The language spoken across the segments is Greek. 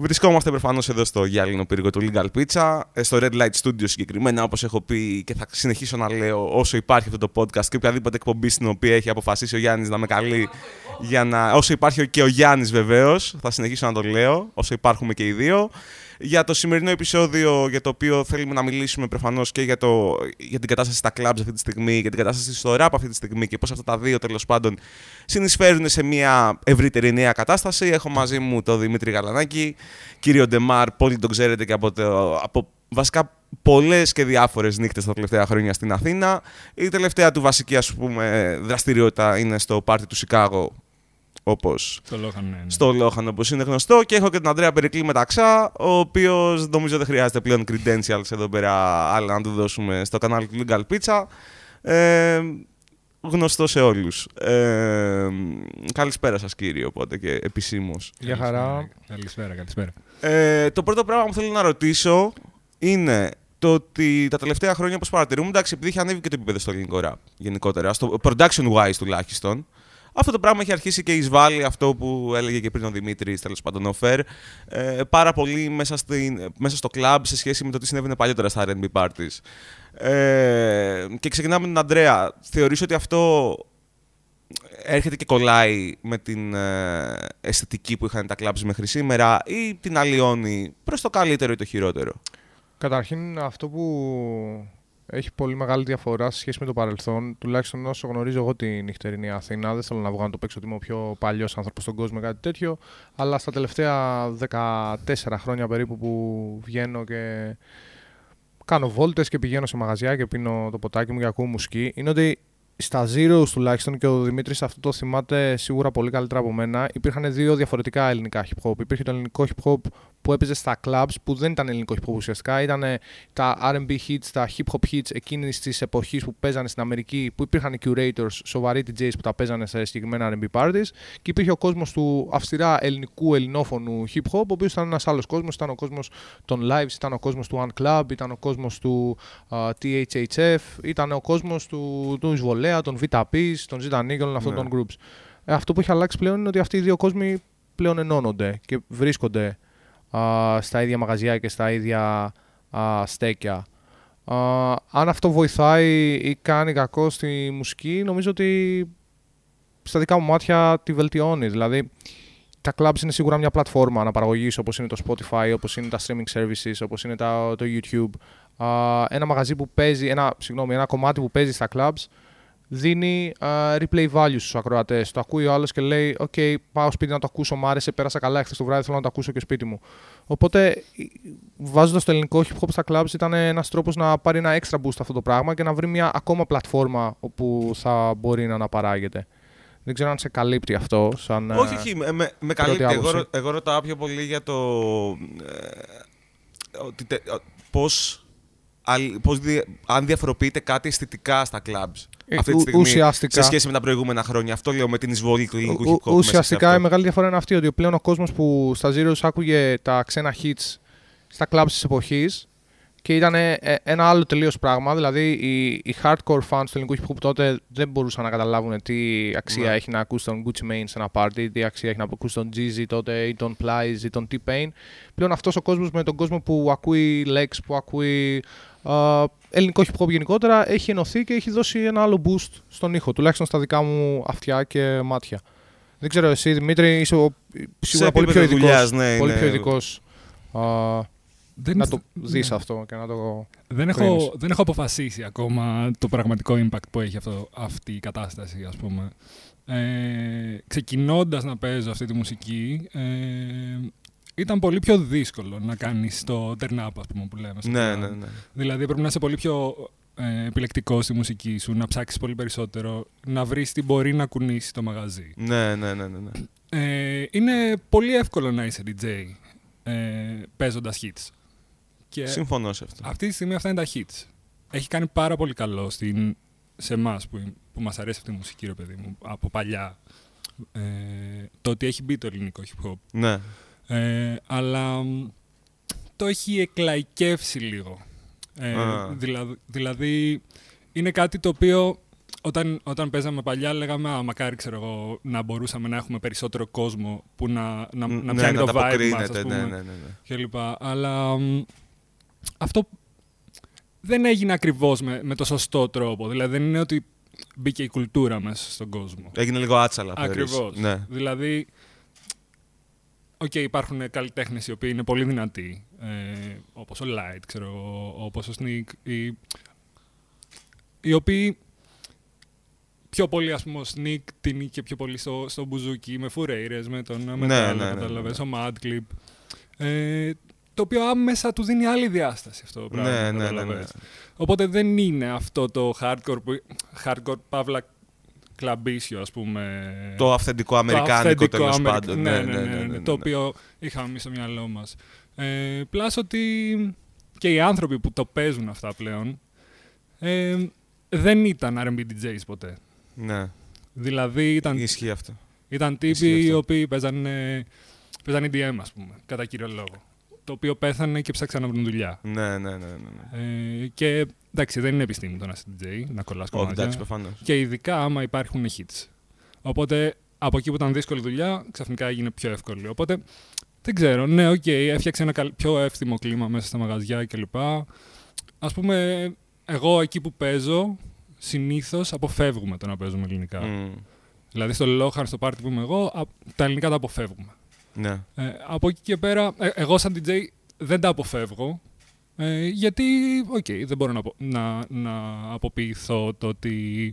Βρισκόμαστε προφανώς εδώ στο γυάλινο πύργο του Legal Pizza, ε, στο Red Light Studio συγκεκριμένα, όπως έχω πει και θα συνεχίσω να λέω όσο υπάρχει αυτό το podcast και οποιαδήποτε εκπομπή στην οποία έχει αποφασίσει ο Γιάννης να με καλεί. Για να... Όσο υπάρχει και ο Γιάννης βεβαίως, θα συνεχίσω να το λέω, όσο υπάρχουμε και οι δύο για το σημερινό επεισόδιο για το οποίο θέλουμε να μιλήσουμε προφανώς και για, το, για την κατάσταση στα clubs αυτή τη στιγμή, για την κατάσταση στο rap αυτή τη στιγμή και πώς αυτά τα δύο τέλος πάντων συνεισφέρουν σε μια ευρύτερη νέα κατάσταση. Έχω μαζί μου τον Δημήτρη Γαλανάκη, κύριο Ντεμάρ, πολύ τον ξέρετε και από, το, από βασικά πολλές και διάφορες νύχτες τα τελευταία χρόνια στην Αθήνα. Η τελευταία του βασική ας πούμε, δραστηριότητα είναι στο πάρτι του Σικάγο Όπως στο Λόχαν, ναι, ναι. στο Λόχαν όπως είναι γνωστό. Και έχω και τον Ανδρέα Περικλή Μεταξά, ο οποίος νομίζω δεν χρειάζεται πλέον credentials εδώ πέρα άλλα να του δώσουμε στο κανάλι του Legal Pizza. Ε, γνωστό σε όλους. Ε, καλησπέρα σας, κύριε, οπότε και επισήμως. Γεια χαρά. Καλησπέρα, καλησπέρα. Ε, το πρώτο πράγμα που θέλω να ρωτήσω είναι το ότι τα τελευταία χρόνια, όπως παρατηρούμε, εντάξει, επειδή έχει ανέβει και το επίπεδο στο ελληνικό rap γενικότερα, στο production wise τουλάχιστον, αυτό το πράγμα έχει αρχίσει και εισβάλλει αυτό που έλεγε και πριν ο Δημήτρης, τέλος πάντων ο Φερ, ε, πάρα πολύ μέσα, στην, μέσα στο κλαμπ σε σχέση με το τι συνέβαινε παλιότερα στα RB parties. Ε, και ξεκινάμε με τον Αντρέα. Θεωρείς ότι αυτό έρχεται και κολλάει με την ε, αισθητική που είχαν τα κλαμπs μέχρι σήμερα ή την αλλοιώνει προς το καλύτερο ή το χειρότερο; Καταρχήν αυτό που έχει πολύ μεγάλη διαφορά σε σχέση με το παρελθόν. Τουλάχιστον όσο γνωρίζω εγώ την νυχτερινή Αθήνα. Δεν θέλω να βγάλω να το παίξω ότι είμαι ο πιο παλιός άνθρωπος στον κόσμο ή κάτι τέτοιο. Αλλά στα τελευταία 14 χρόνια περίπου που βγαίνω και κάνω βόλτες και πηγαίνω σε μαγαζιά και πίνω το ποτάκι μου και ακούω μουσική, είναι ότι στα Zeros τουλάχιστον και ο Δημήτρης αυτό το θυμάται σίγουρα πολύ καλύτερα από μένα. Υπήρχαν δύο διαφορετικά ελληνικά hip hop. Υπήρχε το ελληνικό hip hop που έπαιζε στα clubs που δεν ήταν ελληνικό hip hop ουσιαστικά. Ήταν τα RB hits, τα hip hop hits εκείνης της εποχής που παίζανε στην Αμερική, που υπήρχαν curators, σοβαροί DJs που τα παίζανε σε συγκεκριμένα RB parties. Και υπήρχε ο κόσμος του αυστηρά ελληνικού ελληνόφωνου hip hop, ο οποίος ήταν ένας άλλος κόσμος. Ήταν ο κόσμος των lives, ήταν ο κόσμος του One Club, ήταν ο κόσμος του uh, THHF, ήταν ο κόσμος του, του Ισβολέα, των VTP, των Zitani όλων αυτών ναι. των groups. Ε, αυτό που έχει αλλάξει πλέον είναι ότι αυτοί οι δύο κόσμοι πλέον ενώνονται και βρίσκονται α, στα ίδια μαγαζιά και στα ίδια α, στέκια. Α, αν αυτό βοηθάει ή κάνει κακό στη μουσική, νομίζω ότι στα δικά μου μάτια τη βελτιώνει. Δηλαδή, τα clubs είναι σίγουρα μια πλατφόρμα αναπαραγωγής όπως είναι το Spotify, όπως είναι τα streaming services, όπως είναι τα, το YouTube. ένα μαγαζί που παίζει, ένα, συγγνώμη, ένα κομμάτι που παίζει στα clubs δίνει uh, replay value στους ακροατές. Το ακούει ο άλλος και λέει: OK, πάω σπίτι να το ακούσω, μου άρεσε, πέρασα καλά χθε το βράδυ, θέλω να το ακούσω και σπίτι μου. Οπότε, βάζοντας το ελληνικό hip hop στα clubs, ήταν ένας τρόπος να πάρει ένα extra boost αυτό το πράγμα και να βρει μια ακόμα πλατφόρμα όπου θα μπορεί να αναπαράγεται. Δεν ξέρω αν σε καλύπτει αυτό. Σαν, όχι, όχι, με, με καλύπτει. Εγώ, εγώ ρωτάω πιο πολύ για το. Ε, πώς, πώς, αν διαφοροποιείται κάτι αισθητικά στα clubs. Ε, αυτή τη στιγμή ουσιαστικά, σε σχέση με τα προηγούμενα χρόνια. Αυτό λέω με την εισβολή του ελληνικού hip hop. Ουσιαστικά η μεγάλη διαφορά είναι αυτή ότι πλέον ο κόσμος που στα Zeros άκουγε τα ξένα hits στα clubs της εποχής και ήταν ε, ένα άλλο τελείως πράγμα. Δηλαδή οι, οι hardcore fans του ελληνικού hip hop τότε δεν μπορούσαν να καταλάβουν τι αξία ναι. έχει να ακούσει τον Gucci Mane σε ένα party, τι αξία έχει να ακούσει τον Jeezy τότε ή τον Plies ή τον T-Pain. Πλέον αυτός ο κόσμος με τον κόσμο που ακούει Lex, που ακούει ελληνικό hip hop γενικότερα έχει ενωθεί και έχει δώσει ένα άλλο boost στον ήχο, τουλάχιστον στα δικά μου αυτιά και μάτια. Δεν ξέρω εσύ, Δημήτρη, είσαι ο, σίγουρα πολύ πιο ειδικός, ναι, πολύ πιο ειδικός δεν να το δεις ναι. αυτό και να το δεν έχω, δεν έχω αποφασίσει ακόμα το πραγματικό impact που έχει αυτό, αυτή η κατάσταση, ας πούμε. Ε, ξεκινώντας να παίζω αυτή τη μουσική, ε, ήταν πολύ πιο δύσκολο να κάνεις το turn up, πούμε, που λέμε. Ναι, ναι, ναι. Δηλαδή πρέπει να είσαι πολύ πιο ε, επιλεκτικό στη μουσική σου, να ψάξεις πολύ περισσότερο, να βρεις τι μπορεί να κουνήσει το μαγαζί. Ναι, ναι, ναι. ναι, ναι. Ε, είναι πολύ εύκολο να είσαι DJ ε, παίζοντας hits. Και Συμφωνώ σε αυτό. Αυτή τη στιγμή αυτά είναι τα hits. Έχει κάνει πάρα πολύ καλό στην, σε εμάς που, που μας αρέσει αυτή η μουσική, ρε παιδί μου, από παλιά. Ε, το ότι έχει μπει το ελληνικό hip hop. Ναι. Ε, αλλά το έχει εκλαϊκεύσει λίγο. Ε, δηλαδή, είναι κάτι το οποίο όταν, όταν παίζαμε παλιά, λέγαμε Α, μακάρι ξέρω εγώ, να μπορούσαμε να έχουμε περισσότερο κόσμο που να, να, να ναι, πιάνει να το vibe μας, ανταποκρίνεται, ας πούμε, ναι, ναι, ναι, ναι. και λοιπά. Αλλά μ, αυτό δεν έγινε ακριβώς με, με το σωστό τρόπο. Δηλαδή δεν είναι ότι μπήκε η κουλτούρα μέσα στον κόσμο. Έγινε λίγο άτσαλα. θεωρείς. Ακριβώς. Ναι. Δηλαδή, οκ, υπάρχουν καλλιτέχνες οι οποίοι είναι πολύ δυνατοί, ε, όπως ο Light, ξέρω, εγώ, όπως ο Sneak, οι, οι οποίοι πιο πολύ, ας πούμε, ο Sneak την είχε πιο πολύ στο, στο μπουζούκι, με Φουρέιρες, με τον ναι, Metal, ναι, ναι, κατάλαβες, ο Madclip, ε, το οποίο άμεσα του δίνει άλλη διάσταση αυτό το πράγμα. Ναι, ναι, ναι, ναι. κατάλαβες. Οπότε δεν είναι αυτό το hardcore, που, hardcore παύλα κλαμπίσιο, ας πούμε. Το αυθεντικό αμερικάνικο αυθεντικό τέλος Αμερικα- πάντων. Ναι, ναι, ναι, ναι, το οποίο είχαμε εμείς στο μυαλό μας. Ε, πλάς ότι και οι άνθρωποι που το παίζουν αυτά πλέον ε, δεν ήταν R&B DJs ποτέ. Ναι, Δηλαδή ήταν, ισχύει αυτό. ήταν Ισχύει τύποι οι αυτό. οποίοι παίζαν, ε, παίζαν EDM, ας πούμε, κατά κύριο λόγο. Το οποίο πέθανε και ψάξαν να βρουν δουλειά. Ναι, ναι, ναι. ναι, ναι. Ε, και εντάξει, δεν είναι επιστήμη το να είσαι DJ, να κολλάς Όχι, κομμάτια. εντάξει, προφανώς. Και ειδικά άμα υπάρχουν hits. Οπότε από εκεί που ήταν δύσκολη δουλειά, ξαφνικά έγινε πιο εύκολη. Οπότε δεν ξέρω. Ναι, οκ, έφτιαξε ένα καλ- πιο εύθυμο κλίμα μέσα στα μαγαζιά κλπ. Ας πούμε, εγώ εκεί που παίζω, συνήθως αποφεύγουμε το να παίζουμε ελληνικά. Δηλαδή στο Λόχαν, στο πάρτι που είμαι εγώ, α, τα ελληνικά τα αποφεύγουμε. Ναι. Ε, από εκεί και πέρα, ε, εγώ σαν DJ δεν τα αποφεύγω. Ε, γιατί, οκ, δεν μπορώ να, απο- να, να αποποιηθώ το ότι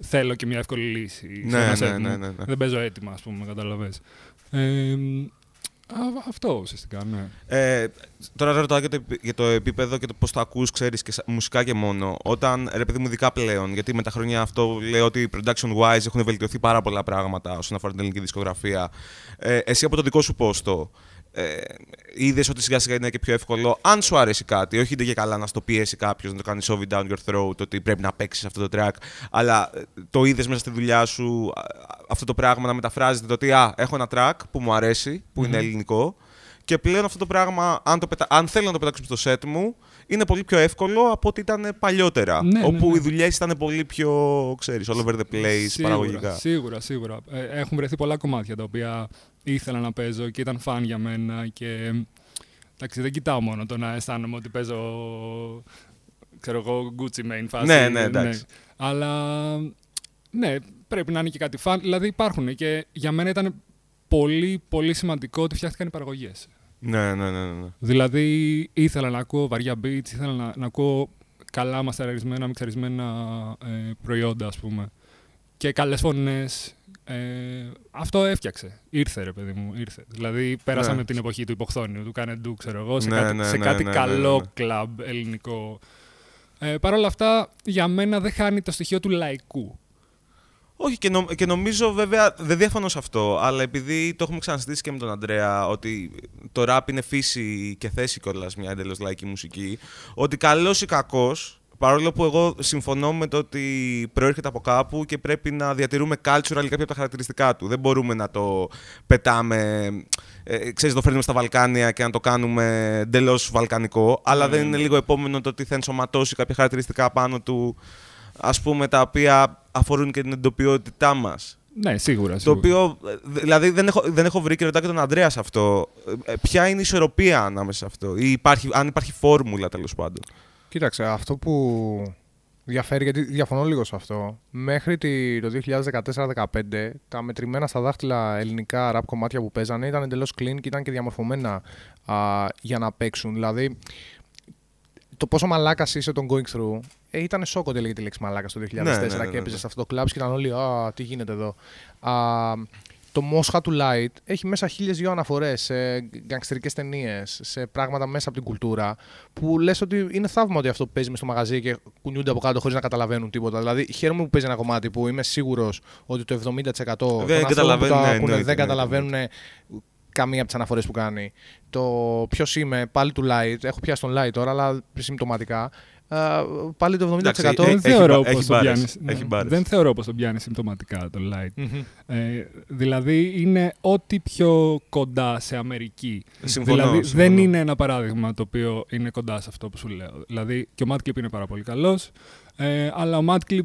θέλω και μια εύκολη λύση. σε Ναι, ένα ναι, set μου. ναι, ναι, ναι. Δεν παίζω έτοιμα, ας πούμε, κατάλαβες. Ε, α, αυτό ουσιαστικά, ναι. Ε, τώρα ρωτάω για το, επι- για το επίπεδο και το πώς το ακούς, ξέρεις, και σα- μουσικά και μόνο. Όταν, ρε παιδί μου, ειδικά πλέον, γιατί με τα χρόνια αυτό λέω ότι production-wise έχουν βελτιωθεί πάρα πολλά πράγματα όσον αφορά την ελληνική δισκογραφία. Ε, εσύ από το δικό σου πόστο, ε, είδες ότι σιγά σιγά είναι και πιο εύκολο, αν σου αρέσει κάτι, όχι είναι και καλά να στο πιέσει κάποιος, να το κάνει shove it down your throat, ότι πρέπει να παίξεις αυτό το track, αλλά ε, το είδες μέσα στη δουλειά σου α, αυτό το πράγμα να μεταφράζεται το ότι α, έχω ένα track που μου αρέσει, που είναι ελληνικό, και πλέον αυτό το πράγμα, αν, το πετα... αν θέλω να το πετάξω στο set μου, είναι πολύ πιο εύκολο από ό,τι ήταν παλιότερα. Ναι, ναι, όπου ναι. οι δουλειές ήταν πολύ πιο, ξέρεις, all over the place, Σίγουρα, παραγωγικά. Σίγουρα, σίγουρα. Ε, έχουν βρεθεί πολλά κομμάτια τα οποία ήθελα να παίζω και ήταν φαν για μένα και εντάξει, δεν κοιτάω μόνο το να αισθάνομαι ότι παίζω ξέρω εγώ Gucci main φάση. Ναι, ναι, εντάξει. Αλλά ναι, πρέπει να είναι και κάτι φαν. Δηλαδή υπάρχουν και για μένα ήταν πολύ, πολύ σημαντικό ότι φτιάχτηκαν οι παραγωγές. Ναι, ναι, ναι, ναι. Δηλαδή ήθελα να ακούω βαριά beats, ήθελα να, να ακούω καλά μαστεραρισμένα, μιξαρισμένα ε, προϊόντα, ας πούμε. Και καλές φωνές. Ε, αυτό έφτιαξε. Ήρθε, ρε παιδί μου, ήρθε. Δηλαδή πέρασαμε Ναι. την εποχή του υποχθόνιου, του κάνε ντου, ξέρω εγώ, σε Ναι, κάτι, ναι, σε ναι, κάτι ναι, ναι, καλό ναι. κλαμπ ελληνικό. Ε, Παρ' όλα αυτά, για μένα δεν χάνει το στοιχείο του λαϊκού. Όχι, και, νο- και νομίζω βέβαια δεν διαφωνώ σε αυτό, αλλά επειδή το έχουμε ξαναστήσει και με τον Αντρέα, ότι το ραπ είναι φύση και θέση κιόλας μια εντελώς λαϊκή μουσική, ότι καλός ή κακός, παρόλο που εγώ συμφωνώ με το ότι προέρχεται από κάπου και πρέπει να διατηρούμε cultural κάποια από τα χαρακτηριστικά του. Δεν μπορούμε να το πετάμε, ε, ξέρεις, το φέρνουμε στα Βαλκάνια και να το κάνουμε εντελώς βαλκανικό, αλλά Ναι, δεν είναι λίγο επόμενο το ότι θα ενσωματώσει κάποια χαρακτηριστικά πάνω του ας πούμε, τα οποία αφορούν και την εντοπιότητά μας. Ναι, σίγουρα. Το σίγουρα. οποίο, ε, δηλαδή δεν έχω, δεν έχω βρει και ρωτάω και τον Ανδρέα σε αυτό. Ε, ποια είναι η ισορροπία ανάμεσα σε αυτό; Ή υπάρχει, αν υπάρχει φόρμουλα τέλος πάντων; Κοίταξε, αυτό που διαφέρει, γιατί διαφωνώ λίγο σε αυτό, μέχρι τη- το 2014-2015 τα μετρημένα στα δάχτυλα ελληνικά ραπ κομμάτια που παίζανε ήταν εντελώς clean και ήταν και διαμορφωμένα α, για να παίξουν. Δηλαδή, το πόσο μαλάκας είσαι τον going through ε, ήταν σοκ ότι έλεγε τη λέξη μαλάκα το 2004 Ναι, ναι, ναι, ναι, και ναι. έπαιζε σε αυτό το κλαμπ και ήταν όλοι Α, τι γίνεται εδώ. Α, το Μόσχα του Light έχει μέσα χίλιες δύο αναφορές σε γκαγκστερικές ταινίες, σε πράγματα μέσα από την κουλτούρα, που λες ότι είναι θαύμα ότι αυτό παίζει μες στο μαγαζί και κουνιούνται από κάτω χωρίς να καταλαβαίνουν τίποτα. Δηλαδή, χαίρομαι που παίζει ένα κομμάτι που είμαι σίγουρος ότι το 70% των ανθρώπων που το καταλαβαίνουν, ναι, ακούνε εννοείται, δεν ναι, καταλαβαίνουν καμία από τις αναφορές που κάνει. Το ποιος είμαι, πάλι του Light, έχω πιάσει τον Light τώρα, αλλά συμπτωματικά. Α, πάλι το 70%. Εντάξει, δεν έχει- θεωρώ έχει πως το μπάρες, πιάνεις- ναι, έχει μπάρες. Δεν θεωρώ πως το πιάνει συμπτωματικά το light. Μμμ. Ε, δηλαδή είναι ό,τι πιο κοντά σε Αμερική. Συμφωνώ, δηλαδή συμφωνώ. δεν είναι ένα παράδειγμα το οποίο είναι κοντά σε αυτό που σου λέω. Δηλαδή και ο Madclip είναι πάρα πολύ καλός, ε, αλλά ο Madclip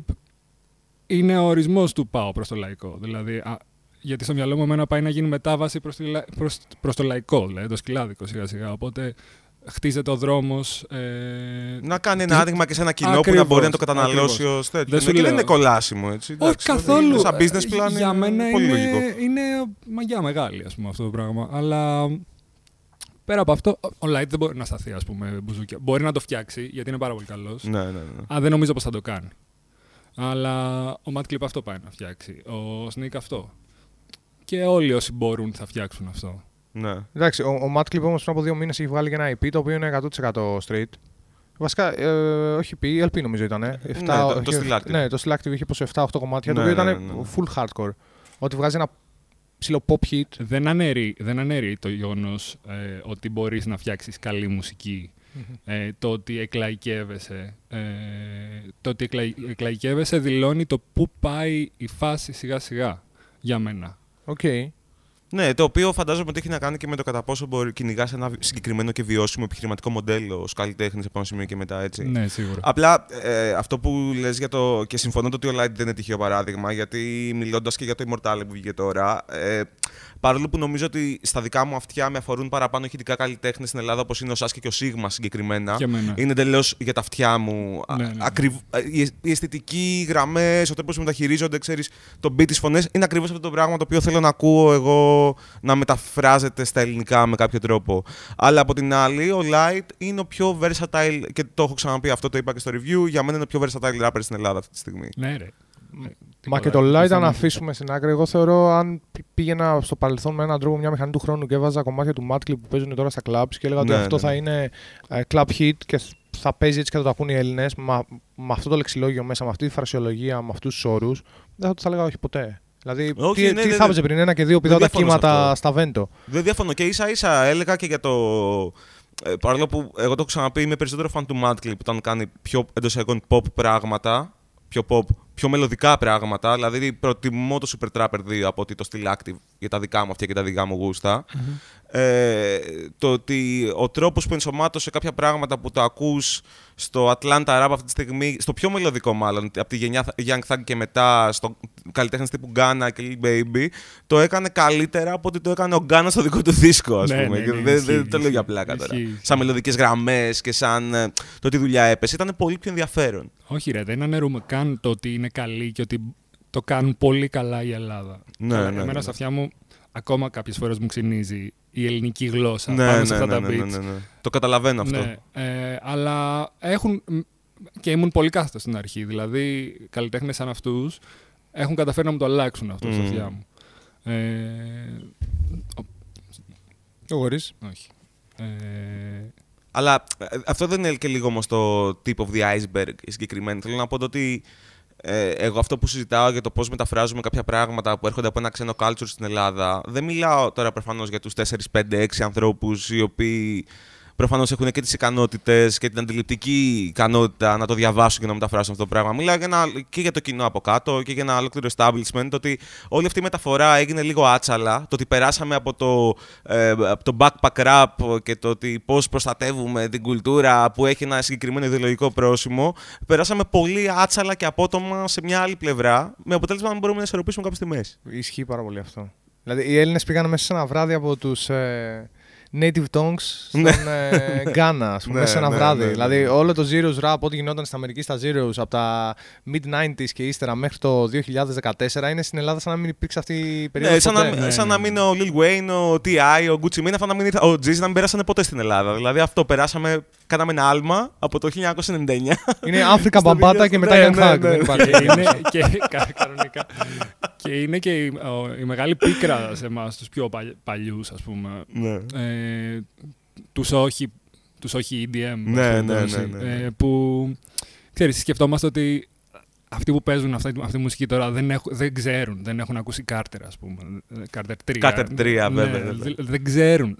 είναι ο ορισμός του πάω προς το λαϊκό. Δηλαδή, α, γιατί στο μυαλό μου εμένα πάει να γίνει μετάβαση προς, τη, λα- προς, προς το λαϊκό, δηλαδή το σκυλάδικο σιγά σιγά. Οπότε χτίζεται ο δρόμος. Ε, Να κάνει ένα της- άνοιγμα και σε ένα κοινό που Ακριβώς, να μπορεί να το καταναλώσει ακριβώς. ως τέτοιο. Δεν Ναι, σου και δεν λέω. είναι κολάσιμο, έτσι. όχι εντάξει, δηλαδή, καθόλου. Σαν business Ε, plan Για μένα είναι πολύ είναι, λογικό. είναι μαγιά μεγάλη ας πούμε, αυτό το πράγμα. Αλλά πέρα από αυτό, ο Light δεν μπορεί να σταθεί ας πούμε, μπουζούκια. Μπορεί να το φτιάξει γιατί είναι πάρα πολύ καλός. Ναι, ναι, ναι. Α, δεν νομίζω πως θα το κάνει. Αλλά ο Matt Clip αυτό πάει να φτιάξει. Ο Sneak αυτό. Και όλοι όσοι μπορούν θα φτιάξουν αυτό. Ναι. Εντάξει, ο, ο Matt Clip όμως πριν από δύο μήνες έχει βγάλει και ένα EP το οποίο είναι 100% street. Βασικά, ε, όχι EP, LP νομίζω ήταν. Ε. Ναι, το- το Still Active. Ναι, το Still Active είχε πως 7-8 κομμάτια, Ναι, το οποίο ναι, ήταν ναι, ναι. full hardcore. Ότι βγάζει ένα ψηλό pop hit. Δεν αναιρεί, δεν αναιρεί το γεγονός ε, ότι μπορείς να φτιάξεις καλή μουσική. Ε, το ότι εκλαϊκεύεσαι. Ε, το ότι εκλαϊ, εκλαϊκεύεσαι δηλώνει το πού πάει η φάση σιγά σιγά για μένα. Οκ. Ναι, το οποίο φαντάζομαι ότι έχει να κάνει και με το κατά πόσο μπορεί κυνηγά ένα συγκεκριμένο και βιώσιμο επιχειρηματικό μοντέλο ως καλλιτέχνης από ένα σημείο και μετά έτσι. Ναι, σίγουρα. Απλά ε, αυτό που λες για το. και συμφωνώ το ότι ο Light δεν είναι τυχαίο παράδειγμα, γιατί μιλώντας και για το Immortale που βγήκε τώρα, ε, παρόλο που νομίζω ότι στα δικά μου αυτιά με αφορούν παραπάνω ηχητικά καλλιτέχνες στην Ελλάδα, όπως είναι ο Σάσκε και ο Σίγμα συγκεκριμένα. Και εμένα. Είναι εντελώς για τα αυτιά μου. Α- Ναι, ναι, ναι. ακριβ- ε, η, η αισθητική, οι γραμμές, ο τρόπος που μεταχειρίζονται, ξέρεις, το beat, τις φωνές, είναι ακριβώς αυτό το πράγμα το οποίο θέλω να ακούω εγώ να μεταφράζεται στα ελληνικά με κάποιο τρόπο. Αλλά από την άλλη, ο Light είναι ο πιο versatile, και το έχω ξαναπεί αυτό, το είπα και στο review, για μένα είναι ο πιο versatile rapper στην Ελλάδα αυτή τη στιγμή. Ναι, ρε. Μα και το light, αν αφήσουμε στην άκρη, εγώ θεωρώ αν πήγαινα στο παρελθόν με έναν τρόπο μια μηχανή του χρόνου και έβαζα κομμάτια του Mad Clip που παίζουν τώρα στα clubs και έλεγα ότι Ναι, αυτό ναι, θα ναι. είναι ε, club hit και θα παίζει έτσι και θα το ακούν οι Έλληνες, με αυτό το λεξιλόγιο μέσα, με αυτή τη φρασιολογία, με αυτούς τους όρους, δεν θα το θα έλεγα όχι ποτέ. Δηλαδή, Όχι, τι, ναι, τι ναι, θα ναι. έπαιζε πριν, ένα και δύο πηδάω τα διαφωνώ σε κύματα αυτό. στα βέντο. Δεν διαφωνώ και ίσα ίσα έλεγα και για το. Ε, παρόλο που εγώ το έχω ξαναπεί, είμαι περισσότερο fan του Madclip όταν κάνει πιο εντός εισαγωγικών pop πράγματα. Πιο pop, πιο μελωδικά πράγματα. Δηλαδή προτιμώ το Super Trapper 2 από ότι το Still Active για τα δικά μου αυτιά και τα δικά μου γούστα. Ε, το ότι ο τρόπος που ενσωμάτωσε κάποια πράγματα που το ακούς στο Atlanta Rap αυτή τη στιγμή, στο πιο μελωδικό μάλλον, από τη γενιά Young Thug και μετά, στο καλλιτέχνες τύπου Ghana και Lil Baby, το έκανε καλύτερα από ότι το έκανε ο Ghana στο δικό του δίσκο, ας Ναι, πούμε. ναι, Και ναι, δεν, ισχύει, δεν το λέω για ισχύει, πλάκα τώρα. ισχύει. Σαν μελωδικές γραμμές και σαν ε, το τι δουλειά έπεσε. Ήταν πολύ πιο ενδιαφέρον. Όχι, ρε, δεν αναιρούμε καν το ότι είναι καλή και ότι το κάνουν πολύ καλά η Ελλάδα. Ναι, Αλλά ναι, Εμένα ναι. στα αυτιά μου ακόμα κάποιες φορές μου ξυνίζει η ελληνική γλώσσα Ναι, πάνω ναι, σε ναι, αυτά ναι, τα ναι, beats. ναι, ναι. Το καταλαβαίνω αυτό. Ναι, ε, αλλά έχουν. μ, και ήμουν πολύ κάθετος στην αρχή. Δηλαδή, καλλιτέχνες σαν αυτούς έχουν καταφέρει να μου το αλλάξουν αυτό στα Μμμ. αυτιά μου. Ε, Το χωρίς. όχι. Ε, Αλλά ε, αυτό δεν είναι και λίγο όμως το tip of the iceberg συγκεκριμένο. Θέλω να πω το ότι ε, εγώ αυτό που συζητάω για το πώς μεταφράζουμε κάποια πράγματα που έρχονται από ένα ξένο culture στην Ελλάδα. Δεν μιλάω τώρα προφανώς για τους 4, 5, 6 ανθρώπους οι οποίοι προφανώς έχουν και τις ικανότητες και την αντιληπτική ικανότητα να το διαβάσουν και να μεταφράσουν αυτό το πράγμα. Μιλάω για ένα, και για το κοινό από κάτω και για ένα ολόκληρο establishment. Το ότι όλη αυτή η μεταφορά έγινε λίγο άτσαλα. Το ότι περάσαμε από το, ε, από το backpack rap και το ότι πώς προστατεύουμε την κουλτούρα που έχει ένα συγκεκριμένο ιδεολογικό πρόσημο. Περάσαμε πολύ άτσαλα και απότομα σε μια άλλη πλευρά. Με αποτέλεσμα να μπορούμε να ισορροπήσουμε κάποιες τιμές. Ισχύει πάρα πολύ αυτό. Δηλαδή, οι Έλληνες πήγαν μέσα σε ένα βράδυ από τους ε, native tongues στον Ναι. ε, Ghana, ας πούμε, Ναι, μέσα σε ένα ναι, βράδυ. ναι, ναι. Δηλαδή, όλο το Zeros rap, ό,τι γινόταν στην Αμερική στα Zeros από τα mid-90s και ύστερα μέχρι το 2014, είναι στην Ελλάδα σαν να μην υπήρξε αυτή η περίοδος. Ναι, σαν, ποτέ. να, Ναι, σαν ναι, να ναι. μην ο Lil Wayne, ο T.I., ο Gucci Mane, αυτά να μην ήρθα- ο Jeezy να μην περάσανε ποτέ στην Ελλάδα. Δηλαδή αυτό περάσαμε, κάναμε ένα άλμα από το 1999. Είναι Africa Στο Bambata video- και μετά ναι, Young ναι, Thug. ναι. Δεν υπάρχει. και είναι, και, κα- κανονικά. και είναι και η, ο- η μεγάλη πίκρα σε εμάς, τους πιο παλιούς, ας πούμε. Ναι. Ε, τους όχι, τους όχι EDM. Ναι, ας ναι, περιπτώσει, ναι, ναι, ναι. ε, που, ξέρεις, σκεφτόμαστε ότι αυτοί που παίζουν αυτή, αυτή τη μουσική τώρα δεν, έχουν, δεν ξέρουν, δεν έχουν ακούσει Carter, ας πούμε. Carter 3. Carter 3, βέβαια, Ναι, βέβαια. δε- δεν ξέρουν.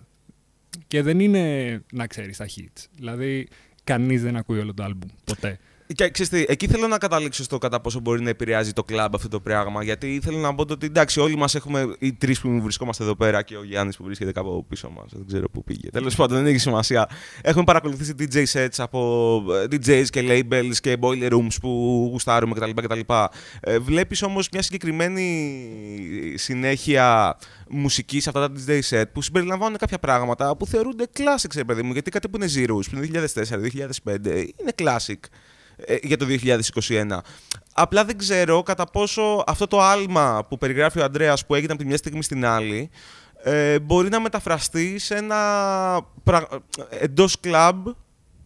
Και δεν είναι να ξέρεις τα hits. Δηλαδή, κανείς δεν ακούει όλο το άλμπουμ, ποτέ. Και ξέρεις τι, εκεί θέλω να καταλήξω στο κατά πόσο μπορεί να επηρεάζει το κλαμπ αυτό το πράγμα. Γιατί θέλω να πω το ότι εντάξει, όλοι μας έχουμε οι τρεις που βρισκόμαστε εδώ πέρα και ο Γιάννης που βρίσκεται κάπου πίσω μας. Δεν ξέρω πού πήγε. Τέλος πάντων, δεν έχει σημασία. Έχουμε παρακολουθήσει DJ sets από ε, DJs και labels και boiler rooms που γουστάρουμε κτλ. κτλ. Ε, Βλέπεις όμως μια συγκεκριμένη συνέχεια μουσικής σε αυτά τα DJ set που συμπεριλαμβάνουν κάποια πράγματα που θεωρούνται classics, ρε παιδί μου. Γιατί κάτι που είναι Zeros, που είναι 2004-2005, είναι classic ε, για το 2021. Απλά δεν ξέρω κατά πόσο αυτό το άλμα που περιγράφει ο Αντρέας που έγινε από τη μια στιγμή στην άλλη ε, μπορεί να μεταφραστεί σε ένα πρα... εντός κλαμπ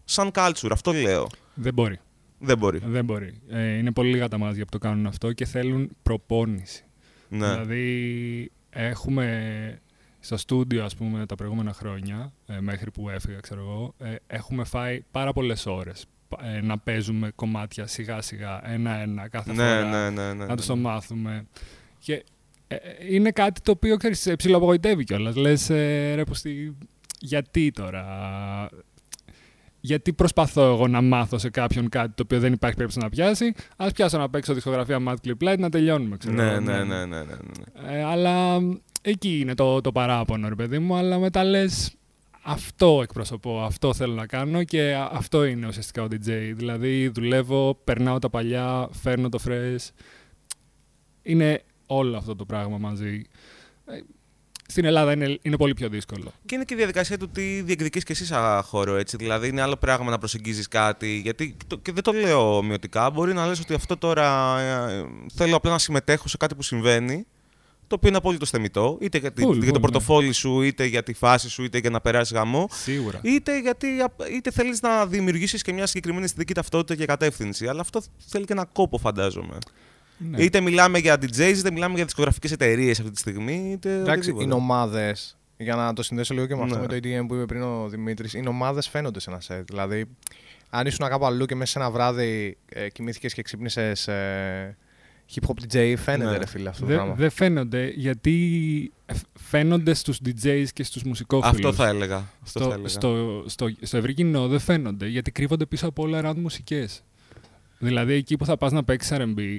σαν culture. Αυτό λέω. Δεν μπορεί. Δεν μπορεί. Δεν μπορεί. Ε, είναι πολύ λίγα τα μάτια που το κάνουν αυτό και θέλουν προπόνηση. Ναι. Δηλαδή, έχουμε στο στούντιο, ας πούμε, τα προηγούμενα χρόνια, ε, μέχρι που έφυγα, ξέρω εγώ, ε, έχουμε φάει πάρα πολλές ώρες ε, να παίζουμε κομμάτια σιγά-σιγά, ένα-ένα, κάθε Ναι, φορά, ναι, ναι, ναι, να τους ναι. το μάθουμε. Και ε, ε, είναι κάτι το οποίο, ξέρεις, σε ψιλοαπογοητεύει κιόλας. Λες, ε, ρε, πούστη, γιατί τώρα... Γιατί προσπαθώ εγώ να μάθω σε κάποιον κάτι το οποίο δεν υπάρχει περίπτωση να πιάσει. Α πιάσω να παίξω δισκογραφία Mad Clip Light να τελειώνουμε. Ξέρω, Ναι, εγώ, ναι, ναι, ναι, ναι, ναι. ε, αλλά μ, εκεί είναι το, το παράπονο, ρε παιδί μου. Αλλά μετά λες, αυτό εκπροσωπώ, αυτό θέλω να κάνω και α- αυτό είναι ουσιαστικά ο DJ. Δηλαδή, δουλεύω, περνάω τα παλιά, φέρνω το fresh. Είναι όλο αυτό το πράγμα μαζί. Ε, Στην Ελλάδα είναι, είναι πολύ πιο δύσκολο. Και είναι και η διαδικασία του τι διεκδικείς και εσύ σαν χώρο, έτσι. Δηλαδή, είναι άλλο πράγμα να προσεγγίζεις κάτι. Γιατί, το- και δεν το λέω ομοιωτικά, μπορεί να λες ότι αυτό τώρα ε, θέλω απλά να συμμετέχω σε κάτι που συμβαίνει, το οποίο είναι απόλυτο θεμητό, είτε για, τη- Full, για το full, ναι. πορτοφόλι σου, είτε για τη φάση σου, είτε για να περάσεις γαμό. Σίγουρα. Είτε γιατί είτε θέλεις να δημιουργήσεις και μια συγκεκριμένη αισθητική ταυτότητα και κατεύθυνση. Αλλά αυτό θέλει και ένα κόπο, φαντάζομαι. Ναι. Είτε μιλάμε για DJs, είτε μιλάμε για δισκογραφικές εταιρείες αυτή τη στιγμή. Είτε Εντάξει, οτιδήποτε. είναι ομάδε. Για να το συνδέσω λίγο και με αυτό Ναι. με το EDM που είπε πριν ο Δημήτρης, οι ομάδε φαίνονται σε ένα σετ. Δηλαδή, αν ήσουν κάπου αλλού και μέσα σε ένα βράδυ ε, κοιμήθηκες και ξύπνησες ε, hip hop DJ, φαίνεται Ναι. ρε φίλε αυτό το Δεν πράγμα. δεν φαίνονται γιατί ε, φαίνονται στους DJs και στους μουσικόφιλους. Αυτό θα έλεγα. Αυτό θα στο, έλεγα. στο, στο, στο ευρύ κοινό δεν φαίνονται γιατί κρύβονται πίσω από όλα around μουσικές. Δηλαδή εκεί που θα πας να παίξεις R&B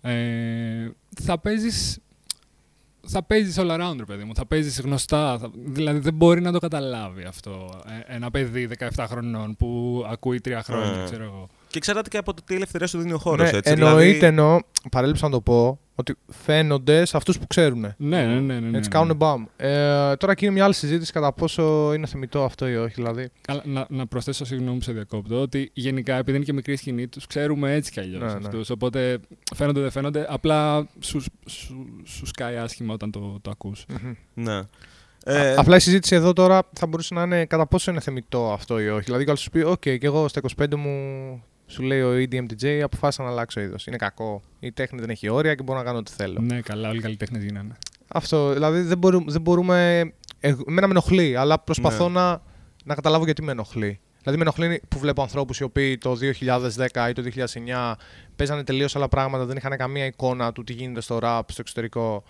ε, θα παίζεις θα παίζεις all around, ρε παιδί μου. Θα παίζεις γνωστά. Θα, δηλαδή δεν μπορεί να το καταλάβει αυτό. Ε, ένα παιδί 17 χρονών που ακούει τρία χρόνια, Ε. ξέρω εγώ. Και εξαρτάται και από το τι ελευθερία σου δίνει ο χώρος. Ναι, έτσι. εννοείται δηλαδή, εννοώ, παρέλειψα να το πω, ότι φαίνονται σε αυτούς που ξέρουν. Ναι, ναι, ναι. ναι, ναι, Έτσι ναι. κάνουν μπαμ. Ε, τώρα εκεί είναι μια άλλη συζήτηση κατά πόσο είναι θεμητό αυτό ή όχι. Δηλαδή, Καλά, να, να προσθέσω συγγνώμη που σε διακόπτω ότι γενικά επειδή είναι και μικρή σκηνή τους ξέρουμε έτσι κι αλλιώς Ναι, ναι. αυτούς. Οπότε φαίνονται δεν φαίνονται. Απλά σου, σου, σου σκάει άσχημα όταν το, το ακούς. Ναι. Ε, Απλά η συζήτηση εδώ τώρα θα μπορούσε να είναι κατά πόσο είναι θεμητό αυτό ή όχι. Δηλαδή, κάποιο σου πει: Οκ, και εγώ στα 25 μου σου λέει ο EDM DJ, αποφάσισα να αλλάξω είδος. Είναι κακό. Η τέχνη δεν έχει όρια και μπορώ να κάνω ό,τι θέλω. Ναι, καλά, όλοι οι καλλιτέχνε γίνανε. Αυτό. Δηλαδή, δεν, μπορούμε, δεν μπορούμε. Εγώ, εμένα με ενοχλεί, αλλά προσπαθώ Ναι. να, να καταλάβω γιατί με ενοχλεί. Δηλαδή, με ενοχλεί που βλέπω ανθρώπους οι οποίοι το 2010 ή το 2009 παίζανε τελείως άλλα πράγματα, δεν είχαν καμία εικόνα του τι γίνεται στο rap στο εξωτερικό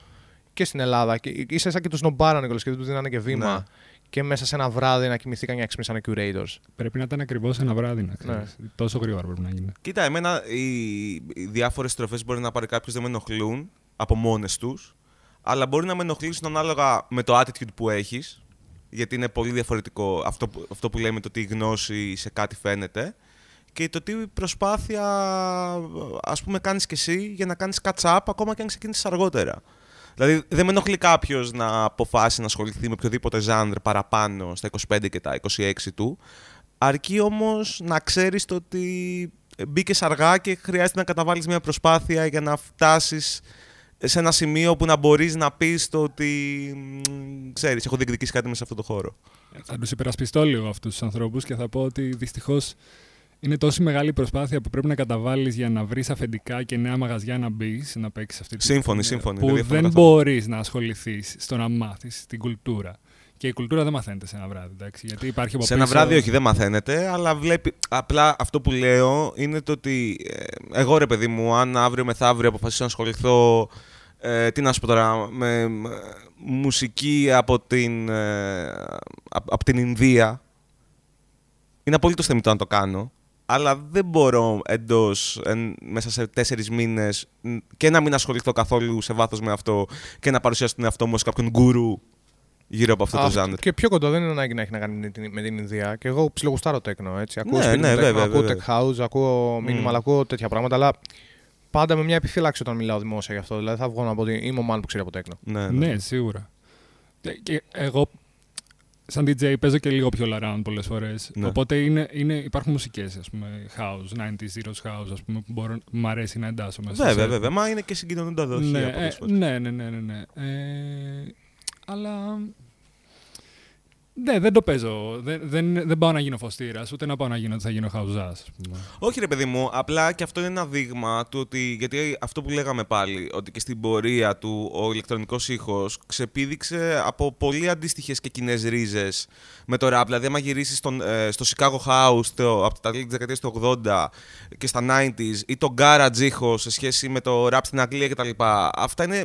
και στην Ελλάδα. Και ίσα ίσα και του σνομπάρανε κιόλας και δεν τους δίνανε και βήμα. Ναι. Και μέσα σε ένα βράδυ να κοιμηθήκαν για να ξυπνήσανε curators. Πρέπει να ήταν ακριβώς ένα βράδυ, να ξέρεις. Ναι. Τόσο γρήγορα πρέπει να γίνει. Κοίτα, εμένα οι, οι διάφορες στροφές μπορεί να πάρει κάποιος δεν με ενοχλούν από μόνες τους, αλλά μπορεί να με ενοχλήσουν ανάλογα με το attitude που έχεις. Γιατί είναι πολύ διαφορετικό αυτό που, αυτό που λέμε το τι γνώση σε κάτι φαίνεται και το τι προσπάθεια ας πούμε κάνεις και εσύ για να κάνεις catch up ακόμα και αν ξεκίνησες αργότερα. Δηλαδή δεν με ενοχλεί κάποιος να αποφάσει να ασχοληθεί με οποιοδήποτε ζάνρ παραπάνω στα 25 και τα 26 του, αρκεί όμως να ξέρεις το ότι μπήκες αργά και χρειάζεται να καταβάλεις μια προσπάθεια για να φτάσεις σε ένα σημείο που να μπορείς να πεις το ότι μ, ξέρεις, έχω διεκδικήσει κάτι μέσα σε αυτό το χώρο. Θα τους υπερασπιστώ λίγο αυτούς τους ανθρώπους και θα πω ότι δυστυχώς είναι τόση μεγάλη προσπάθεια που πρέπει να καταβάλεις για να βρεις αφεντικά και νέα μαγαζιά να μπεις, να παίξεις αυτή τη Σύμφωνοι, σύμφωνοι. Που Δεν διαφωνώ δεν καθόλου. μπορείς να ασχοληθείς στο να μάθεις την κουλτούρα. Και η κουλτούρα δεν μαθαίνεται σε ένα βράδυ, εντάξει. Γιατί υπάρχει από Σε ένα πίσω- βράδυ όχι δεν μαθαίνεται, αλλά βλέπει. Απλά αυτό που λέω είναι το ότι ε, εγώ ρε παιδί μου, αν αύριο μεθαύριο αποφασίσω να ασχοληθώ. Ε, τι να σου πω τώρα, με με μουσική από την, ε, απ- από την Ινδία. Είναι απολύτως θεμητό να το κάνω. Αλλά δεν μπορώ εντός μέσα σε τέσσερις μήνες και να μην ασχοληθώ καθόλου σε βάθος με αυτό και να παρουσιάσω τον εαυτό μου ως κάποιον γκουρού γύρω από αυτό, το ζάνερ. Και πιο κοντά δεν είναι ανάγκη να έχει να κάνει με την Ινδία. Και εγώ ψιλογουστάρω τέκνο. Έτσι. Ακούω Ναι, ναι, tech, βέβαια, ακούω βέβαια. tech house, ακούω minimal, Mm. ακούω τέτοια πράγματα. Αλλά πάντα με μια επιφύλαξη όταν μιλάω δημόσια γι' αυτό. Δηλαδή θα βγω να πω ότι είμαι ο man που ξέρει από τέκνο. Ναι, ναι. Ναι, σίγουρα. Και, και εγώ, σαν DJ, παίζω και λίγο πιο around πολλές φορές. Ναι. Οπότε είναι, είναι, υπάρχουν μουσικές, ας πούμε, house, 90s, zeros house, ας πούμε, που μπορώ, μου αρέσει να εντάσσω μέσα. Βέβαια, σε- βέβαια. Μα είναι και συγκοινωνούντα δοχεία Ναι, πολλές ε, φορές. ναι, ναι, ναι, ναι, ναι. Ε, αλλά... Ναι, δεν το παίζω. Δεν, δεν, δεν πάω να γίνω φωστήρας, ούτε να πάω να γίνω ότι θα γίνω χαουζάς. Όχι, ρε παιδί μου, απλά και αυτό είναι ένα δείγμα του ότι. Γιατί αυτό που λέγαμε πάλι, ότι και στην πορεία του ο ηλεκτρονικός ήχος ξεπήδηξε από πολύ αντίστοιχες και κοινές ρίζες με το rap. Δηλαδή, άμα γυρίσεις στο Chicago House το, από τα τέλη τη δεκαετία του 80 και στα 90s ή το garage ήχο σε σχέση με το rap στην Αγγλία κτλ. Αυτά είναι.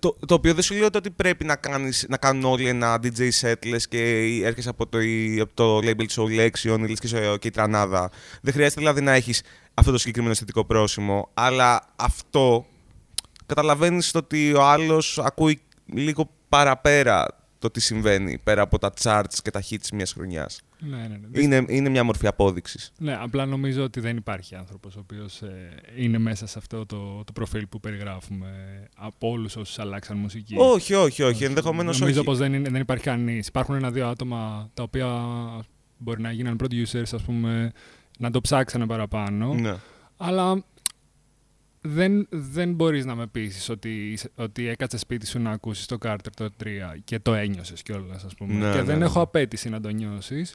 Το, το οποίο δεν σου λέω ότι πρέπει να, κάνεις, να κάνουν όλοι ένα DJ set, λες και έρχεσαι από το, από το label Soul Lexion, λες και, σε- και η Τρανάδα. Δεν χρειάζεται δηλαδή να έχεις αυτό το συγκεκριμένο αισθητικό πρόσημο, αλλά αυτό καταλαβαίνεις ότι ο άλλος ακούει λίγο παραπέρα το τι συμβαίνει, πέρα από τα charts και τα hits μιας χρονιάς. Ναι, ναι, ναι. Είναι, είναι μια μορφή απόδειξης. Ναι, απλά νομίζω ότι δεν υπάρχει άνθρωπος ο οποίος ε, είναι μέσα σε αυτό το, το προφίλ που περιγράφουμε από όλους όσους αλλάξαν μουσική. Όχι, όχι, όχι, ενδεχομένως Νομίζω όχι. πως δεν, είναι, δεν υπάρχει κανείς. Υπάρχουν ένα-δύο άτομα τα οποία μπορεί να γίναν producers, ας πούμε, να το ψάξανε παραπάνω. Ναι. Αλλά δεν, δεν μπορείς να με πείσεις ότι, είσαι- ότι έκατσε σπίτι σου να ακούσεις το Carter το 3 και το ένιωσες κιόλας, ας πούμε. Ναι, και ναι, δεν ναι. έχω απέτηση να το νιώσεις.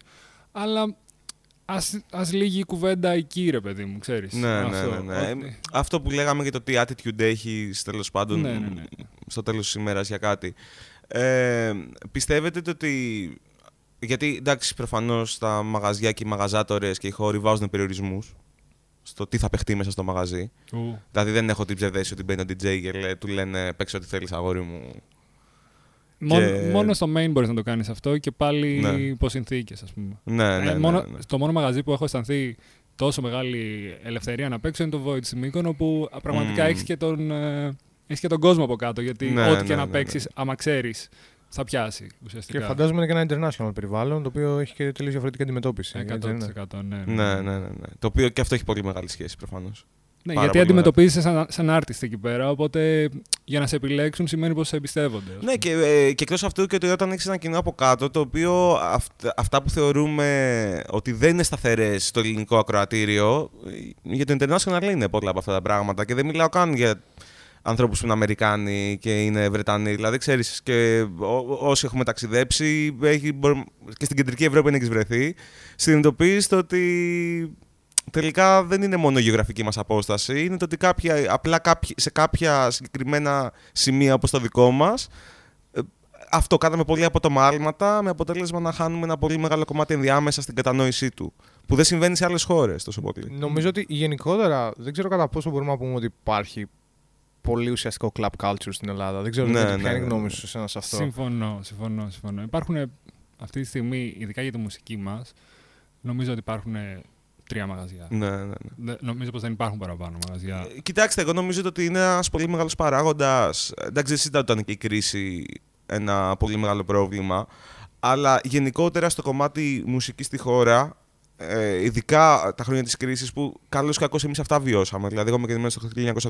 Αλλά ας, ας λύγει η κουβέντα εκεί, ρε παιδί μου, ξέρεις. Ναι, ναι, Αυτό, ναι, ναι. ότι- Αυτό που λέγαμε για το τι attitude έχει τέλος πάντων Ναι, ναι, ναι. στο τέλος της ημέρας για κάτι. Ε, πιστεύετε το ότι... Γιατί εντάξει, προφανώς τα μαγαζιά και οι μαγαζάτορες και οι χώροι βάζουν περιορισμούς στο τι θα παιχτεί μέσα στο μαγαζί. Ου. Δηλαδή δεν έχω την ψευδέση ότι μπαίνει ο DJ και λέ- του λένε παίξε ό,τι θέλεις αγόρι μου. Μόνο, Και- μόνο στο main μπορείς να το κάνεις αυτό και πάλι Ναι. υπό συνθήκες, ας πούμε. Ναι, ναι, Ε, ναι, μόνο, ναι, ναι. Το μόνο μαγαζί που έχω αισθανθεί τόσο μεγάλη ελευθερία να παίξω είναι το Void στη Μύκονο που α, πραγματικά Μμμ. έχεις, και τον, ε, έχεις και τον κόσμο από κάτω γιατί Ναι, ό,τι και ναι, να ναι, παίξεις, ναι. άμα ξέρεις, θα πιάσει ουσιαστικά. Και φαντάζομαι είναι και ένα international περιβάλλον το οποίο έχει και τελείως διαφορετική αντιμετώπιση. 100%. έτσι δεν είναι; ναι, Ναι, ναι, ναι, ναι. Το οποίο και αυτό έχει πολύ μεγάλη σχέση προφανώς. Ναι, Πάρα γιατί πολύ αντιμετωπίζεις σαν, σαν artist εκεί πέρα, οπότε για να σε επιλέξουν σημαίνει πως σε εμπιστεύονται. ας Ναι, πούμε. και, ε, και εκτός αυτού και ότι όταν έχεις ένα κοινό από κάτω, το οποίο αυ- αυτά που θεωρούμε ότι δεν είναι σταθερές στο ελληνικό ακροατήριο, ε, για το international είναι πολλά από αυτά τα πράγματα. Και δεν μιλάω καν για ανθρώπους που είναι Αμερικάνοι και είναι Βρετανοί. Δηλαδή, ξέρεις, και ό- όσοι έχουμε ταξιδέψει έχει, μπορούμε- και στην κεντρική Ευρώπη αν έχεις βρεθεί, συνειδητοποιείς το ότι τελικά δεν είναι μόνο η γεωγραφική μας απόσταση, είναι το ότι κάποια, απλά κάποιοι- σε κάποια συγκεκριμένα σημεία όπως το δικό μας ε, αυτό κάναμε πολύ αποτομάλματα με αποτέλεσμα να χάνουμε ένα πολύ μεγάλο κομμάτι ενδιάμεσα στην κατανόησή του. Που δεν συμβαίνει σε άλλες χώρες τόσο πολύ. Νομίζω ότι γενικότερα δεν ξέρω κατά πόσο μπορούμε να πούμε ότι υπάρχει πολύ ουσιαστικό club culture στην Ελλάδα. Δεν ξέρω Ναι, δηλαδή, ναι, ποια είναι η ναι, γνώμη ναι. σου σε ένα σε αυτό. Συμφωνώ, συμφωνώ, συμφωνώ. Υπάρχουν ε, αυτή τη στιγμή, ειδικά για τη μουσική μας, νομίζω ότι υπάρχουν ε, τρία μαγαζιά. Ναι, ναι, ναι. Δε- Νομίζω πως δεν υπάρχουν παραπάνω μαγαζιά. Ε, Κοιτάξτε, εγώ νομίζω ότι είναι ένας πολύ μεγάλος παράγοντας. Εντάξει, δεν συζητάω ότι ήταν και η κρίση ένα πολύ μεγάλο πρόβλημα. Αλλά γενικότερα στο κομμάτι μουσικής στη χώρα, ε, ειδικά τα χρόνια της κρίσης που καλώς ή κακώς εμείς αυτά βιώσαμε. Δηλαδή, εγώ είμαι γεννημένο το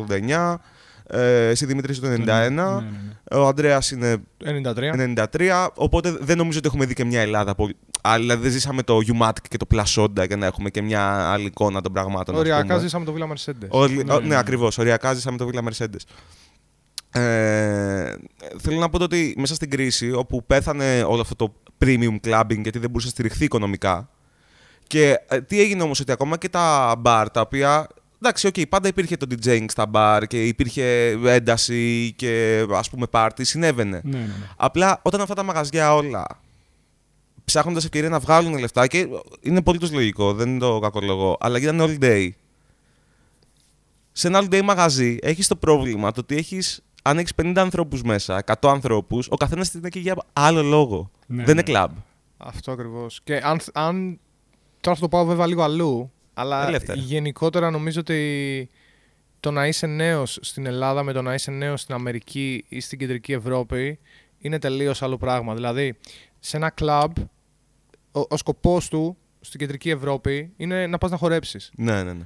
1989, ε, εσύ Δημήτρης το 91, Ναι, ναι, ναι. ο Ανδρέας είναι 93. 93, οπότε δεν νομίζω ότι έχουμε δει και μια Ελλάδα πολύ. Αλλά δηλαδή δεν ζήσαμε το Umatic και το Plasonda για να έχουμε και μια άλλη εικόνα των πραγμάτων. ας Οριακά πούμε. ζήσαμε το Villa Mercedes. Όλοι- Ναι, ο- ναι, ναι, ναι. ακριβώς. Οριακά ζήσαμε το Villa Mercedes. Ε, θέλω να πω το ότι μέσα στην κρίση, όπου πέθανε όλο αυτό το premium clubbing γιατί δεν μπορούσε να στηριχθεί οικονομικά. Και ε, τι έγινε όμως, ότι ακόμα και τα μπαρ τα οποία. Εντάξει, οκ, πάντα υπήρχε το DJing στα μπαρ και υπήρχε ένταση και ας πούμε πάρτι, συνέβαινε. Ναι, ναι, ναι. Απλά όταν αυτά τα μαγαζιά όλα ψάχνοντας ευκαιρία να βγάλουν λεφτά και είναι πολύ λογικό, δεν το κακολογώ, αλλά γίνανε all day. Σε ένα all day μαγαζί έχεις το πρόβλημα το ότι έχεις, αν έχεις 50 ανθρώπους μέσα, 100 ανθρώπους, ο καθένας είναι εκεί για άλλο λόγο. Ναι, δεν ναι. είναι κλαμπ. Αυτό ακριβώς. Και αν, αν. Τώρα θα το πάω βέβαια λίγο αλλού. Αλλά Ελεύθερα. γενικότερα νομίζω ότι το να είσαι νέος στην Ελλάδα με το να είσαι νέος στην Αμερική ή στην κεντρική Ευρώπη είναι τελείως άλλο πράγμα. Δηλαδή, σε ένα κλαμπ, ο, ο σκοπός του στην κεντρική Ευρώπη είναι να πας να χορέψεις. Ναι, ναι, ναι.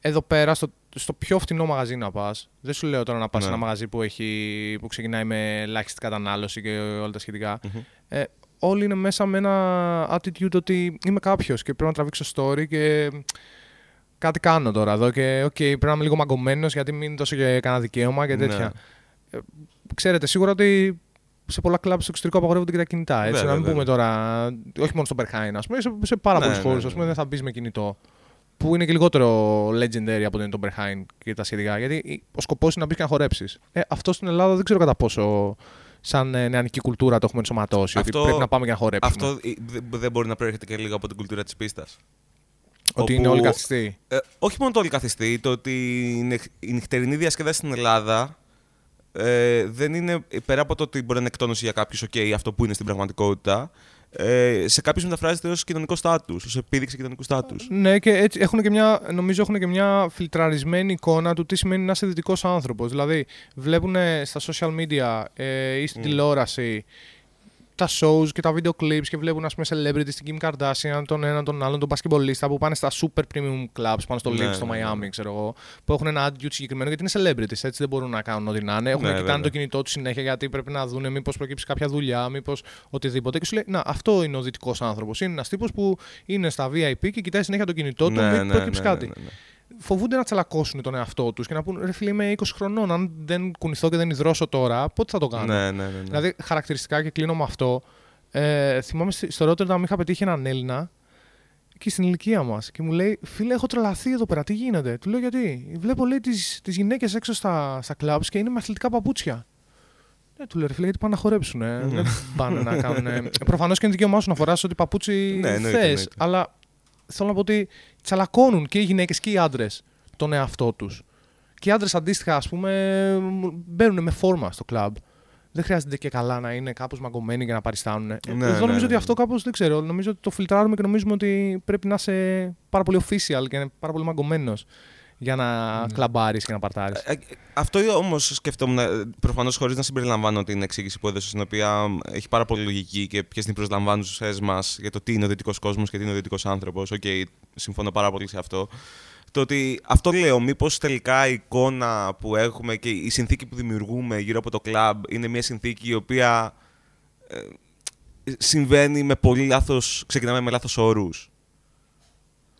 Εδώ πέρα, στο, στο πιο φτηνό μαγαζί να πας, δεν σου λέω τώρα να πας σε Ναι. ένα μαγαζί που, έχει, που ξεκινάει με ελάχιστη κατανάλωση και όλα τα σχετικά Μμμ. Ε, όλοι είναι μέσα με ένα attitude ότι είμαι κάποιος και πρέπει να τραβήξω story και κάτι κάνω τώρα εδώ και οκ, πρέπει να είμαι λίγο μαγκωμένος γιατί μην δώσω και κανένα δικαίωμα και τέτοια. Ναι. Ε, ξέρετε, σίγουρα ότι σε πολλά κλαμπ στο εξωτερικό απαγορεύονται και τα κινητά. Έτσι, Βέβαια, να μην βέβαια. πούμε τώρα, όχι μόνο στο Berghain, ας πούμε, σε, σε πάρα Ναι, πολλούς ναι, χώρους ναι, ναι. δεν θα μπεις με κινητό. Που είναι και λιγότερο legendary από το είναι το Berghain και τα σχετικά. Γιατί ο σκοπός είναι να μπεις και να χορέψεις. Ε, αυτό στην Ελλάδα δεν ξέρω κατά πόσο σαν ε, νεανική κουλτούρα το έχουμε ενσωματώσει. Αυτό- ότι πρέπει να πάμε και να χορέψουμε. Αυτό ε, δε- δεν μπορεί να προέρχεται και λίγο από την κουλτούρα της πίστας. ότι είναι όλοι καθιστοί. Ε, όχι μόνο το όλοι καθιστή, το ότι η, νυχ- η νυχτερινή διασκέδαση στην Ελλάδα ε, δεν είναι πέρα από το ότι μπορεί να είναι εκτόνωση για κάποιους, OK, αυτό που είναι στην πραγματικότητα. Ε, σε κάποιους μεταφράζεται ως κοινωνικό στάτους, ως επίδειξη κοινωνικού στάτους. Ναι, και έτσι έχουν και μια, νομίζω έχουν και μια φιλτραρισμένη εικόνα του τι σημαίνει να είσαι δυτικός άνθρωπος. Δηλαδή, βλέπουν στα social media ε, ή στην Mm. τηλεόραση τα shows και τα video clips και βλέπουν ας πούμε celebrities, την Kim Kardashian, τον έναν τον άλλον, τον μπασκεμπολίστα που πάνε στα super premium clubs, πάνε στο Ναι, Live, στο ναι, ναι. Miami, ξέρω εγώ, που έχουν ένα attitude συγκεκριμένο γιατί είναι celebrities, έτσι δεν μπορούν να κάνουν ό,τι να είναι. Έχουν Ναι, κοιτάνε βέβαια. το κινητό τους συνέχεια γιατί πρέπει να δουν μήπως προκύψει κάποια δουλειά, μήπως οτιδήποτε. Και σου λέει, Να, αυτό είναι ο δυτικός άνθρωπος. Είναι ένας τύπος που είναι στα VIP και κοιτάει συνέχεια το κινητό του, μήπως προκύψει κάτι ναι, ναι. Φοβούνται να τσαλακώσουν τον εαυτό τους και να πούν ρε φίλε, είμαι 20 χρονών. Αν δεν κουνηθώ και δεν υδρώσω τώρα, πότε θα το κάνω; Ναι, ναι, ναι, ναι. Δηλαδή, χαρακτηριστικά και κλείνω με αυτό. Ε, θυμάμαι στη- στο Ρότερνταμ είχα πετύχει έναν Έλληνα και στην ηλικία μας και μου λέει: Φίλε, έχω τρελαθεί εδώ πέρα, τι γίνεται; Του λέω γιατί; Βλέπω λέει τις τις γυναίκες έξω στα, στα clubs και είναι με αθλητικά παπούτσια. Ναι, του λέω ρε φίλε, γιατί πάνε να χορέψουν. Ναι. Δεν πάνε να κάνουν. Προφανώς και είναι δικαίωμά σου να φοράς ό,τι παπούτσι Ναι, εννοείται, θες. εννοείται. Αλλά θέλω να πω ότι τσαλακώνουν και οι γυναίκες και οι άντρες τον εαυτό τους. Και οι άντρες αντίστοιχα, ας πούμε, μπαίνουν με φόρμα στο κλαμπ. Δεν χρειάζεται και καλά να είναι κάπως μαγκωμένοι για να παριστάνουν. Ναι, Εδώ ναι, νομίζω ναι. ότι αυτό κάπως δεν ξέρω. Νομίζω ότι το φιλτράρουμε και νομίζουμε ότι πρέπει να είσαι πάρα πολύ official και πάρα πολύ μαγκωμένος για να Ναι. κλαμπάρεις και να παρτάρεις. Ε, ε, Αυτό όμως σκεφτόμουν, προφανώς χωρίς να συμπεριλαμβάνω την εξήγηση που έδωσε, στην οποία μ, έχει πάρα πολύ λογική και ποιες είναι οι προσλαμβάνουσές μας για το τι είναι ο δυτικός κόσμος και τι είναι ο δυτικός άνθρωπος. Οκ, συμφωνώ πάρα πολύ σε αυτό. Το ότι αυτό λέω, μήπως τελικά η εικόνα που έχουμε και η συνθήκη που δημιουργούμε γύρω από το κλαμπ είναι μια συνθήκη η οποία ε, συμβαίνει με πολύ λάθος. ξεκινάμε με λάθος όρους.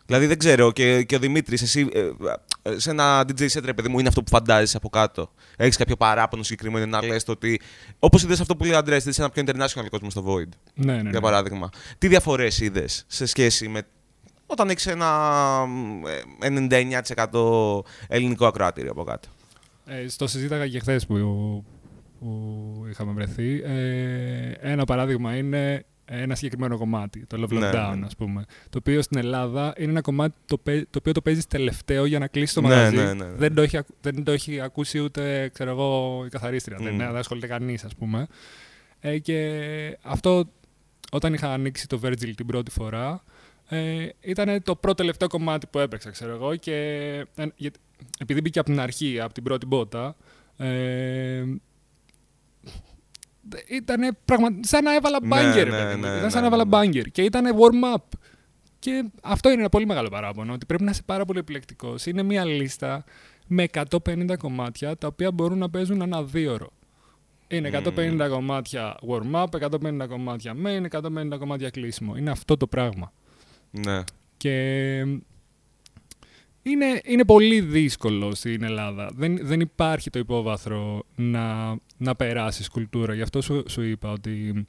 Δηλαδή δεν ξέρω, και, και ο Δημήτρης, εσύ ε, ε, σε ένα DJ set, ρε παιδί μου, είναι αυτό που φαντάζεσαι από κάτω. Έχεις κάποιο παράπονο συγκεκριμένο να λες το ότι. Όπως είδες αυτό που λέει ο Αντρέας, είδες ένα πιο international κόσμο στο Void, Ναι, ναι, ναι. για παράδειγμα. Τι διαφορές είδες σε σχέση με όταν έχεις ένα ε, 99% ελληνικό ακροατήριο από κάτω; Ε, στο συζήταγα και χθες που, που είχαμε βρεθεί. Ε, ένα παράδειγμα είναι ένα συγκεκριμένο κομμάτι, το Love Ναι, Lockdown, ναι, ναι. ας πούμε. Το οποίο στην Ελλάδα είναι ένα κομμάτι το, παι- το οποίο το παίζεις τελευταίο για να κλείσεις το Ναι, μαγαζί. ναι, ναι, ναι. Δεν, το έχει, ακου- δεν το έχει ακούσει ούτε, ξέρω εγώ, η καθαρίστρια. Μμ. Δεν, δεν ασχολείται κανείς, ας πούμε. Ε, και αυτό, όταν είχα ανοίξει το Virgil την πρώτη φορά, ε, ήταν το πρώτο τελευταίο κομμάτι που έπαιξα, ξέρω εγώ. Και ε, γιατί- επειδή μπήκε από την αρχή, από την πρώτη μπότα, ε, ήταν πραγμα... σαν να έβαλα Ναι, μπάγκερ. ναι, παιδί μου. ναι, ήταν ναι, σαν να ναι, έβαλα ναι. μπάγκερ. Και ήταν warm-up. Και αυτό είναι ένα πολύ μεγάλο παράπονο, ότι πρέπει να είσαι πάρα πολύ επιλεκτικός. Είναι μια λίστα με 150 κομμάτια, τα οποία μπορούν να παίζουν ένα δίωρο. Είναι 150 κομμάτια warm-up, 150 κομμάτια main, 150 κομμάτια κλείσιμο. Είναι αυτό το πράγμα. Ναι. Και είναι, είναι πολύ δύσκολο στην Ελλάδα. Δεν, δεν υπάρχει το υπόβαθρο να, να περάσεις κουλτούρα. Γι' αυτό σου, σου είπα ότι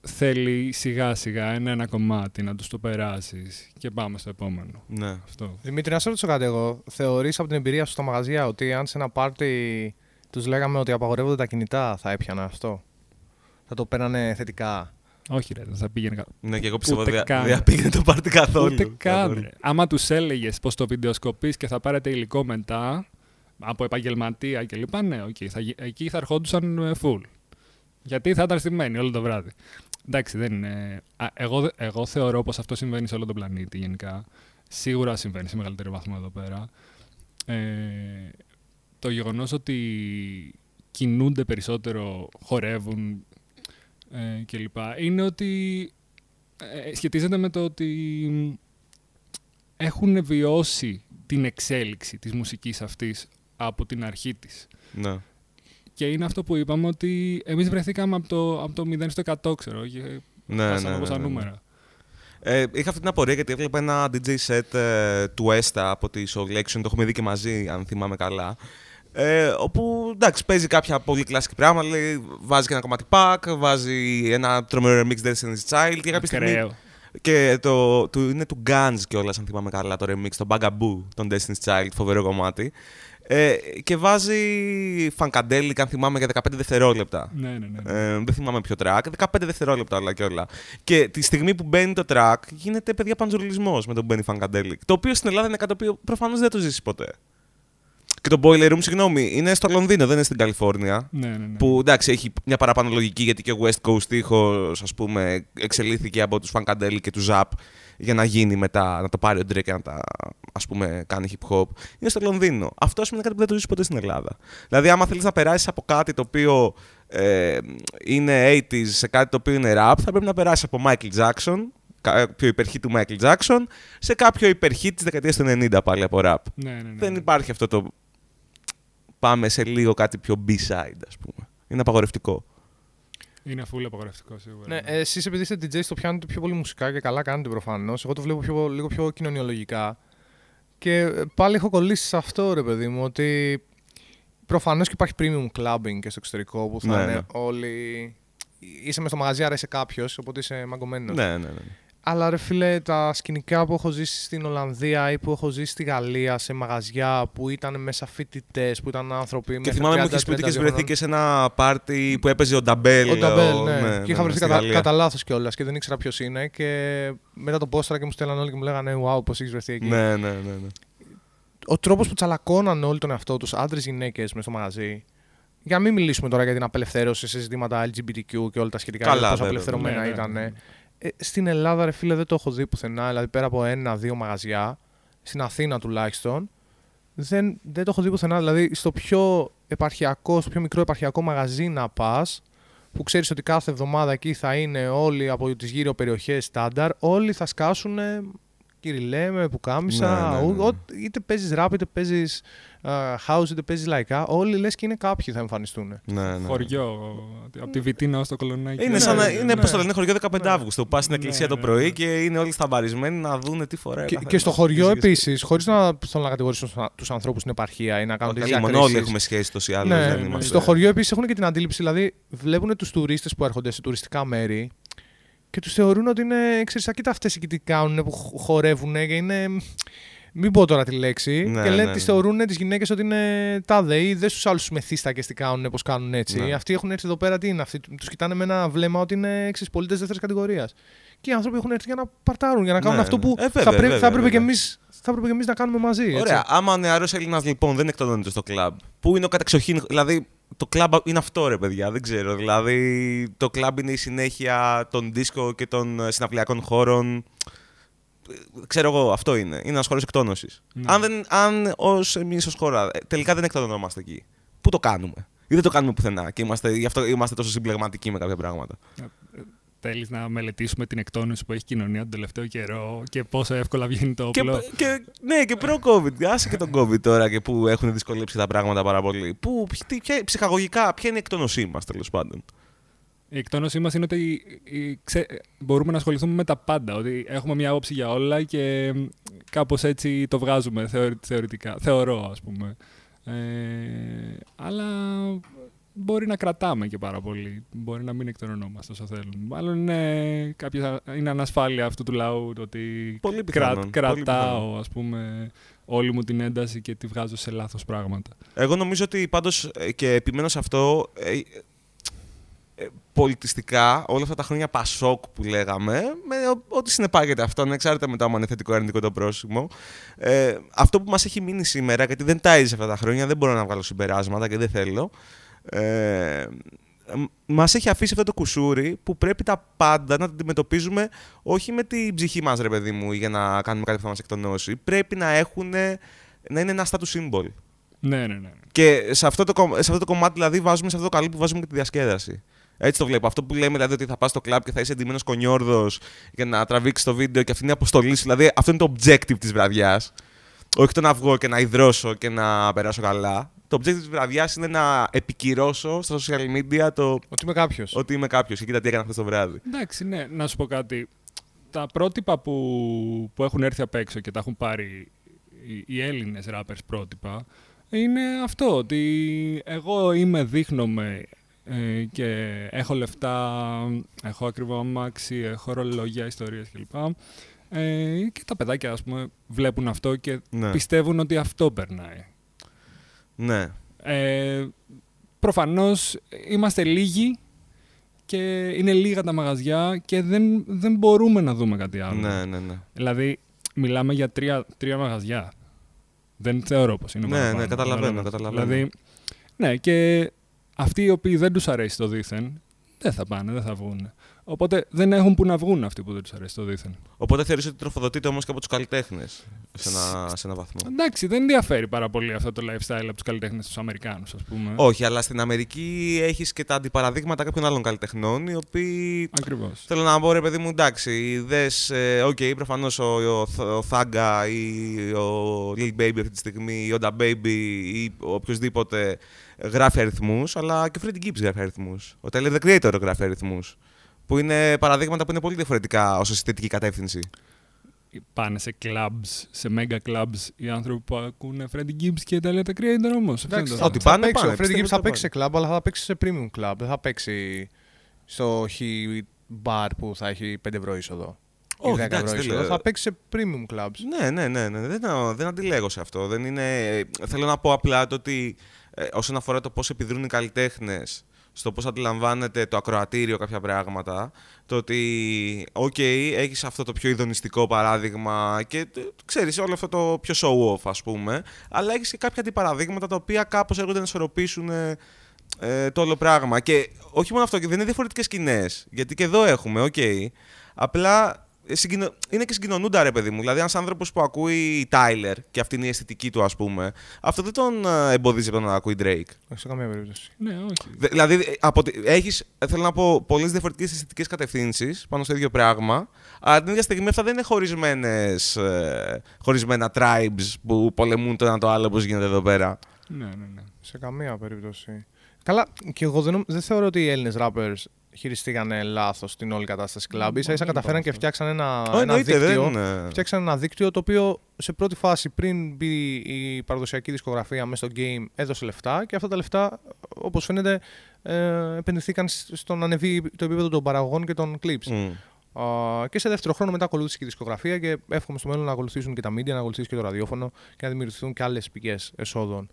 θέλει σιγά σιγά ένα-ένα κομμάτι να τους το περάσεις και πάμε στο επόμενο. ναι. Αυτό. Δημήτρη, να σε ρωτήσω κάτι εγώ. Θεωρείς από την εμπειρία σου στα μαγαζιά ότι αν σε ένα πάρτι τους λέγαμε ότι απαγορεύονται τα κινητά, θα έπιανε αυτό; Θα το παίρνανε θετικά; Όχι ρε, δεν θα πήγαινε κα... Ναι, και εγώ πιστεύω Ούτε ότι καν. δεν πήγαινε το πάρτι καθόλου. Ούτε καν. Καθόλου. ρε. Άμα τους έλεγες πως το βιντεοσκοπείς και θα πάρετε υλικό μετά, από επαγγελματία κλπ. Ναι, οκ, θα, γι- εκεί θα ερχόντουσαν ε, full. Γιατί θα ήταν στημένοι όλο το βράδυ. εντάξει, δεν είναι. Α, εγώ, εγώ θεωρώ πως αυτό συμβαίνει σε όλο τον πλανήτη γενικά. Σίγουρα συμβαίνει σε μεγαλύτερο βαθμό εδώ πέρα. Ε, το γεγονός ότι κινούνται περισσότερο, χορεύουν ε, κλπ. Είναι ότι ε, σχετίζεται με το ότι έχουν βιώσει την εξέλιξη της μουσικής αυτής από την αρχή της. Ναι. Και είναι αυτό που είπαμε ότι εμείς βρεθήκαμε από το, από το 0 στο 100, ξέρω, και Ναι, φτάσαμε ναι, από ναι, τα ναι, ναι. νούμερα. Ε, είχα αυτή την απορία γιατί έβλεπα ένα DJ set ε, του Esta από τη Soul Lection, το έχουμε δει και μαζί, αν θυμάμαι καλά. Ε, όπου εντάξει, παίζει κάποια πολύ κλασική πράγματα. Λέει, βάζει και ένα κομμάτι pack, βάζει ένα τρομερό remix Destiny's Child και κάποια στιγμή. Ακραίο. Και το, του, είναι του Guns κιόλας, αν θυμάμαι καλά, το remix, το Bugaboo, τον Destiny's Child, φοβερό κομμάτι. Ε, και βάζει Funkadelic, αν θυμάμαι, για 15 δευτερόλεπτα. Ναι, ναι, ναι. ναι. Ε, δεν θυμάμαι ποιο track. 15 δευτερόλεπτα όλα και όλα. Και τη στιγμή που μπαίνει το track, γίνεται παιδιά παντζουλισμό με τον Benny Funkadelic. Το οποίο στην Ελλάδα είναι κάτι το οποίο προφανώς δεν το ζήσει ποτέ. Και το Boiler Room, συγγνώμη, είναι στο Λονδίνο, δεν είναι στην Καλιφόρνια. ναι, ναι, ναι. Που εντάξει, έχει μια παραπάνω λογική γιατί και ο West Coast ήχος, ας πούμε, εξελίχθηκε από τους Funkadelic και τους Zap για να γίνει μετά, να το πάρει ο Drake και να τα ας πούμε, κάνει hip hop. Είναι στο Λονδίνο. Αυτό είναι κάτι που δεν το ζήσει ποτέ στην Ελλάδα. Δηλαδή, άμα θέλεις να περάσεις από κάτι το οποίο ε, είναι 80s σε κάτι το οποίο είναι rap, θα πρέπει να περάσεις από Michael Jackson, κάποιο υπερχή του Michael Jackson, σε κάποιο υπερχή της δεκαετίας του 90 πάλι από rap. ναι, ναι, ναι. Δεν υπάρχει αυτό το πάμε σε λίγο κάτι πιο B-side, ας πούμε. Είναι απαγορευτικό. Είναι full απαγορευτικό σίγουρα. Ναι, εσείς επειδή είστε DJ, το πιάνετε πιο πολύ μουσικά και καλά κάνετε προφανώς. Εγώ το βλέπω πιο, λίγο πιο κοινωνιολογικά. Και ε, πάλι έχω κολλήσει σε αυτό, ρε παιδί μου, ότι προφανώς και υπάρχει premium clubbing και στο εξωτερικό που θα Ναι, είναι ναι. όλοι. Είσαι μες στο μαγαζί, άρα είσαι κάποιος, οπότε είσαι μαγκωμένος. Ναι, ναι, ναι. Αλλά ρε φίλε, τα σκηνικά που έχω ζήσει στην Ολλανδία ή που έχω ζήσει στη Γαλλία σε μαγαζιά που ήταν μέσα φοιτητές, που ήταν άνθρωποι. Και μέχρι θυμάμαι μου 30, είχες πει ότι 32 είχες βρεθεί χρονών. και σε ένα πάρτι που έπαιζε ο Dabeull. Ο Dabeull, ναι. ναι, και είχα βρεθεί στη κατά, Γαλλία. κατά λάθος κιόλας και δεν ήξερα ποιος είναι. Και μετά το πόσταρα και μου στέλναν όλοι και μου λέγανε Wow, πώς έχεις βρεθεί εκεί. Ναι, ναι, ναι. ναι. Ο τρόπος που τσαλακώναν όλοι τον εαυτό τους, άντρες γυναίκες, μες στο μαγαζί. Για να μην μιλήσουμε τώρα για την απελευθέρωση σε ζητήματα LGBTQ και όλα τα σχετικά. Καλά, Καλά, πόσο βέβαια. απελευθερωμένα Ναι, ναι, ήταν. Ναι. Ε, στην Ελλάδα, ρε φίλε, δεν το έχω δει πουθενά. Δηλαδή, πέρα από ένα-δύο μαγαζιά, στην Αθήνα τουλάχιστον, δεν, δεν το έχω δει πουθενά. Δηλαδή, στο πιο επαρχιακό, στο πιο μικρό επαρχιακό μαγαζί να πας, που ξέρεις ότι κάθε εβδομάδα εκεί θα είναι όλοι από τις γύρω περιοχές στάνταρ, όλοι θα σκάσουν κυριλέ με πουκάμισα. Ναι, ναι, ναι, ναι. ο- είτε παίζεις rap, είτε παίζεις house, είτε παίζει λαϊκά. Όλοι λες και είναι κάποιοι θα εμφανιστούν. ναι, ναι. Χωριό, από τη Βιτίνα ως το Κολονάκι. Είναι Ναι, σαν να ναι, είναι, ναι. πώς το λένε, χωριό 15 Ναι. Αύγουστο. Που πας στην Ναι, εκκλησία το ναι, πρωί ναι. και είναι όλοι σταμπαρισμένοι να δούνε τι φοράει. ο Και, καθένας. και στο χωριό Και- επίσης, χωρίς να θέλω να κατηγορήσω τους ανθρώπους στην επαρχία ή να κάνουν Όχι, τέτοιες μόνο όλοι έχουμε σχέση τόσο ή άλλως, Ναι, δεν ναι. είμαστε- στο χωριό επίσης έχουν και την αντίληψη, δηλαδή βλέπουν τους τουρίστες που έρχονται σε τουριστικά μέρη και τους θεωρούν ότι είναι. Ξέρεις, «Α, κοίτα αυτές εκεί τι κάνουν που χ- χορεύουν και είναι. Μην πω τώρα τη λέξη. Ναι, και λένε, ναι, τις ναι. θεωρούν τις γυναίκες ότι είναι τάδε ή δεν στους άλλους μεθύστακε τι κάνουν, πώ κάνουν έτσι. Ναι. Αυτοί έχουν έρθει εδώ πέρα, τι είναι. Αυτοί τους κοιτάνε με ένα βλέμμα ότι είναι πολίτες δεύτερης κατηγορίας. Και οι άνθρωποι έχουν έρθει για να παρτάρουν, για να κάνουν Ναι, αυτό ναι. που Ε, βέβαια, θα, πρέπει, βέβαια, θα έπρεπε και βέβαια. εμείς θα έπρεπε και εμείς να κάνουμε μαζί. έτσι. Ωραία. Άμα ο νεαρός Έλληνας λοιπόν δεν εκτονώνεται στο κλαμπ, πού είναι ο κατεξοχήν. Δηλαδή, το κλαμπ είναι αυτό ρε παιδιά, δεν ξέρω. Δηλαδή, το κλαμπ είναι η συνέχεια των δίσκο και των ε, συναυλιακών χώρων. Ε, Ξέρω εγώ, αυτό είναι. Είναι ένας χώρος εκτόνωσης. Ναι. Αν, δεν, αν ως εμείς ως χώρα ε, τελικά δεν εκτονωνόμαστε εκεί, πού το κάνουμε; Ή δεν το κάνουμε πουθενά και είμαστε, γι' αυτό είμαστε τόσο συμπλεγματικοί με κάποια πράγματα. Θέλεις να μελετήσουμε την εκτόνωση που έχει η κοινωνία τον τελευταίο καιρό και πόσο εύκολα βγαίνει το Και, όπλο; και, ναι, και προ-COVID. Άσε και τον COVID τώρα και που έχουν δυσκολέψει τα πράγματα πάρα πολύ. Πού, τι, ποια, ψυχαγωγικά, ποια είναι η εκτόνωσή μας τέλος πάντων; Η εκτόνωσή μας είναι ότι η- ξε- μπορούμε να ασχοληθούμε με τα πάντα. Ότι έχουμε μια άποψη για όλα και κάπως έτσι το βγάζουμε θεωρη- θεωρητικά. Θεωρώ, ας πούμε. Ε, αλλά μπορεί να κρατάμε και πάρα πολύ. Μπορεί να μην εκτονωνόμαστε όσο θέλουμε. Μάλλον είναι, κάποια, είναι ανασφάλεια αυτού του λαού το ότι Πολύ κρα- πιθανόν, πολύ κρατάω ας πούμε όλη μου την ένταση και τη βγάζω σε λάθος πράγματα. Εγώ νομίζω ότι πάντως και επιμένω σε αυτό. Ε, ε, πολιτιστικά, όλα αυτά τα χρόνια Πασόκ που λέγαμε, με ο- ό,τι συνεπάγεται αυτό, ανεξάρτητα μετά αν είναι θετικό ή αρνητικό το πρόσημο, ε, αυτό που μας έχει μείνει σήμερα, γιατί δεν τα έζησα αυτά τα χρόνια, δεν μπορώ να βγάλω συμπεράσματα και δεν θέλω, ε, μας έχει αφήσει αυτό το κουσούρι που πρέπει τα πάντα να τα αντιμετωπίζουμε όχι με την ψυχή μας, ρε παιδί μου, για να κάνουμε κάτι που θα μας εκτονώσει. Πρέπει να έχουν. να είναι ένα status symbol. Ναι, ναι, ναι. Και σε αυτό, το, σε αυτό το κομμάτι δηλαδή βάζουμε σε αυτό το καλή που βάζουμε και τη διασκέδαση. Έτσι το βλέπω. Αυτό που λέμε δηλαδή ότι θα πας στο κλαμπ και θα είσαι εντυμένος κονιόρδος για να τραβήξεις το βίντεο και αυτή είναι η αποστολή σου. Δηλαδή αυτό είναι το objective της βραδιάς. Όχι το να βγω και να υδρώσω και να περάσω καλά. Το objective της βραδιάς είναι να επικυρώσω στα social media το. Ότι είμαι κάποιος. Ότι είμαι κάποιος. Και κοίτα τι έκανα αυτό το βράδυ. Εντάξει, ναι, να σου πω κάτι. Τα πρότυπα που, που έχουν έρθει απ' έξω και τα έχουν πάρει οι, οι Έλληνες rappers πρότυπα είναι αυτό. Ότι εγώ είμαι, δείχνομαι ε, και έχω λεφτά, έχω ακριβό αμάξι, έχω ρολογιά, ιστορίες κλπ. Ε, και τα παιδάκια, ας πούμε, βλέπουν αυτό και Ναι. πιστεύουν ότι αυτό περνάει. Ναι. Ε, προφανώς είμαστε λίγοι και είναι λίγα τα μαγαζιά και δεν, δεν μπορούμε να δούμε κάτι άλλο. Ναι, ναι, ναι. Δηλαδή, μιλάμε για τρία, τρία μαγαζιά. Δεν θεωρώ πως είναι Ναι, παραπάνω. ναι, καταλαβαίνω, Καταλαβαίνεις. καταλαβαίνω. Δηλαδή, ναι, και αυτοί οι οποίοι δεν τους αρέσει το δίθεν, δεν θα πάνε, δεν θα βγουν. Οπότε δεν έχουν που να βγουν αυτοί που δεν τους αρέσει το δίθεν. Οπότε θεωρείς ότι τροφοδοτείται όμως και από τους καλλιτέχνες σε ένα, σε ένα βαθμό; Εντάξει, δεν ενδιαφέρει πάρα πολύ αυτό το lifestyle από τους καλλιτέχνες τους Αμερικάνους, ας πούμε. Όχι, αλλά στην Αμερική έχεις και τα αντιπαραδείγματα κάποιων άλλων καλλιτεχνών οι οποίοι. Ακριβώς. Θέλω να πω, ρε παιδί μου, εντάξει, δε. Ok, okay, προφανώς ο, ο, ο Thugga ή ο Lil Baby αυτή τη στιγμή, ή ο DaBaby ή οποιοδήποτε γράφει αριθμούς, αλλά και ο Freddie Gibbs γράφει αριθμούς. Ο Tyler the Creator γράφει αριθμούς. Που είναι παραδείγματα που είναι πολύ διαφορετικά ως αισθητική κατεύθυνση. Πάνε σε clubs, σε mega clubs οι άνθρωποι που ακούνε Freddie Gibbs και Tyler the Creator όμως. Αυτό Εντάξει, είναι θα, το Ότι θέμα. θα πάνε, παίξει, πάνε, Ο Freddie πιστεύω Gibbs ότι θα θα παίξει σε club, αλλά θα παίξει σε premium club. Δεν θα παίξει στο χ bar που θα έχει 5 ευρώ είσοδο. Ή Όχι, 10 εντάξει, ευρώ δεν είσοδο. λέω. Θα παίξει σε premium clubs. Ναι, ναι, ναι, ναι. Δεν, δεν αντιλέγω σε αυτό. Δεν είναι... Θέλω να πω απλά το ότι ε, όσον αφορά το πώς επιδρούν οι καλλιτέχνες στο πώς αντιλαμβάνεται το ακροατήριο κάποια πράγματα, το ότι, οκ, έχεις αυτό το πιο ηδονιστικό παράδειγμα και ε, ξέρεις όλο αυτό το πιο show-off, ας πούμε, αλλά έχεις και κάποια αντιπαραδείγματα τα οποία κάπως έρχονται να ισορροπήσουν ε, ε, το όλο πράγμα. Και όχι μόνο αυτό, και δεν είναι διαφορετικές σκηνές. γιατί και εδώ έχουμε, οκ, απλά ε, συγκοινω... είναι και συγκοινωνούντα, ρε παιδί μου. Δηλαδή, ένας άνθρωπος που ακούει Tyler και αυτή είναι η αισθητική του, ας πούμε, αυτό δεν τον ε, εμποδίζει από το να ακούει Drake. Όχι σε καμία περίπτωση. Ναι, όχι. Δε- Δηλαδή, ε, από... τη- έχεις, ε, θέλω να πω, πολλές διαφορετικές αισθητικές κατευθύνσεις πάνω στο ίδιο πράγμα. Αλλά την ίδια στιγμή αυτά δεν είναι χωρισμένες, ε, χωρισμένα tribes που πολεμούν το ένα το άλλο όπως γίνεται εδώ πέρα. Ναι, ναι, ναι. Σε καμία περίπτωση. Καλά, και εγώ δεν, νομ- δεν θεωρώ ότι οι Έλληνες rappers χειριστήκανε λάθος την όλη κατάσταση κλαμπ. δεν σα ίσα είπα καταφέραν και αυτό. φτιάξαν ένα, Ω, ένα εννοείται, δίκτυο. δεν. ε, Φτιάξαν ένα δίκτυο το οποίο σε πρώτη φάση πριν μπει η παραδοσιακή δισκογραφία μέσα στο game έδωσε λεφτά και αυτά τα λεφτά όπως φαίνεται ε, επενδυθήκαν σ- στο να ανεβεί το επίπεδο των παραγωγών και των clips. μ. Α, και σε δεύτερο χρόνο μετά ακολούθησε και η δισκογραφία και εύχομαι στο μέλλον να ακολουθήσουν και τα media, να ακολουθήσει και το ραδιόφωνο και να δημιουργηθούν και άλλες πηγές εσόδων.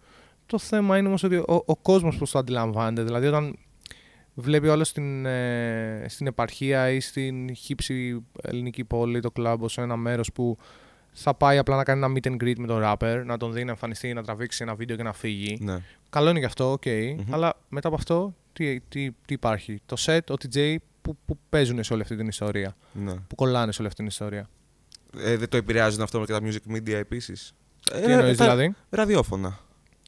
Το θέμα είναι όμως ότι ο, ο κόσμος πώς το αντιλαμβάνεται. Δηλαδή, όταν βλέπει όλο στην, ε, στην επαρχία ή στην Χ, Ψ ελληνική πόλη το κλαμπ ως ένα μέρος που θα πάει απλά να κάνει ένα meet and greet με τον rapper, να τον δει να εμφανιστεί, να τραβήξει ένα βίντεο και να φύγει. Ναι. Καλό είναι και αυτό, οκ. Μμμ. Αλλά μετά από αυτό, τι, τι, τι υπάρχει; Το set, ο DJ που, που παίζουν σε όλη αυτή την ιστορία. ναι. Που κολλάνε σε όλη αυτή την ιστορία. Ε, δεν το επηρεάζουν αυτό και τα music media επίσης; Τι εννοείς δηλαδή; Ραδιόφωνα.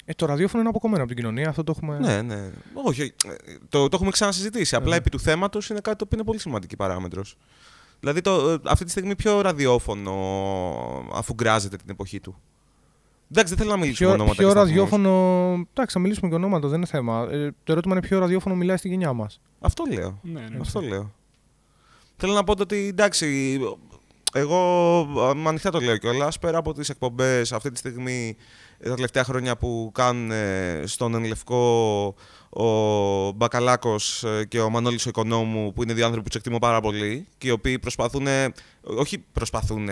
Ε, το ραδιόφωνο είναι αποκομμένο από την κοινωνία, αυτό το έχουμε. Ναι, ναι. Όχι, όχι. Ε, το, το έχουμε ξανασυζητήσει. Απλά Ε. επί του θέματος είναι κάτι το οποίο είναι πολύ σημαντική παράμετρος. Δηλαδή, το, ε, αυτή τη στιγμή ποιο ραδιόφωνο αφουγκράζεται την εποχή του; Εντάξει, δεν θέλω να μιλήσουμε Ποιο, ονόματα. ποιο και σταθμούς. ραδιόφωνο. Εντάξει, θα μιλήσουμε και ονόματα, δεν είναι θέμα. Ε, το ερώτημα είναι ποιο ραδιόφωνο μιλάει στη γενιά μας. Αυτό λέω. Ναι, ναι. Αυτό λέω. Θέλω να πω το ότι εντάξει, εγώ α, με ανοιχτά το λέω κιόλας. Πέρα από τις εκπομπές αυτή τη στιγμή, ε, τα τελευταία χρόνια που κάνουν ε, στον Εν Λευκό ο Μπακαλάκος και ο Μανώλης ο Οικονόμου, που είναι δύο άνθρωποι που τους εκτιμώ πάρα πολύ και οι οποίοι προσπαθούν, όχι προσπαθούν,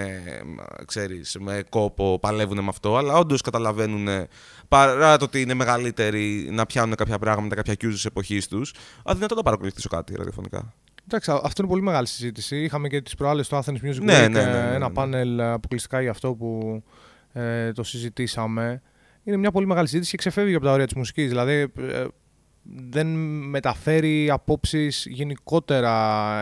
ξέρεις, με κόπο, παλεύουν με αυτό, αλλά όντως καταλαβαίνουν παρά το ότι είναι μεγαλύτεροι να πιάνουν κάποια πράγματα, κάποια cues της εποχής τους, αδυνατόν να παρακολουθήσω κάτι ραδιοφωνικά. Εντάξει, α- αυτό είναι πολύ μεγάλη συζήτηση. Είχαμε και τις προάλλες στο Athens Music Ναι, Week, ναι, ε, ναι, ναι, ένα ναι. πάνελ αποκλειστικά για αυτό που ε, το συζητήσαμε. Είναι μια πολύ μεγάλη συζήτηση και ξεφεύγει από τα όρια της μουσικής. Δηλαδή, ε, δεν μεταφέρει απόψεις γενικότερα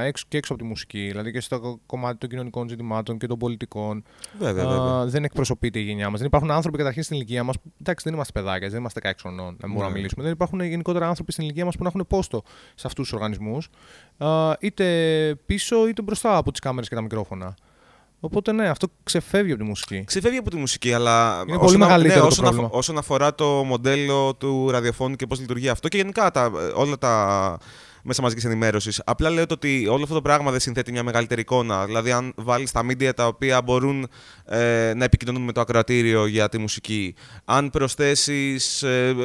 έξω και έξω από τη μουσική. Δηλαδή και στο κομμάτι των κοινωνικών ζητημάτων και των πολιτικών. Βέβαια, Α, βέβαια. δεν εκπροσωπείται η γενιά μας. Δεν υπάρχουν άνθρωποι καταρχήν στην ηλικία μας. Εντάξει, δεν είμαστε παιδάκια, δεν είμαστε 16 χρονών, δεν μπορούμε Ναι. να μιλήσουμε. Δεν υπάρχουν γενικότερα άνθρωποι στην ηλικία μας που να έχουν πόστο σε αυτούς τους οργανισμούς. Είτε πίσω είτε μπροστά από τις κάμερες και τα μικρόφωνα. Οπότε ναι, αυτό ξεφεύγει από τη μουσική. Ξεφεύγει από τη μουσική, αλλά. Είναι πολύ α- μεγαλύτερο το όσον, αφο- πρόβλημα. όσον αφορά το μοντέλο του ραδιοφώνου και πώς λειτουργεί αυτό και γενικά τα, όλα τα μέσα μαζικής ενημέρωσης. Απλά λέω το ότι όλο αυτό το πράγμα δεν συνθέτει μια μεγαλύτερη εικόνα. Δηλαδή, αν βάλεις τα media τα οποία μπορούν ε, να επικοινωνούν με το ακροατήριο για τη μουσική, αν προσθέσεις ε,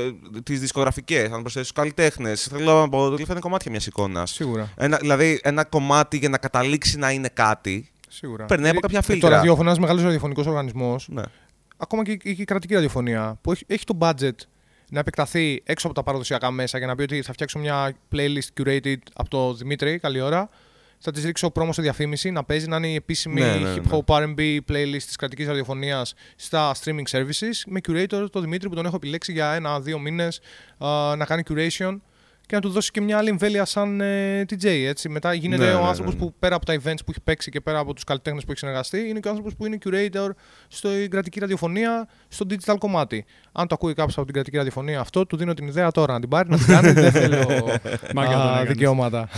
τις δισκογραφικές, αν προσθέσεις τους καλλιτέχνες. Θέλω να πω ότι είναι κομμάτια μιας εικόνας. Σίγουρα. Ένα, δηλαδή, ένα κομμάτι για να καταλήξει να είναι κάτι. Σίγουρα. Περνάει από Ε, κάποια ε, φίλτρα. Το ραδιόφωνο, ένας μεγάλος ραδιοφωνικός οργανισμός, Ναι. ακόμα και, και η κρατική ραδιοφωνία, που έχει, έχει το budget να επεκταθεί έξω από τα παραδοσιακά μέσα και να πει ότι θα φτιάξω μια playlist curated από το Δημήτρη, καλή ώρα. Θα της ρίξω πρόμο σε διαφήμιση, να παίζει να είναι η επίσημη Ναι, ναι, ναι. hip hop RB playlist της κρατικής ραδιοφωνίας στα streaming services με curator το Δημήτρη που τον έχω επιλέξει για ένα-δύο μήνες να κάνει curation και να του δώσει και μια άλλη εμβέλεια σαν ε, DJ. Έτσι. Μετά γίνεται Ναι, ο ναι, άνθρωπος ναι, ναι. που πέρα από τα events που έχει παίξει και πέρα από τους καλλιτέχνες που έχει συνεργαστεί, είναι και ο άνθρωπος που είναι curator στην κρατική ραδιοφωνία, στο digital κομμάτι. Αν το ακούει κάποιος από την κρατική ραδιοφωνία αυτό, του δίνω την ιδέα τώρα να την πάρει, να την κάνει. δεν θέλω Μάγκα τον α, έκανες. δικαιώματα.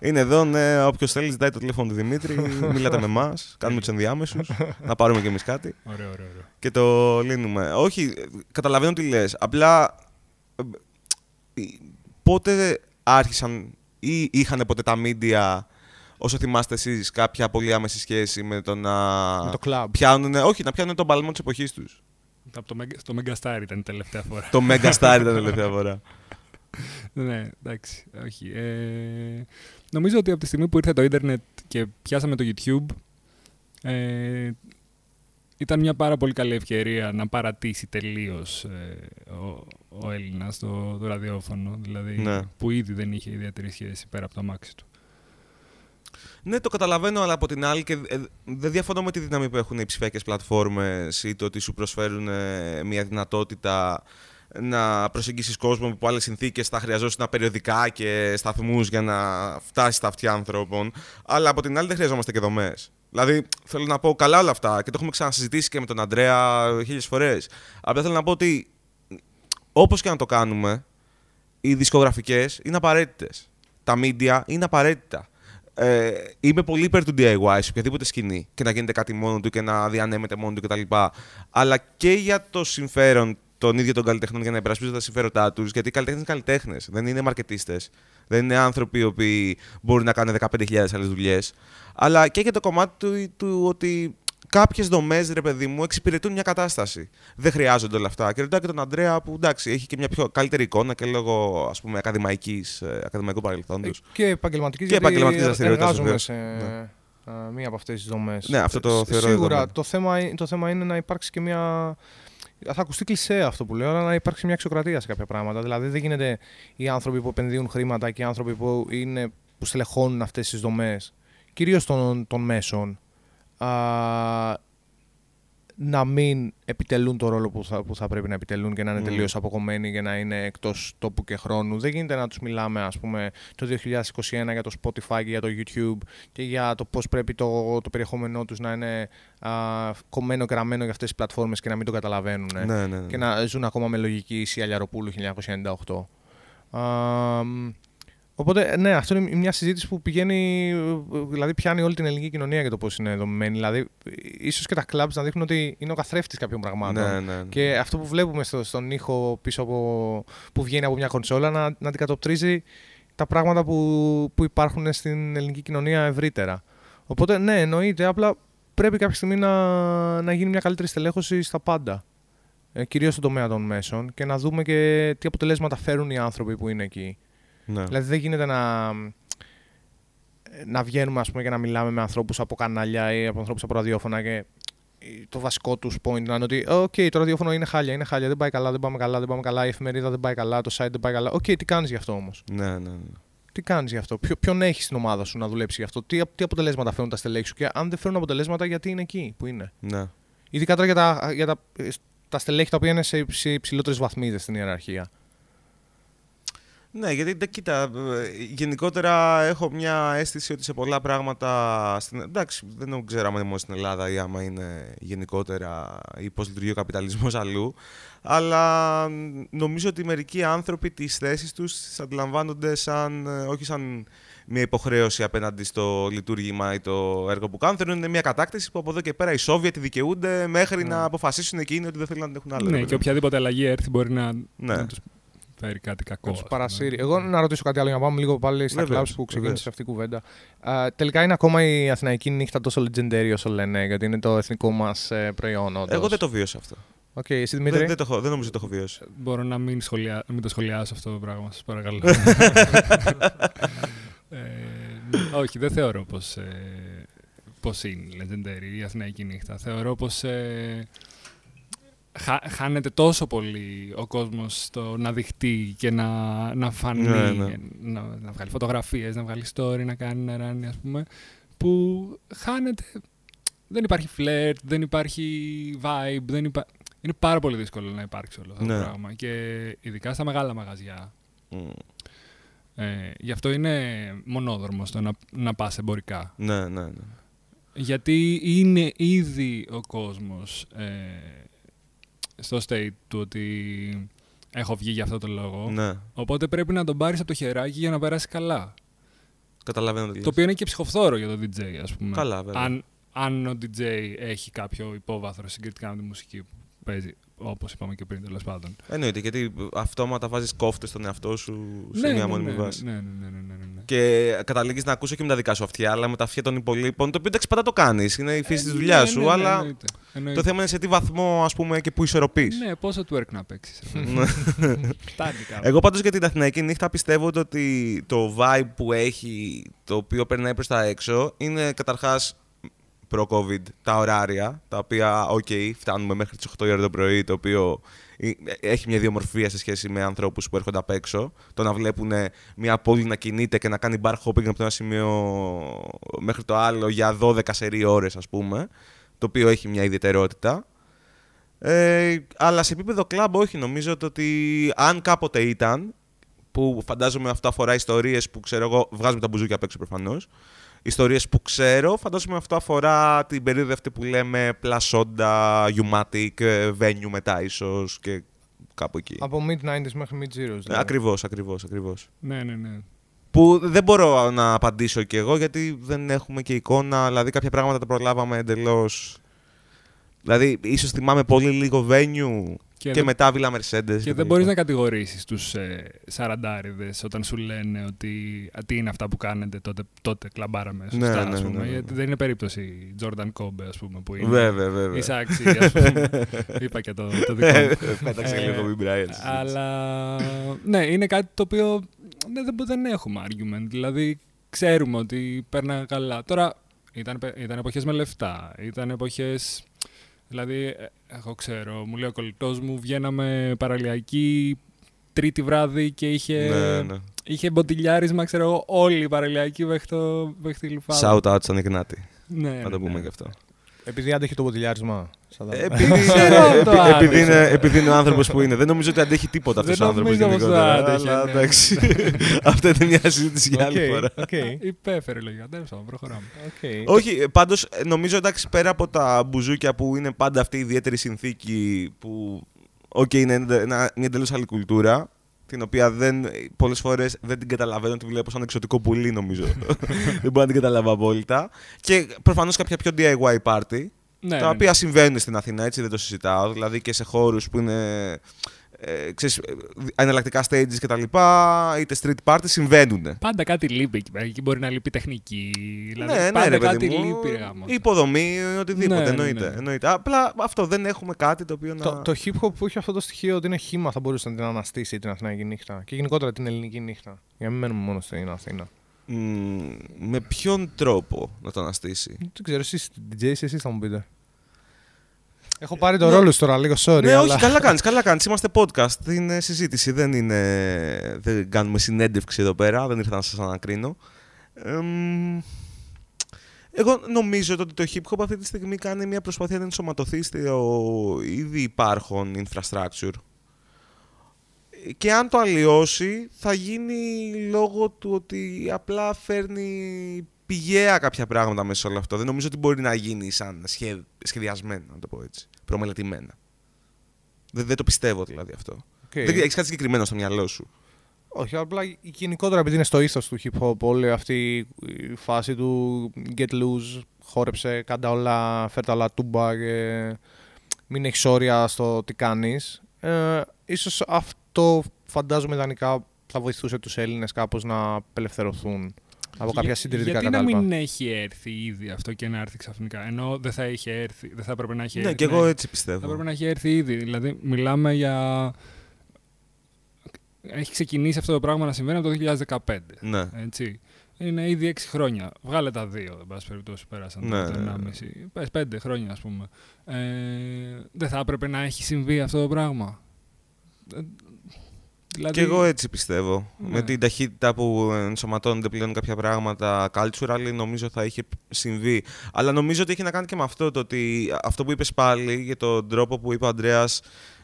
Είναι εδώ, ναι, όποιος θέλει, ζητάει το τηλέφωνο του Δημήτρη, μιλάτε με εμάς, κάνουμε τους ενδιάμεσους, να πάρουμε κι εμείς κάτι Ωραίο, ωραίο, ωραίο. και το λύνουμε. Όχι, καταλαβαίνω τι λες. Απλά ε, ε, πότε άρχισαν ή είχαν ποτέ τα media, όσο θυμάστε εσείς, κάποια πολύ άμεση σχέση με το να Με το club. πιάνουν, όχι, να πιάνουν τον παλμό της εποχής τους. Από το, Meg- στο Megastar ήταν η τελευταία φορά. το Mega Star ήταν τελευταία φορά. ναι, εντάξει, όχι. Ε, νομίζω ότι από τη στιγμή που ήρθε το ίντερνετ και πιάσαμε το YouTube, ε, ήταν μια πάρα πολύ καλή ευκαιρία να παρατήσει τελείως ε, ο, ο Έλληνας το, το ραδιόφωνο, δηλαδή Ναι. που ήδη δεν είχε ιδιαίτερη σχέση πέρα από το αμάξι του. Ναι, το καταλαβαίνω, αλλά από την άλλη και ε, δεν διαφωνώ με τη δύναμη που έχουν οι ψηφιακές πλατφόρμες ή το ότι σου προσφέρουν ε, μια δυνατότητα να προσεγγίσεις κόσμο που από άλλες συνθήκες θα χρειαζόσουν περιοδικά και σταθμούς για να φτάσει στα αυτιά ανθρώπων. Αλλά από την άλλη δεν χρειαζόμαστε και δομές. Δηλαδή, θέλω να πω καλά όλα αυτά και το έχουμε ξανασυζητήσει και με τον Αντρέα χίλιες φορές. Απλά θέλω να πω ότι όπως και να το κάνουμε, οι δισκογραφικές είναι απαραίτητες. Τα media είναι απαραίτητα. Ε, είμαι πολύ υπέρ του DIY σε οποιαδήποτε σκηνή και να γίνεται κάτι μόνο του και να διανέμεται μόνο του κτλ. Αλλά και για το συμφέρον των ίδιων των καλλιτεχνών για να υπερασπίζονται τα συμφέροντά τους. Γιατί οι καλλιτέχνες είναι καλλιτέχνες, δεν είναι μαρκετίστες. Δεν είναι άνθρωποι οι οποίοι μπορούν να κάνουν 15.000 άλλες δουλειές. Αλλά και για το κομμάτι του, του ότι κάποιες δομές, ρε παιδί μου, εξυπηρετούν μια κατάσταση. Δεν χρειάζονται όλα αυτά. Και ρωτάω και τον Αντρέα που εντάξει, έχει και μια πιο καλύτερη εικόνα και λόγω ας πούμε, ακαδημαϊκής, ε, ακαδημαϊκού παρελθόντος. Και επαγγελματικής Και επαγγελματικής δραστηριότητας, Εργάζομαι βεβαίως. σε Ναι. α, μία από αυτές τις δομές. Ναι, αυτό το θεωρώ Σίγουρα. δεδομένο. Το θέμα, είναι- το θέμα είναι να υπάρξει και μια. Θα ακουστεί κλεισέ αυτό που λέω, αλλά να υπάρξει μια αξιοκρατία σε κάποια πράγματα. Δηλαδή δεν γίνεται οι άνθρωποι που επενδύουν χρήματα και οι άνθρωποι που, είναι, που στελεχώνουν αυτές τις δομές, κυρίως των, των μέσων, α, να μην επιτελούν το ρόλο που θα, που θα πρέπει να επιτελούν και να είναι Mm. τελείως αποκομμένοι και να είναι εκτός τόπου και χρόνου. Δεν γίνεται να τους μιλάμε, ας πούμε, το 2021 για το Spotify και για το YouTube και για το πώς πρέπει το, το περιεχόμενό τους να είναι α, κομμένο και ραμμένο για αυτές τις πλατφόρμες και να μην το καταλαβαίνουν. ε. Ναι, ναι, ναι. Και να ζουν ακόμα με λογική Ισία Λιαροπούλου 1998. Α, μ, Οπότε, ναι, αυτό είναι μια συζήτηση που πηγαίνει, δηλαδή πιάνει όλη την ελληνική κοινωνία για το πώς είναι δομημένη. Δηλαδή, ίσως και τα κλαμπ να δείχνουν ότι είναι ο καθρέφτης κάποιων πραγμάτων. Ναι, ναι, ναι. Και αυτό που βλέπουμε στο, στον ήχο πίσω από, που βγαίνει από μια κονσόλα να, να αντικατοπτρίζει τα πράγματα που, που υπάρχουν στην ελληνική κοινωνία ευρύτερα. Οπότε, ναι, εννοείται. Απλά πρέπει κάποια στιγμή να, να γίνει μια καλύτερη στελέχωση στα πάντα. Ε, κυρίως στον τομέα των μέσων και να δούμε και τι αποτελέσματα φέρουν οι άνθρωποι που είναι εκεί. Ναι. Δηλαδή δεν γίνεται να, να βγαίνουμε ας πούμε, και να μιλάμε με ανθρώπους από κανάλια ή από ανθρώπους από ραδιόφωνα και το βασικό τους point να είναι ότι «Ok, το ραδιόφωνο είναι χάλια, είναι χάλια, δεν πάει καλά, δεν πάμε καλά, δεν πάμε καλά, η εφημερίδα δεν πάει καλά, το site δεν πάει καλά. Οκ, τι κάνεις γι' αυτό όμως; ναι, ναι, ναι. Τι κάνεις γι' αυτό, Ποιο, ποιον έχεις στην ομάδα σου να δουλέψεις γι' αυτό, τι, τι αποτελέσματα φέρνουν τα στελέχη σου; Και αν δεν φέρνουν αποτελέσματα, γιατί είναι εκεί που είναι; ναι. Ειδικά τώρα για τα, για τα, τα στελέχη τα οποία είναι σε, σε υψηλότερες βαθμίδες στην ιεραρχία. Ναι, γιατί ντε, κοίτα, ε, γενικότερα έχω μια αίσθηση ότι σε πολλά πράγματα. Στην, εντάξει, δεν ξέρω αν είναι μόνο στην Ελλάδα ή άμα είναι γενικότερα ή πώς λειτουργεί ο καπιταλισμός αλλού. Αλλά νομίζω ότι μερικοί άνθρωποι τις θέσεις τους τις αντιλαμβάνονται σαν, ε, όχι σαν μια υποχρέωση απέναντι στο λειτουργήμα ή το έργο που κάνουν. Θέλουν είναι μια κατάκτηση που από εδώ και πέρα οι Σόβιετοι δικαιούνται μέχρι να αποφασίσουν εκείνοι ότι δεν θέλουν να την έχουν άλλο. Ναι, ρε και παιδί. οποιαδήποτε αλλαγή έρθει μπορεί να, Ναι. να του φέρει κάτι κακό. Να ας του πούμε. παρασύρει. Εγώ να ρωτήσω κάτι άλλο για να πάμε λίγο πάλι στα Βεβαίως, clubs που ξεκίνησε βεβαίως. αυτή η κουβέντα. Α, τελικά είναι ακόμα η Αθηναϊκή νύχτα τόσο legendary όσο λένε, γιατί είναι το εθνικό μας προϊόν. όντως. Εγώ δεν το βίωσα αυτό. Οκ, εσύ Δημήτρη; Δεν, δεν, το έχω, δεν νομίζω ότι το έχω βιώσει. Μπορώ να μην, σχολιά... μην το σχολιάσω αυτό το πράγμα, σας παρακαλώ. ε, όχι, δεν θεωρώ πως, ε, πως είναι legendary η Αθηναϊκή νύχτα. Θεωρώ πως ε, χα- χάνεται τόσο πολύ ο κόσμος στο να δειχτεί και να, να φανεί, Ναι, ναι. Να, να βγάλει φωτογραφίες, να βγάλει story, να κάνει ένα ράνι, ας πούμε, που χάνεται... Δεν υπάρχει φλερτ, δεν υπάρχει vibe, δεν υπά... είναι πάρα πολύ δύσκολο να υπάρξει όλο αυτό Ναι. το πράγμα. Και ειδικά στα μεγάλα μαγαζιά. Μμ. Ε, γι' αυτό είναι μονόδρομος το να, να πας εμπορικά. Ναι, ναι, ναι. Γιατί είναι ήδη ο κόσμος ε, στο state του ότι έχω βγει για αυτό το λόγο. ναι. Οπότε πρέπει να τον πάρεις από το χεράκι για να περάσει καλά. Καταλαβαίνω τι Το λες. οποίο είναι και ψυχοφθόρο για το DJ, ας πούμε. Καλά, βέβαια. Αν, αν ο DJ έχει κάποιο υπόβαθρο συγκριτικά με τη μουσική που παίζει, όπως είπαμε και πριν, τέλος πάντων. Εννοείται, γιατί αυτόματα βάζεις κόφτες στον εαυτό σου σε ναι, μια ναι, μόνιμη ναι, βάση. Ναι, ναι, ναι, ναι, ναι, ναι. Και καταλήγεις να ακούσει και με τα δικά σου αυτιά, αλλά με τα αυτιά των υπολείπων. Το οποίο εντάξει, πάντα το κάνεις. Είναι η φύση Ε, τη δουλειάς ναι, σου, ναι, ναι, αλλά εννοείται. Εννοείται. το θέμα είναι σε τι βαθμό ας πούμε, και που ισορροπείς. Ναι, πόσο twerk να παίξεις. Ναι. Φτάνει κάπου. Εγώ πάντως για την Αθηναϊκή νύχτα πιστεύω ότι το vibe που έχει, το οποίο περνάει προς τα έξω, είναι καταρχάς προ-COVID τα ωράρια, τα οποία, οκ, φτάνουμε μέχρι τις 8 η ώρα το πρωί, το οποίο ε, έχει μια ιδιομορφία σε σχέση με ανθρώπους που έρχονται απ' έξω. Το να βλέπουν μια πόλη να κινείται και να κάνει bar hopping από το ένα σημείο μέχρι το άλλο για 12 σερή ώρες, ας πούμε, το οποίο έχει μια ιδιαιτερότητα. Ε, αλλά σε επίπεδο κλαμπ όχι, νομίζω το ότι αν κάποτε ήταν, που φαντάζομαι αυτό αφορά ιστορίες που ξέρω εγώ, βγάζουμε τα μπουζούκια απ' έξω προφανώς, ιστορίες που ξέρω, φαντάζομαι αυτό αφορά την περίοδο αυτή που λέμε πλασόντα, umatic, ε, venue μετά ίσως και κάπου εκεί. Από mid-90s μέχρι mid-zeros. Ε, ακριβώς, ακριβώς, ακριβώς. Ναι, ναι, ναι. Που δεν μπορώ να απαντήσω κι εγώ γιατί δεν έχουμε και εικόνα, δηλαδή κάποια πράγματα τα προλάβαμε εντελώς. Δηλαδή, ίσως θυμάμαι πολύ λίγο venue και, δεν- μετά Villa Mercedes. Και δεν μπορείς να κατηγορήσεις τους ε, σαραντάριδες όταν σου λένε ότι α, τι είναι αυτά που κάνετε τότε, τότε κλαμπάραμε. Σωστά, Ναι, ας ναι, πούμε. ναι, ναι. Γιατί δεν είναι περίπτωση Jordan Kobe, ας πούμε, που είναι. Βέβαια, βέβαια. Εισάξι, ας πούμε. Είπα και το, το δικό μου. Πέταξε Ε, λίγο Kobe Bryant. Αλλά ναι, είναι κάτι το οποίο δεν, δεν, δεν έχουμε argument. Δηλαδή, ξέρουμε ότι περνά καλά. Τώρα, ήταν, πε- ήταν εποχές με λεφτά. Ήταν εποχές... Δηλαδή, ε, εγώ ξέρω, μου λέει ο κολλητός μου, βγαίναμε παραλιακή τρίτη βράδυ και είχε, Ναι, ναι. είχε μποτιλιάρισμα, ξέρω εγώ, όλη η παραλιακή μέχρι, το, μέχρι τη Λιφάδα. Shout out στον Ignaty. Ναι, Να ναι, το πούμε ναι. και αυτό. Επειδή άντεχε το ποτηλιάρισμα. σαν τα- Επειδή, Ξέρω το επει- επειδή, άντεξε. είναι, επειδή είναι ο άνθρωπος που είναι. Δεν νομίζω ότι αντέχει τίποτα αυτός Δεν ο άνθρωπος νομίζω πως το γενικότερα. άντεχε, Αλλά ναι. εντάξει. Αυτό είναι μια συζήτηση για άλλη Οκ, φορά. οκ, Υπέφερε λογικά. Τέλος πάντων, προχωράμε. οκ. Όχι, πάντως νομίζω εντάξει πέρα από τα μπουζούκια που είναι πάντα αυτή η ιδιαίτερη συνθήκη που. Οκ, είναι ένα- μια εντελώς άλλη κουλτούρα. Την οποία δεν, πολλές φορές δεν την καταλαβαίνω, τη βλέπω σαν εξωτικό πουλί νομίζω. δεν μπορώ να την καταλάβω απόλυτα. Και προφανώς κάποια πιο DIY party, Ναι, τα ναι, οποία συμβαίνουν στην Αθήνα, έτσι δεν το συζητάω. Δηλαδή και σε χώρους που είναι ε, ξέρεις, ε, εναλλακτικά stages και τα λοιπά, είτε street party συμβαίνουν. Πάντα κάτι λείπει εκεί πέρα. Εκεί μπορεί να λείπει τεχνική. Δηλαδή, ναι, ναι, πάντα ρε παιδί κάτι μου. λείπει. ρε γάμος. Η υποδομή, οτιδήποτε. Ναι, ναι, εννοείται, ναι. εννοείται. Απλά αυτό δεν έχουμε κάτι το οποίο να. Το, το hip hop που έχει αυτό το στοιχείο ότι είναι χήμα θα μπορούσε να την αναστήσει την Αθηναϊκή νύχτα. Και γενικότερα την ελληνική νύχτα. Για να μην μένουμε μόνο στην Αθήνα. Μ, με ποιον τρόπο να το αναστήσει; Δεν ξέρω, εσείς DJ, εσείς θα μου πείτε. Έχω πάρει το ρόλο σου τώρα λίγο, sorry. ναι, αλλά... όχι, καλά κάνεις, καλά κάνεις. Είμαστε podcast, είναι συζήτηση, δεν είναι... Δεν κάνουμε συνέντευξη εδώ πέρα, δεν ήρθα να σας ανακρίνω. Εμ, εγώ νομίζω ότι το hip hop αυτή τη στιγμή κάνει μια προσπάθεια να ενσωματωθεί στο ήδη υπάρχον infrastructure. και αν το αλλοιώσει θα γίνει λόγω του ότι απλά φέρνει πηγαία κάποια πράγματα μέσα σε όλο αυτό. Δεν νομίζω ότι μπορεί να γίνει σαν σχε... σχεδιασμένο, να το πω έτσι. Προμελετημένα. Δεν, δεν το πιστεύω δηλαδή αυτό. Okay. Δεν έχει κάτι συγκεκριμένο στο μυαλό σου. Όχι, απλά γενικότερα επειδή είναι στο ήθος του hip hop όλη αυτή η φάση του get loose, χόρεψε, κάντα όλα, φέρτα όλα τούμπα και μην έχεις όρια στο τι κάνεις. Ε, ίσως αυτό φαντάζομαι ιδανικά θα βοηθούσε τους Έλληνες κάπως να απελευθερωθούν από κάποια συντηρητικά Γιατί κατάλοιπα. να μην έχει έρθει ήδη αυτό και να έρθει ξαφνικά. Ενώ δεν θα είχε έρθει, δεν θα έπρεπε να έχει Ναι, έρθει. και εγώ έτσι Θα πιστεύω. έπρεπε να έχει έρθει ήδη. Δηλαδή, μιλάμε για. Έχει ξεκινήσει αυτό το πράγμα να συμβαίνει από το 2015. Ναι. Έτσι. Είναι ήδη 6 χρόνια. Βγάλε τα δύο, εν πάση περιπτώσει, πέρασαν Ναι, το ναι, ναι. 1,5. Πες 5 χρόνια, ας πούμε. Ε, δεν θα έπρεπε να έχει συμβεί αυτό το πράγμα. Ε, Δηλαδή, Και εγώ έτσι πιστεύω. Ναι. Με την ταχύτητα που ενσωματώνονται πλέον κάποια πράγματα cultural, νομίζω θα είχε συμβεί. Αλλά νομίζω ότι έχει να κάνει και με αυτό το ότι αυτό που είπες πάλι για τον τρόπο που είπε ο Αντρέα,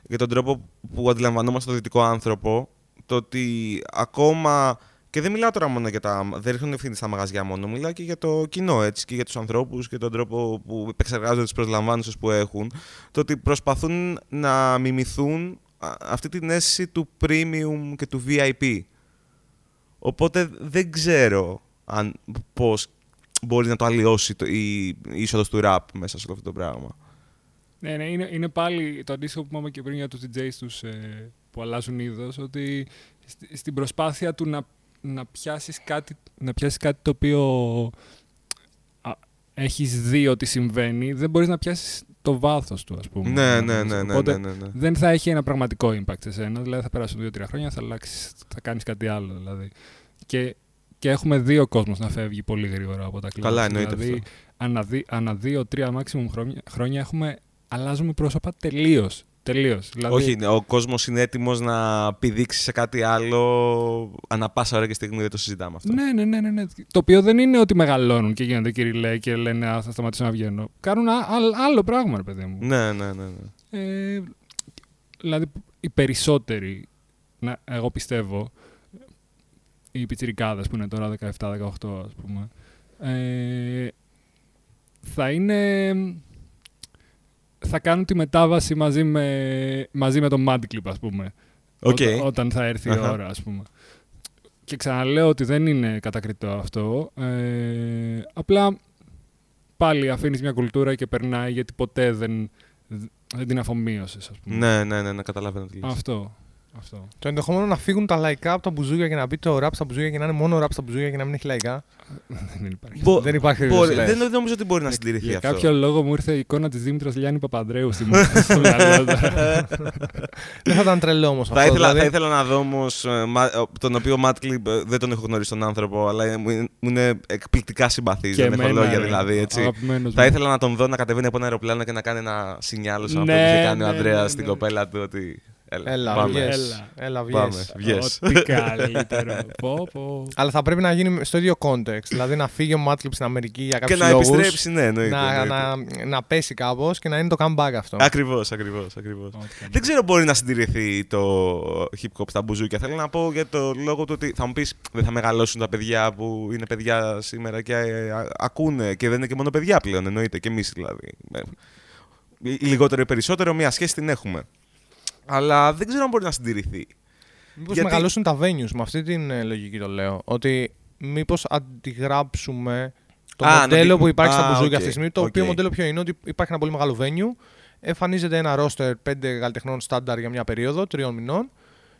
για τον τρόπο που αντιλαμβανόμαστε τον δυτικό άνθρωπο, το ότι ακόμα. Και δεν μιλάω τώρα μόνο για τα. Δεν ρίχνουν ευθύνη στα μαγαζιά μόνο. Μιλάω και για το κοινό έτσι και για τους ανθρώπους και τον τρόπο που επεξεργάζονται τι προσλαμβάνουσε που έχουν. Το ότι προσπαθούν να μιμηθούν α, αυτή την αίσθηση του premium και του VIP. Οπότε δεν ξέρω αν πώς μπορεί να το αλλοιώσει το, η, η είσοδος του rap μέσα σε όλο αυτό το πράγμα. Ναι, ναι, είναι, είναι πάλι το αντίστοιχο που είπαμε και πριν για τους DJs τους ε, που αλλάζουν είδος, ότι στη- στην προσπάθεια του να, να, πιάσεις κάτι, να πιάσεις κάτι το οποίο α, έχεις δει ότι συμβαίνει, δεν μπορείς να πιάσεις το βάθος του, ας πούμε. Ναι, ναι, ναι, ναι, Οπότε ναι, ναι, ναι. δεν θα έχει ένα πραγματικό impact σε σένα, δηλαδή θα περάσουν δύο-τρία χρόνια, θα αλλάξεις, θα κάνεις κάτι άλλο, δηλαδή. Και, και έχουμε δει ο κόσμος να φεύγει πολύ γρήγορα από τα κλαμπ. Καλά, εννοείται δηλαδή, αυτό. ανά, δι- ανά δύο-τρία maximum χρόνια, χρόνια έχουμε, αλλάζουμε πρόσωπα τελείως. Τελείως. Δηλαδή, Όχι, ο κόσμος είναι έτοιμος να πηδήξει σε κάτι άλλο ανά πάσα ώρα και στιγμή, δεν το συζητάμε αυτό. Ναι, ναι, ναι, ναι, ναι. Το οποίο δεν είναι ότι μεγαλώνουν και γίνονται κυριλέ και λένε Α, θα σταματήσω να βγαίνω. Κάνουν α- άλλ- άλλο πράγμα, ρε παιδί μου. Ναι, ναι, ναι. ναι. Ε, δηλαδή, οι περισσότεροι, να, εγώ πιστεύω, οι πιτσιρικάδες που είναι τώρα 17-18, ας πούμε, ε, θα είναι... Θα κάνουν τη μετάβαση μαζί με, μαζί με το Mad Clip, ας πούμε. Οκ. Όταν, όταν θα έρθει η Αχα. ώρα, ας πούμε. Και ξαναλέω ότι δεν είναι κατακριτό αυτό. Ε, απλά πάλι αφήνεις μια κουλτούρα και περνάει γιατί ποτέ δεν, δεν την αφομοίωσες, ας πούμε. Ναι, ναι, ναι, ναι, καταλαβαίνω τι λες. Αυτό. Αυτό. Το ενδεχόμενο να φύγουν τα λαϊκά από τα μπουζούκια και να μπει το ραπ στα μπουζούκια και να είναι μόνο ραπ στα μπουζούκια και να μην έχει λαϊκά. δεν υπάρχει. Μπο- δεν υπάρχει μπορεί- περίπτωση, λες. δεν νομίζω ότι μπορεί να συντηρηθεί Για αυτό. κάποιο λόγο μου ήρθε η εικόνα της Δήμητρας Λιάνη Παπανδρέου στη μου- στο μυαλό τώρα. Δεν θα ήταν τρελό όμως αυτό. Θα ήθελα, δηλαδή. θα ήθελα να δω όμως τον οποίο Matt Clip ε, δεν τον έχω γνωρίσει τον άνθρωπο, αλλά μου είναι, μου είναι εκπληκτικά συμπαθής. Δεν έχω εμένα, λόγια ρε, δηλαδή. Έτσι. αγαπημένος Θα μου. ήθελα να τον δω να κατεβαίνει από ένα αεροπλάνο και να κάνει ένα σινιάλο σαν αυτό Ναι, που είχε κάνει ο ναι, Ανδρέας ναι, στην ναι. κοπέλα του ότι. Έλα, Έλα, πάμε. βγες. Έλα. Έλα, Πάμε. βγες. Βγες. Ό,τι καλύτερο. πω, πω. Αλλά θα πρέπει να γίνει στο ίδιο context. δηλαδή να φύγει ο Μάτλιπ στην Αμερική για Και κάποιους να λόγους, επιστρέψει, ναι, εννοείται. να, εννοείται. να, να πέσει κάπως και να είναι το comeback αυτό. Ακριβώς, ακριβώς. Ακριβώς. Ό,τι καλύτερο. Δεν ξέρω μπορεί να συντηρηθεί το hip hop στα μπουζούκια. Θέλω να πω για το λόγο του ότι θα μου πεις δεν θα μεγαλώσουν τα παιδιά που είναι παιδιά σήμερα και ε, α- ακούνε και δεν είναι και μόνο παιδιά πλέον. Εννοείται και εμείς δηλαδή. Ε, ή Λιγότερο ή περισσότερο, μια σχέση την έχουμε. Αλλά δεν ξέρω αν μπορεί να συντηρηθεί. Μήπως γιατί- μεγαλώσουν τα venues, με αυτή την ε, λογική το λέω. Ότι μήπως αντιγράψουμε το Α, μοντέλο να τη- που υπάρχει στα Α, μπουζούκια οκ, αυτή τη στιγμή. Το οκ. οποίο μοντέλο ποιο είναι, ότι υπάρχει ένα πολύ μεγάλο venue, εμφανίζεται ένα roster 5 καλλιτεχνών στάνταρ για μια περίοδο τριών μηνών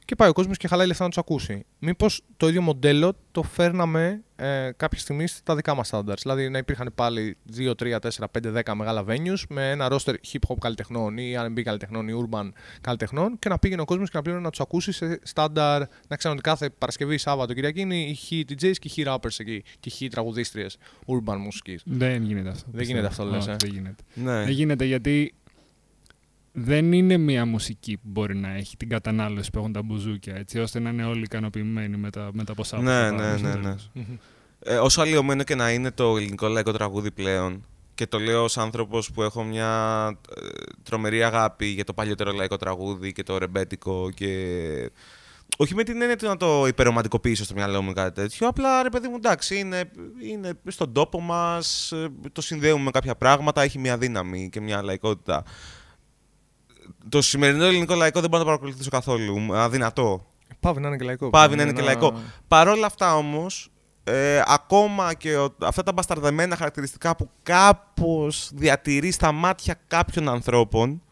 και πάει ο κόσμος και χαλάει λεφτά να τους ακούσει. Μήπως το ίδιο μοντέλο το φέρναμε ε, κάποια στιγμή στα δικά μας standards. Δηλαδή να υπήρχαν πάλι 2, 3, 4, 5, 10 μεγάλα venues με ένα roster hip hop καλλιτεχνών ή RB καλλιτεχνών ή urban καλλιτεχνών και να πήγαινε ο κόσμος και να πλήρωνε να τους ακούσει σε στάνταρ. Να ξέρουν ότι κάθε Παρασκευή, Σάββατο, Κυριακή είναι οι χι DJs και οι χι rappers εκεί και οι χι τραγουδίστριες urban μουσικής. Δεν γίνεται αυτό. Δεν γίνεται πιστεύω. αυτό, λες, Όχι, ε. Δεν γίνεται. Ναι. Δεν γίνεται γιατί δεν είναι μια μουσική που μπορεί να έχει την κατανάλωση που έχουν τα μπουζούκια, έτσι ώστε να είναι όλοι ικανοποιημένοι με τα, με τα ποσά που Ναι, θα ναι, πάρουν στο ναι, ναι. τέλος. Ε, όσο αλλοιωμένο και να είναι το ελληνικό λαϊκό τραγούδι πλέον, και το λέω ως άνθρωπος που έχω μια ε, τρομερή αγάπη για το παλιότερο λαϊκό τραγούδι και το ρεμπέτικο και όχι με την έννοια του να το υπερομαντικοποιήσω στο μυαλό μου ή κάτι τέτοιο. Απλά ρε παιδί μου, εντάξει, είναι, είναι στον τόπο μας, το συνδέουμε με κάποια πράγματα, έχει μια δύναμη και μια λαϊκότητα. Το σημερινό ελληνικό λαϊκό δεν μπορώ να το παρακολουθήσω καθόλου. Αδυνατό. Πάβει να είναι και λαϊκό. Πάβει να είναι και λαϊκό. Παρ' όλα αυτά όμως, ε, ακόμα και ο, αυτά τα μπασταρδεμένα χαρακτηριστικά που κάπως διατηρεί στα μάτια κάποιων ανθρώπων,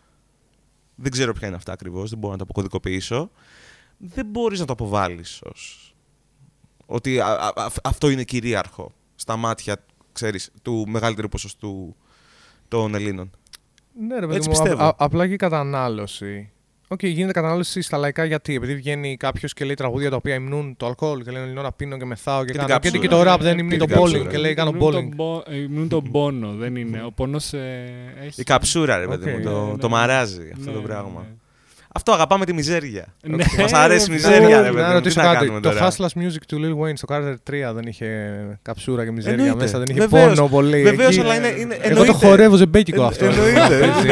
δεν ξέρω ποια είναι αυτά ακριβώς, δεν μπορώ να το αποκωδικοποιήσω, δεν μπορείς να το αποβάλεις ως ότι αυτό είναι κυρίαρχο στα μάτια, ξέρεις, του μεγαλύτερου ποσοστού των Ελλήνων. Ναι, ρε παιδί Έτσι μου, πιστεύω. α- α- απλά και η κατανάλωση. Οκ, γίνεται κατανάλωση στα λαϊκά γιατί. Επειδή βγαίνει κάποιος και λέει τραγούδια τα οποία υμνούν το αλκοόλ και λένε Ελληνόρα πίνω και μεθάω και, Και κάνω. την Και, κάψουλα. και το ραπ δεν Και υμνεί την το bowling κάψουλα. και λέει κάνω Υμνούν bowling. τον μπο- ε, Υμνούν τον πόνο, δεν είναι. Ο πόνος ε, έχει... Η καψούρα, ρε παιδί Οκ. μου, το, Ναι, το ναι. μαράζει αυτό Ναι, το ναι, πράγμα. Ναι. Αυτό αγαπάμε τη μιζέρια. Ναι, Μας αρέσει η ρε, μιζέρια, ρε Να παιδί μου. Τι ρωτήσω να κάτι. κάνουμε Το τώρα. Hustlers Music του Lil Wayne στο Carter 3 δεν είχε καψούρα και μιζέρια Εννοείται. μέσα, δεν είχε Βεβαίως. πόνο πολύ. Βεβαίως, Εκεί- αλλά είναι, είναι, Εγώ το εννοείται. χορεύω ζεμπέκικο Ε, αυτό. εννοείται. Παίζει.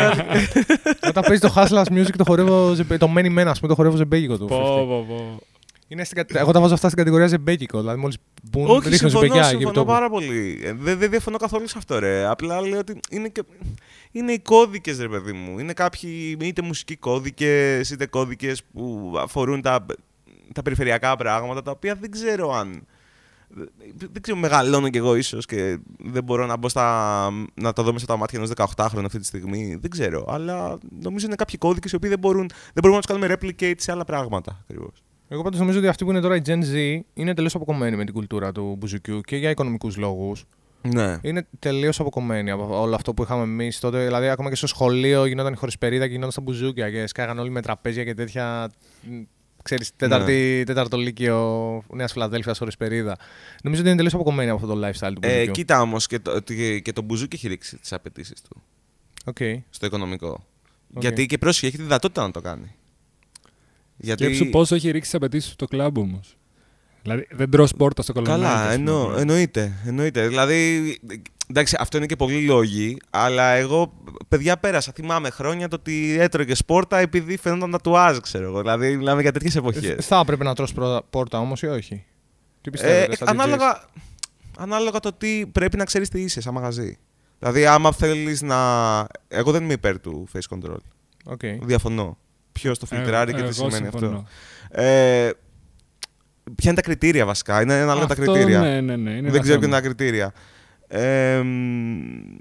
Όταν παίζει το Hustlers Music το χορεύω ζεμπέ- το Many Men, ας πούμε, το χορεύω ζεμπέκικο του. Πω, 50. πω, πω. Είναι στην κα- Εγώ τα βάζω αυτά στην κατηγορία ζεμπέκικο. Δηλαδή, μόλις μπουν, Όχι, ρίχνω συμφωνώ, ζεμπεκιά εκεί συμφωνώ από το πάρα πολύ. Ε, Δεν, δεν διαφωνώ καθόλου σε αυτό, ρε. Απλά λέω ότι είναι, και, είναι οι κώδικες, ρε παιδί μου. Είναι κάποιοι είτε μουσικοί κώδικες, είτε κώδικες που αφορούν τα, τα περιφερειακά πράγματα, τα οποία δεν ξέρω αν... Δεν ξέρω, μεγαλώνω κι εγώ ίσως και δεν μπορώ να μπω στα, να τα δω μέσα τα μάτια ενός 18χρονου αυτή τη στιγμή. Δεν ξέρω. Αλλά νομίζω είναι κάποιοι κώδικες οι οποίοι δεν, μπορούν, δεν μπορούμε να τους κάνουμε replicate σε άλλα πράγματα ακριβώς. Εγώ πάντως νομίζω ότι αυτοί που είναι τώρα η Gen Z είναι τελείως αποκομμένοι με την κουλτούρα του μπουζουκιού και για οικονομικούς λόγους. Ναι. Είναι τελείως αποκομμένοι από όλο αυτό που είχαμε εμείς τότε. Δηλαδή, ακόμα και στο σχολείο γινόταν η χοροεσπερίδα και γινόταν στα μπουζούκια και σκάγαν όλοι με τραπέζια και τέτοια. μ, Ξέρεις, τέταρτη, τέταρτο λύκειο Νέας Φιλαδέλφειας χοροεσπερίδα. Νομίζω ότι είναι τελείως αποκομμένοι από αυτό το lifestyle του Ε, μπουζουκιού. κοίτα όμως και το, και, και το μπουζούκι έχει ρίξει τις απαιτήσεις του Okay. στο οικονομικό. Οκ. Γιατί και πρόσεχε, έχει τη δυνατότητα να το κάνει. Γιατί... Σκέψου πόσο έχει ρίξει τις απαιτήσεις του το κλαμπ όμως. Δηλαδή δεν τρως πόρτα στο Κολωνάκι. Καλά, ας πούμε. εννο, εννοείται, εννοείται. Δηλαδή, εντάξει, αυτό είναι και πολύ λόγοι, αλλά εγώ, παιδιά, πέρασα. Θυμάμαι χρόνια το ότι έτρωγες πόρτα επειδή φαινόταν να του ξέρω εγώ. Δηλαδή, μιλάμε για τέτοιες εποχές. Ε, Θα έπρεπε να τρως πρώτα- πόρτα όμως ή όχι; Τι πιστεύετε, στα DJs? Ε, ανάλογα, ανάλογα το τι πρέπει να ξέρεις τι είσαι σαν μαγαζί. Δηλαδή, άμα θέλεις να. Εγώ δεν είμαι υπέρ του face control. Ok. Διαφωνώ. Ποιος το Ε, φιλτράρει και τι εγώ σημαίνει συμφωνώ. αυτό. Ε, ποια είναι τα κριτήρια βασικά; Είναι ανάλογα τα Αυτό, κριτήρια. Ναι, ναι, ναι. Είναι δεν ένα ξέρω ποια είναι θέμα. τα κριτήρια. Ε, μ,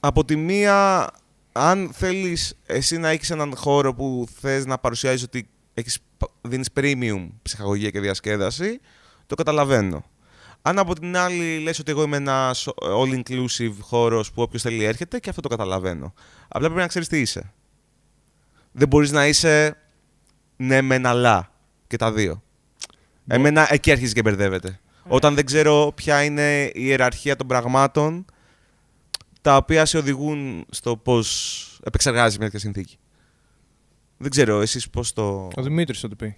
από τη μία, αν θέλεις εσύ να έχεις έναν χώρο που θες να παρουσιάζεις ότι έχεις, δίνεις premium ψυχαγωγία και διασκέδαση, το καταλαβαίνω. Αν από την άλλη λες ότι εγώ είμαι ένα all-inclusive χώρος που όποιος θέλει έρχεται, και αυτό το καταλαβαίνω. Απλά πρέπει να ξέρεις τι είσαι. Δεν μπορείς να είσαι ναι μεν αλλά και τα δύο. Εμένα εκεί αρχίζει και μπερδεύεται. Όταν δεν ξέρω ποια είναι η ιεραρχία των πραγμάτων τα οποία σε οδηγούν στο πώς επεξεργάζεις μια τέτοια συνθήκη. Δεν ξέρω, εσείς πώς το... Ο Δημήτρης θα το πει.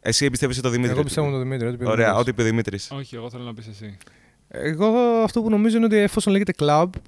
Εσύ εμπιστεύεσαι το Δημήτρη. Εγώ ότι πιστεύω πει. τον Δημήτρη. ό,τι πει ο Ωραία, Δημήτρης. ό,τι είπε ο Δημήτρης. Όχι, εγώ θέλω να πεις εσύ. Εγώ αυτό που νομίζω είναι ότι εφόσον λέγεται club, είναι-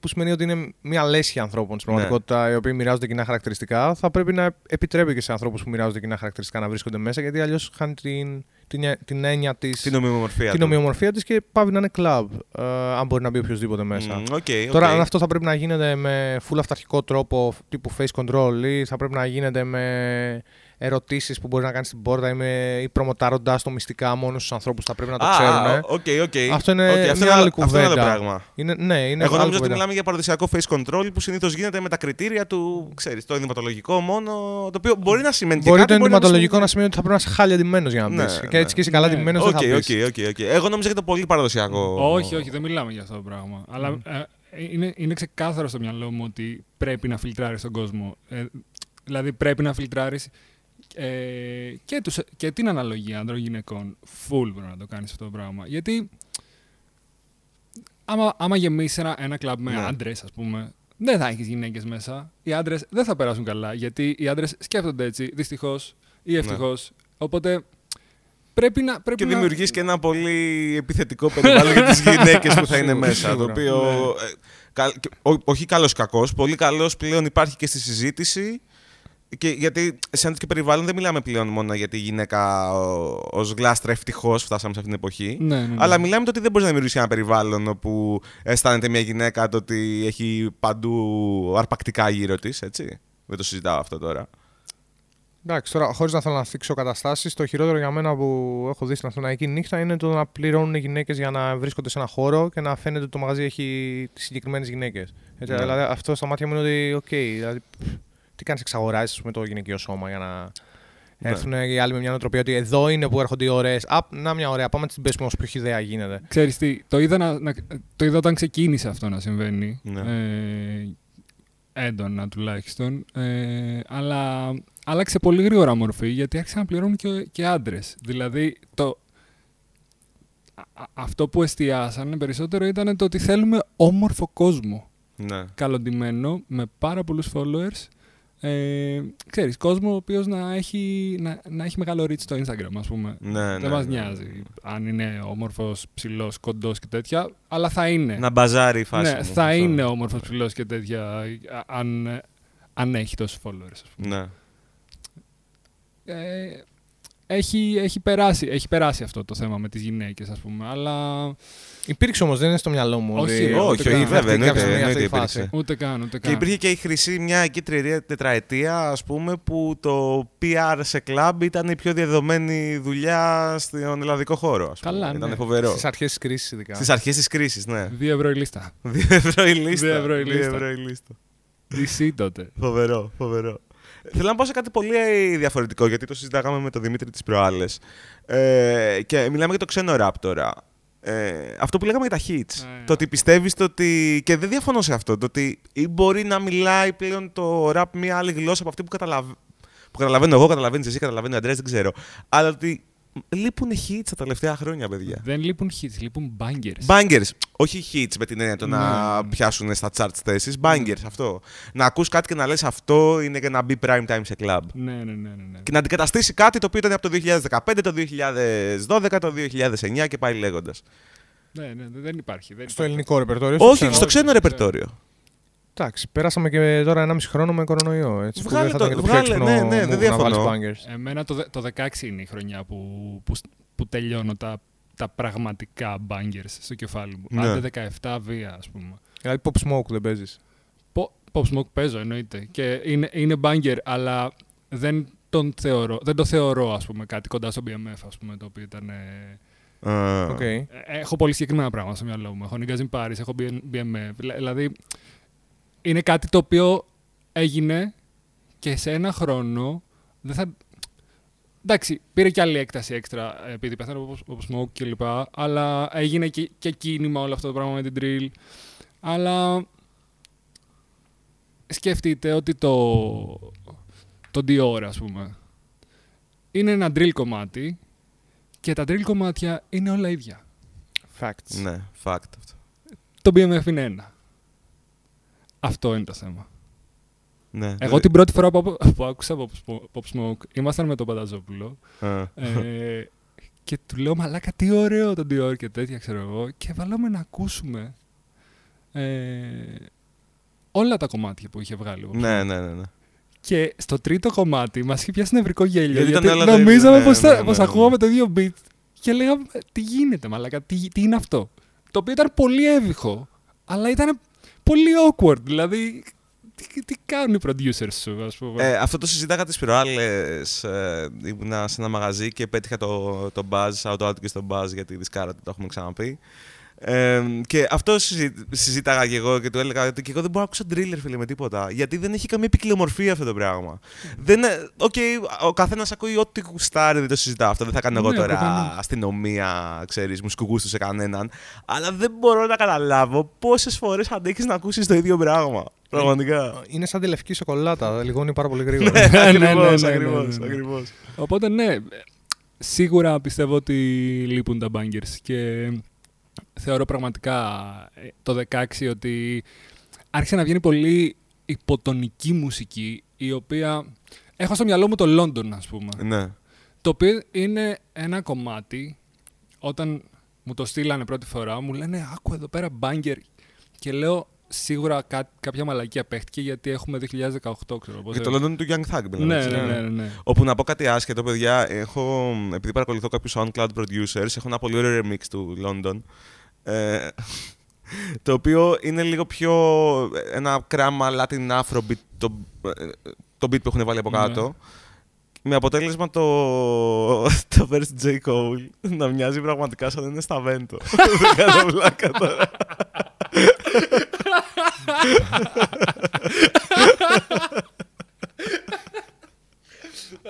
που σημαίνει ότι είναι μια λέσχη ανθρώπων στην Ναι. πραγματικότητα οι οποίοι μοιράζονται κοινά χαρακτηριστικά, θα πρέπει να επιτρέπει και σε ανθρώπους που μοιράζονται κοινά χαρακτηριστικά να βρίσκονται μέσα, γιατί αλλιώς χάνει την, την, την έννοια τη. Την ομοιομορφία την τους. ομοιομορφία της και παύει να είναι club. ε, αν μπορεί να μπει οποιοσδήποτε μέσα. Μμ, ok, ok. Τώρα, αν αυτό θα πρέπει να γίνεται με full αυταρχικό τρόπο τύπου face control ή θα πρέπει να γίνεται με ερωτήσεις που μπορεί να κάνεις στην πόρτα ή, με, ή προμοτάροντας το μυστικά μόνο στους ανθρώπους θα πρέπει να το Α, ξέρουν. α, ok, ok. Αυτό είναι Οκ, μια αυτό είναι άλλη άλλο- Αυτό είναι άλλο κουβέντα. πράγμα. Είναι, ναι, είναι Εγώ άλλη νομίζω ότι κουβέντα. μιλάμε για παραδοσιακό face control που συνήθως γίνεται με τα κριτήρια του, ξέρεις, το ενδυματολογικό μόνο, το οποίο μπορεί να σημαίνει Μπορεί και το κάτι, μπορεί ενδυματολογικό να να σημαίνει ότι θα πρέπει να είσαι χάλια ντυμένο για να μπεις. Ναι, και έτσι και είσαι καλά ναι. ντυμένο Οκ, δεν θα οκ, μπεις. ok, ok. Εγώ νόμιζα για το πολύ παραδοσιακό. Όχι, όχι, δεν μιλάμε για αυτό το πράγμα. Αλλά ε, είναι, είναι ξεκάθαρο στο μυαλό μου ότι πρέπει να φιλτράρεις τον κόσμο. Ε, δηλαδή πρέπει να φιλτράρεις ε, και, τους, και την αναλογία ανδρών γυναικών. Full πρέπει να το κάνεις αυτό το πράγμα. Γιατί άμα, άμα γεμίσει ένα, ένα κλαμπ με Ναι. άντρες, ας πούμε, δεν θα έχεις γυναίκες μέσα. Οι άντρες δεν θα περάσουν καλά. Γιατί οι άντρες σκέφτονται έτσι, δυστυχώς ή ευτυχώς. Οπότε πρέπει να. Πρέπει Και να... δημιουργείς και ένα πολύ επιθετικό περιβάλλον για τις γυναίκες που θα είναι Σίγουρα, μέσα. Το σίγουρα. οποίο. Ναι. ε, κα- και- ό- όχι καλός κακός. Πολύ καλός πλέον υπάρχει και στη συζήτηση Και γιατί σε ένα τέτοιο περιβάλλον δεν μιλάμε πλέον μόνο για τη γυναίκα ως γλάστρα. Ευτυχώς φτάσαμε σε αυτήν την εποχή. Ναι, ναι, ναι. Αλλά μιλάμε το ότι δεν μπορεί να δημιουργήσει ένα περιβάλλον όπου αισθάνεται μια γυναίκα το ότι έχει παντού αρπακτικά γύρω της. Έτσι. Δεν το συζητάω αυτό τώρα. Εντάξει, τώρα χωρίς να θέλω να θίξω καταστάσεις, το χειρότερο για μένα που έχω δει στην Αθηναϊκή νύχτα είναι το να πληρώνουν γυναίκες για να βρίσκονται σε ένα χώρο και να φαίνεται ότι το μαγαζί έχει τις συγκεκριμένες γυναίκες. Ναι. Δηλαδή, αυτό στα μάτια μου είναι ότι, οκέι, δηλαδή, πφ, τι κάνεις, εξαγοράζεις με το γυναικείο σώμα για να Ναι. έρθουν οι άλλοι με μια νοοτροπία ότι εδώ είναι που έρχονται οι ωραίες. Απ, να μια ωραία, πάμε να την πέσουμε όσο πιο χιδέα γίνεται. Ξέρεις τι, το είδα, να, να- το είδα όταν ξεκίνησε αυτό να συμβαίνει. Ναι. Ε, έντονα τουλάχιστον. Ε, αλλά άλλαξε πολύ γρήγορα μορφή γιατί άρχισαν να πληρώνουν και, και άντρες. Δηλαδή, το, α- α- αυτό που εστιάσανε περισσότερο ήταν το ότι θέλουμε όμορφο κόσμο. Ναι. καλοντημένο, με πάρα πολλούς followers. Ε, ξέρεις, κόσμο ο οποίος να έχει, να, να έχει μεγάλο reach στο Instagram, ας πούμε. Ναι, ναι, Δεν μας ναι. νοιάζει αν είναι όμορφος, ψηλός, κοντός και τέτοια, αλλά θα είναι. Να μπαζάρει η φάση. ναι, μου, θα αυτό. είναι όμορφος, ψηλός και τέτοια, α- αν, ε, αν έχει τόσους followers, ας πούμε. Ναι. Ε, έχει, έχει, περάσει, έχει περάσει αυτό το θέμα με τις γυναίκες, ας πούμε, αλλά Υπήρξε όμως, δεν είναι στο μυαλό μου. Όχι, ότι- όχι, ότι όχι, αυτή βέβαια, κάποια εννοείται, στιγμή αυτή η εννοείται φάση. υπήρξε. ούτε καν, ούτε Και καν. υπήρχε και η χρυσή μια εκεί τρία- τετραετία, ας πούμε, που το PR σε κλαμπ ήταν η πιο διαδεδομένη δουλειά στον ελλαδικό χώρο. Ας πούμε. Καλά, Ήταν ναι. φοβερό. Στις αρχές της κρίσης, ειδικά. Στις αρχές της κρίσης, ναι. Δύο ευρώ η λίστα. Δύο ευρώ η λίστα. Δύο ευρώ η Δύο λίστα. ευρώ η λίστα. DC τότε. Φοβερό, φοβερό. Θέλω να πάω σε κάτι πολύ διαφορετικό, γιατί το συζητάγαμε με τον Δημήτρη τις προάλλες. Ε, και μιλάμε για το ξένο ραπ τώρα. Ε, αυτό που λέγαμε για τα hits. Ναι. Το ότι πιστεύεις το ότι... Και δεν διαφωνώ σε αυτό. Το ότι ή μπορεί να μιλάει πλέον το ραπ μια άλλη γλώσσα από αυτή που, καταλαβ... που καταλαβαίνω εγώ, καταλαβαίνεις εσύ, καταλαβαίνει ο Αντρέας, δεν ξέρω. Αλλά ότι λείπουν hits τα τελευταία χρόνια, παιδιά. Δεν λείπουν hits, λείπουν bangers. Bangers. Όχι hits με την έννοια το να Ναι. πιάσουν στα charts θέσεις. Bangers, αυτό. Να ακούς κάτι και να λες αυτό είναι για να μπει prime time σε club. ναι, ναι, ναι, ναι, ναι. Και να αντικαταστήσει κάτι το οποίο ήταν από το 2015, το 2012, το 2009 και πάει λέγοντας. ναι, ναι, δεν υπάρχει. Δεν Στο υπάρχει. ελληνικό ρεπερτόριο. Όχι, ξένο. στο ξένο ρεπερτόριο. Εντάξει, πέρασαμε και τώρα 1,5 χρόνο με κορονοϊό. Έτσι, Βγάλε που δεν θα το- ήταν και το βγάλε, πιο ναι, έξυπνο ναι, δεν move να διαφωνώ. βάλεις bangers. Εμένα το, δε- το 16 είναι η χρονιά που, που, που τελειώνω τα, τα πραγματικά bangers στο κεφάλι μου. Ναι. Άντε 17 βία, ας πούμε. Δηλαδή pop smoke δεν παίζεις. Pop, Pop Smoke παίζω, εννοείται. Και είναι, είναι banger, αλλά δεν, τον θεωρώ, δεν το θεωρώ, ας πούμε, κάτι κοντά στο BMF, ας πούμε, το οποίο ήταν... ε, Α, οκέι. Ε, Έχω πολύ συγκεκριμένα πράγματα στο μυαλό μου. Έχω Niggas in Paris, έχω BMF. Δηλα- Δηλαδή, είναι κάτι το οποίο έγινε και σε ένα χρόνο δεν θα... Εντάξει, πήρε και άλλη έκταση έξτρα ε, επειδή πέθανε ο Pop, ο Pop Smoke και λοιπά, αλλά έγινε και, και κίνημα όλο αυτό το πράγμα με την drill. Αλλά σκεφτείτε ότι το, το Dior, ας πούμε, είναι ένα drill κομμάτι και τα drill κομμάτια είναι όλα ίδια. Facts. Ναι, fact αυτό. Το BMF είναι ένα. Αυτό είναι το θέμα. Ναι, Εγώ την πρώτη φορά που, που άκουσα Pop Smo- Pop Smoke, ήμασταν με τον Πανταζόπουλο Α, ε, και του λέω μαλάκα τι ωραίο το Dior και τέτοια ξέρω εγώ και βάλαμε να ακούσουμε ε, όλα τα κομμάτια που είχε βγάλει. ο Pop Ναι, Smoke. ναι, ναι. ναι. Και στο τρίτο κομμάτι μας είχε πιάσει νευρικό γέλιο Γιατί γιατί, ήταν όλα τα ίδια, νομίζαμε ναι, πως, ναι, θα- ναι, πως ναι. ακούγαμε το ίδιο beat και λέγαμε τι γίνεται μαλάκα, τι, τι είναι αυτό; Το οποίο ήταν πολύ έβυχο, αλλά ήταν πολύ awkward, δηλαδή τι, τι κάνουν οι producers σου ας πούμε; Ε, αυτό το συζήταγα τις προάλλες. Ε, ήμουνα σε ένα μαγαζί και πέτυχα το, το Buzz, shout out και στο Buzz γιατί δισκάρα του το έχουμε ξαναπεί. Ε, και αυτό συζή, συζήταγα και εγώ και του έλεγα ότι και εγώ δεν μπορώ να ακούσω drill ρε φίλε με τίποτα. Γιατί δεν έχει καμία ποικιλομορφία αυτό το πράγμα. δεν, ε, οκέι, ο καθένας ακούει ό,τι γουστάρει, δεν το συζητάω αυτό. Δεν θα κάνω εγώ Ναι, τώρα προφανώς. αστυνομία, ξέρεις, μουσικούς γούστους σε κανέναν. Αλλά δεν μπορώ να καταλάβω πόσες φορές αντέχει να ακούσεις το ίδιο πράγμα. Πραγματικά. Είναι σαν τη λευκή σοκολάτα, λιγώνει πάρα πολύ γρήγορα. ναι, ακριβώς, ναι, ναι, ακριβώς, ναι, ναι. ακριβώς. Οπότε ναι, σίγουρα πιστεύω ότι λείπουν τα bangers και θεωρώ πραγματικά ε, το 16 ότι άρχισε να βγαίνει πολύ υποτονική μουσική η οποία έχω στο μυαλό μου το London ας πούμε Ναι. το οποίο είναι ένα κομμάτι όταν μου το στείλανε πρώτη φορά μου λένε άκου εδώ πέρα banger και λέω σίγουρα κά, κάποια μαλακία παίχτηκε γιατί έχουμε 2018, ξέρω πώς. Για το London του Young Thug, ναι, ναι, ναι, ναι, ναι. Όπου να πω κάτι άσχετο, παιδιά, έχω, επειδή παρακολουθώ κάποιους SoundCloud producers, έχω ένα πολύ ωραίο remix του London. Ε, το οποίο είναι λίγο πιο ένα κράμα Latin Afro beat, το, το beat που έχουν βάλει από κάτω. Ναι. Με αποτέλεσμα το, το verse J. Cole να μοιάζει πραγματικά σαν να είναι στα Vento. Δεν κάνω βλάκα τώρα.